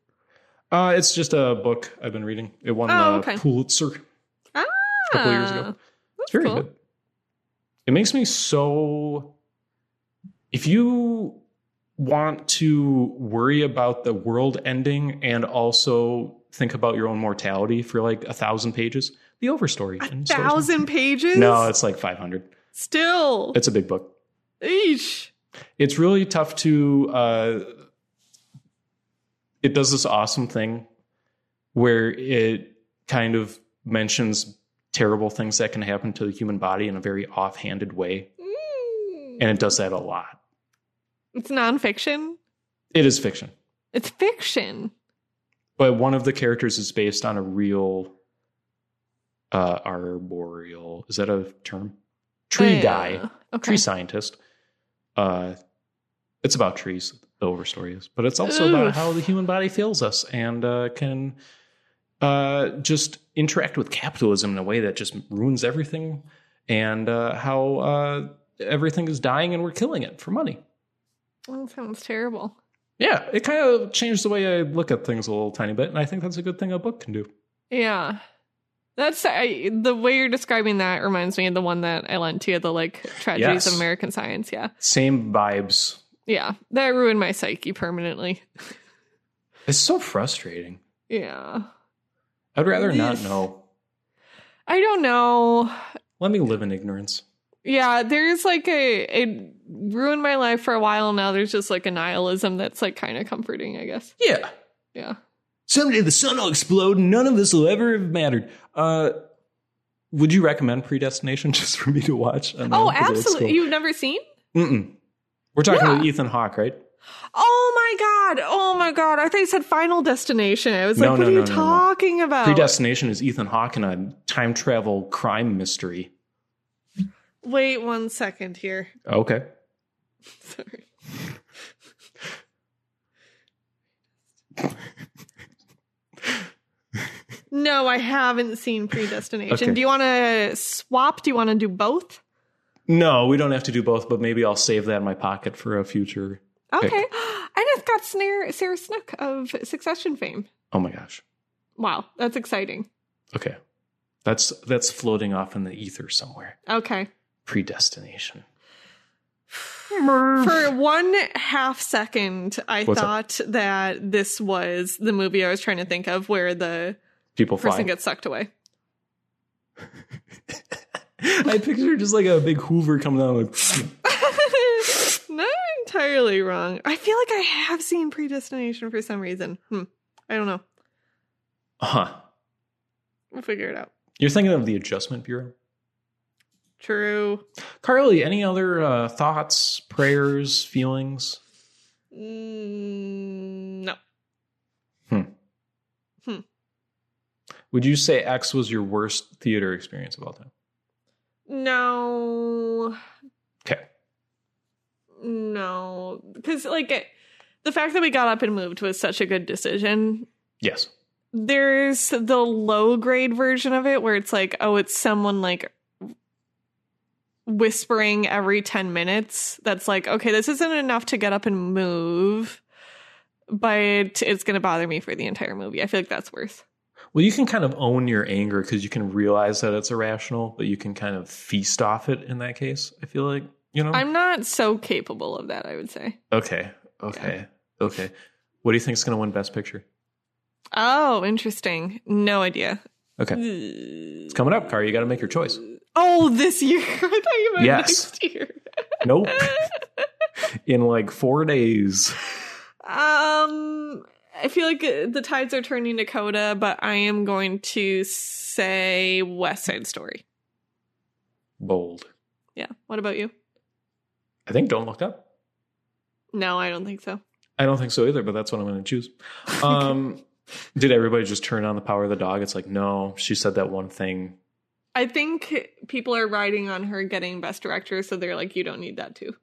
Uh, it's just a book I've been reading. It won Oh, the okay. Pulitzer Ah, a couple years ago. It's very cool. good. It makes me so. If you want to worry about the world ending and also think about your own mortality for like a thousand pages, the Overstory. A and thousand pages? No, it's like 500. Still. It's a big book. Eesh. It's really tough to. Uh, it does this awesome thing where it kind of mentions terrible things that can happen to the human body in a very offhanded way. Mm. And it does that a lot. It's nonfiction. It is fiction. It's fiction. But one of the characters is based on a real uh, arboreal. Is that a term? Tree Uh, guy, Okay. tree scientist. Uh, it's about trees. The overstory is, but it's also about how the human body fails us and uh, can uh, just interact with capitalism in a way that just ruins everything, and uh, how uh, everything is dying and we're killing it for money. That sounds terrible. Yeah, it kind of changed the way I look at things a little tiny bit, and I think that's a good thing a book can do. Yeah. That's I, the way you're describing that reminds me of the one that I lent to you, the like tragedies Yes. of American science. Yeah. Same vibes. Yeah. That ruined my psyche permanently. It's so frustrating. Yeah. I'd rather not know. I don't know. Let me live in ignorance. Yeah, there's like a it ruined my life for a while now. There's just like a nihilism that's like kind of comforting, I guess. Yeah. Yeah. Someday the sun will explode and none of this will ever have mattered. Uh, would you recommend Predestination just for me to watch? I don't know, Oh, 'cause it looks absolutely. You've never seen? Mm-mm. We're talking Yeah. about Ethan Hawke, right? Oh my god. Oh my god. I thought you said Final Destination. I was No, like, no, what are no, you no, no. talking about? Predestination is Ethan Hawke in a time travel crime mystery. Wait one second here. Okay. Sorry. no, I haven't seen Predestination. Okay. Do you want to swap? Do you want to do both? No, we don't have to do both, but maybe I'll save that in my pocket for a future. Okay. Pick. And it's got Snare, Sarah Snook of Succession fame. Oh my gosh. Wow, that's exciting. Okay. That's that's floating off in the ether somewhere. Okay. Predestination. For one half second, I What's up? thought that this was the movie I was trying to think of where the People fly. person gets sucked away. I picture just like a big Hoover coming down like Not entirely wrong. I feel like I have seen Predestination for some reason. Hmm. I don't know. Huh. We'll figure it out. You're thinking of the Adjustment Bureau? True. Carly, any other uh, thoughts, prayers, feelings? Mm, no. Hmm. Hmm. Would you say X was your worst theater experience of all time? No. Okay. No. Because, like, it, the fact that we got up and moved was such a good decision. Yes. There's the low grade version of it where it's like, oh, it's someone like whispering every 10 minutes. That's like, okay, this isn't enough to get up and move, but it's going to bother me for the entire movie. I feel like that's worse. Well, you can kind of own your anger because you can realize that it's irrational, but you can kind of feast off it in that case. I feel like, you know? I'm not so capable of that, I would say. okay. Okay. Okay. What do you think is going to win Best Picture? Oh, interesting. No idea. Okay. It's coming up, Car. You got to make your choice. Oh, this year. I thought you meant Yes. next year. Nope. in like four days. Um, I feel like uh, the tides are turning to Coda, but I am going to say West Side Story. Bold. Yeah. What about you? I think Don't Look Up. No, I don't think so. I don't think so either, but that's what I'm going to choose. Um, did everybody just turn on the power of the dog? It's like, no, she said that one thing. I think people are riding on her getting Best Director, so they're like, you don't need that too.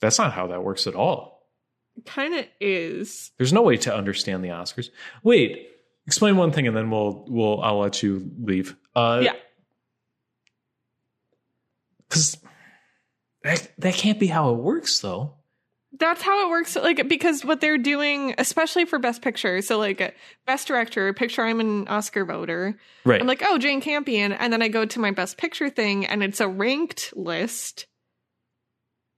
That's not how that works at all. Kind of is. There's no way to understand the Oscars. Wait, explain one thing and then we'll we'll I'll let you leave. Uh, Yeah. Because that, that can't be how it works, though. That's how it works. Like, because what they're doing, especially for Best Picture, so like Best Director, picture I'm an Oscar voter. Right. I'm like, oh, Jane Campion. And then I go to my Best Picture thing and it's a ranked list.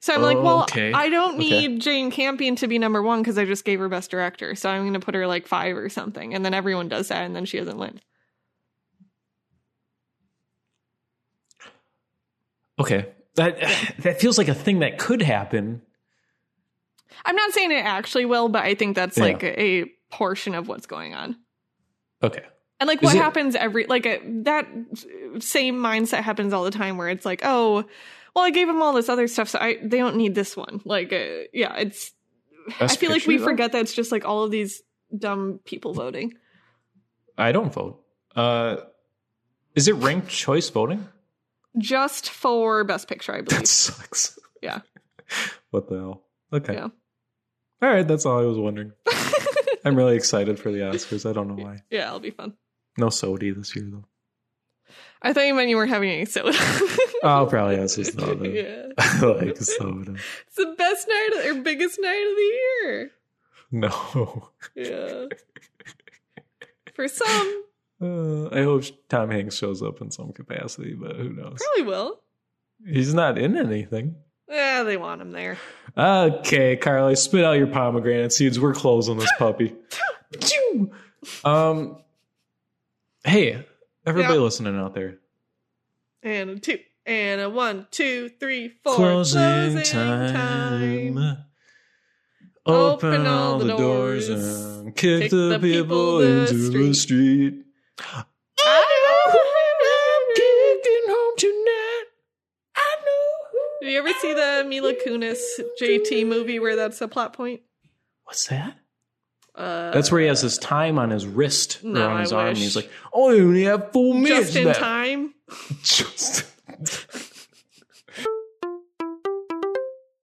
So I'm like, well, Okay. I don't Okay. need Jane Campion to be number one because I just gave her best director. So I'm going to put her like five or something. And then everyone does that and then she doesn't win. Okay. That that feels like a thing that could happen. I'm not saying it actually will, but I think that's Yeah. like a portion of what's going on. Okay. And like Is what it- happens every like a, that same mindset happens all the time where it's like, oh, well, I gave them all this other stuff, so I they don't need this one. Like, uh, yeah, it's. Best I feel like we though? forget that it's just like all of these dumb people voting. I don't vote. Uh, is it ranked choice voting? just for best picture, I believe. That sucks. Yeah. what the hell? Okay. Yeah. All right. That's all I was wondering. I'm really excited for the Oscars. I don't know why. yeah, it'll be fun. No Sodi this year though. I thought you meant you weren't having any soda. I'll probably have some soda. yeah, like soda. it's the best night or biggest night of the year. No. Yeah, for some, Uh, I hope Tom Hanks shows up in some capacity, but who knows? probably will. He's not in anything. Yeah, they want him there. Okay, Carly, spit out your pomegranate seeds. We're closing this puppy. Um, hey, everybody Yeah. listening out there. And a two, and a one, two, three, four. Closing, time. Open, all the doors, and kick, the, people, into the street. I'm kicking home tonight. I know. Did you ever see the Mila Kunis JT movie where that's a plot point? What's that? Uh, That's where he has his time on his wrist or on his I arm. And he's like, "Oh, I only have four minutes just in left." time. Just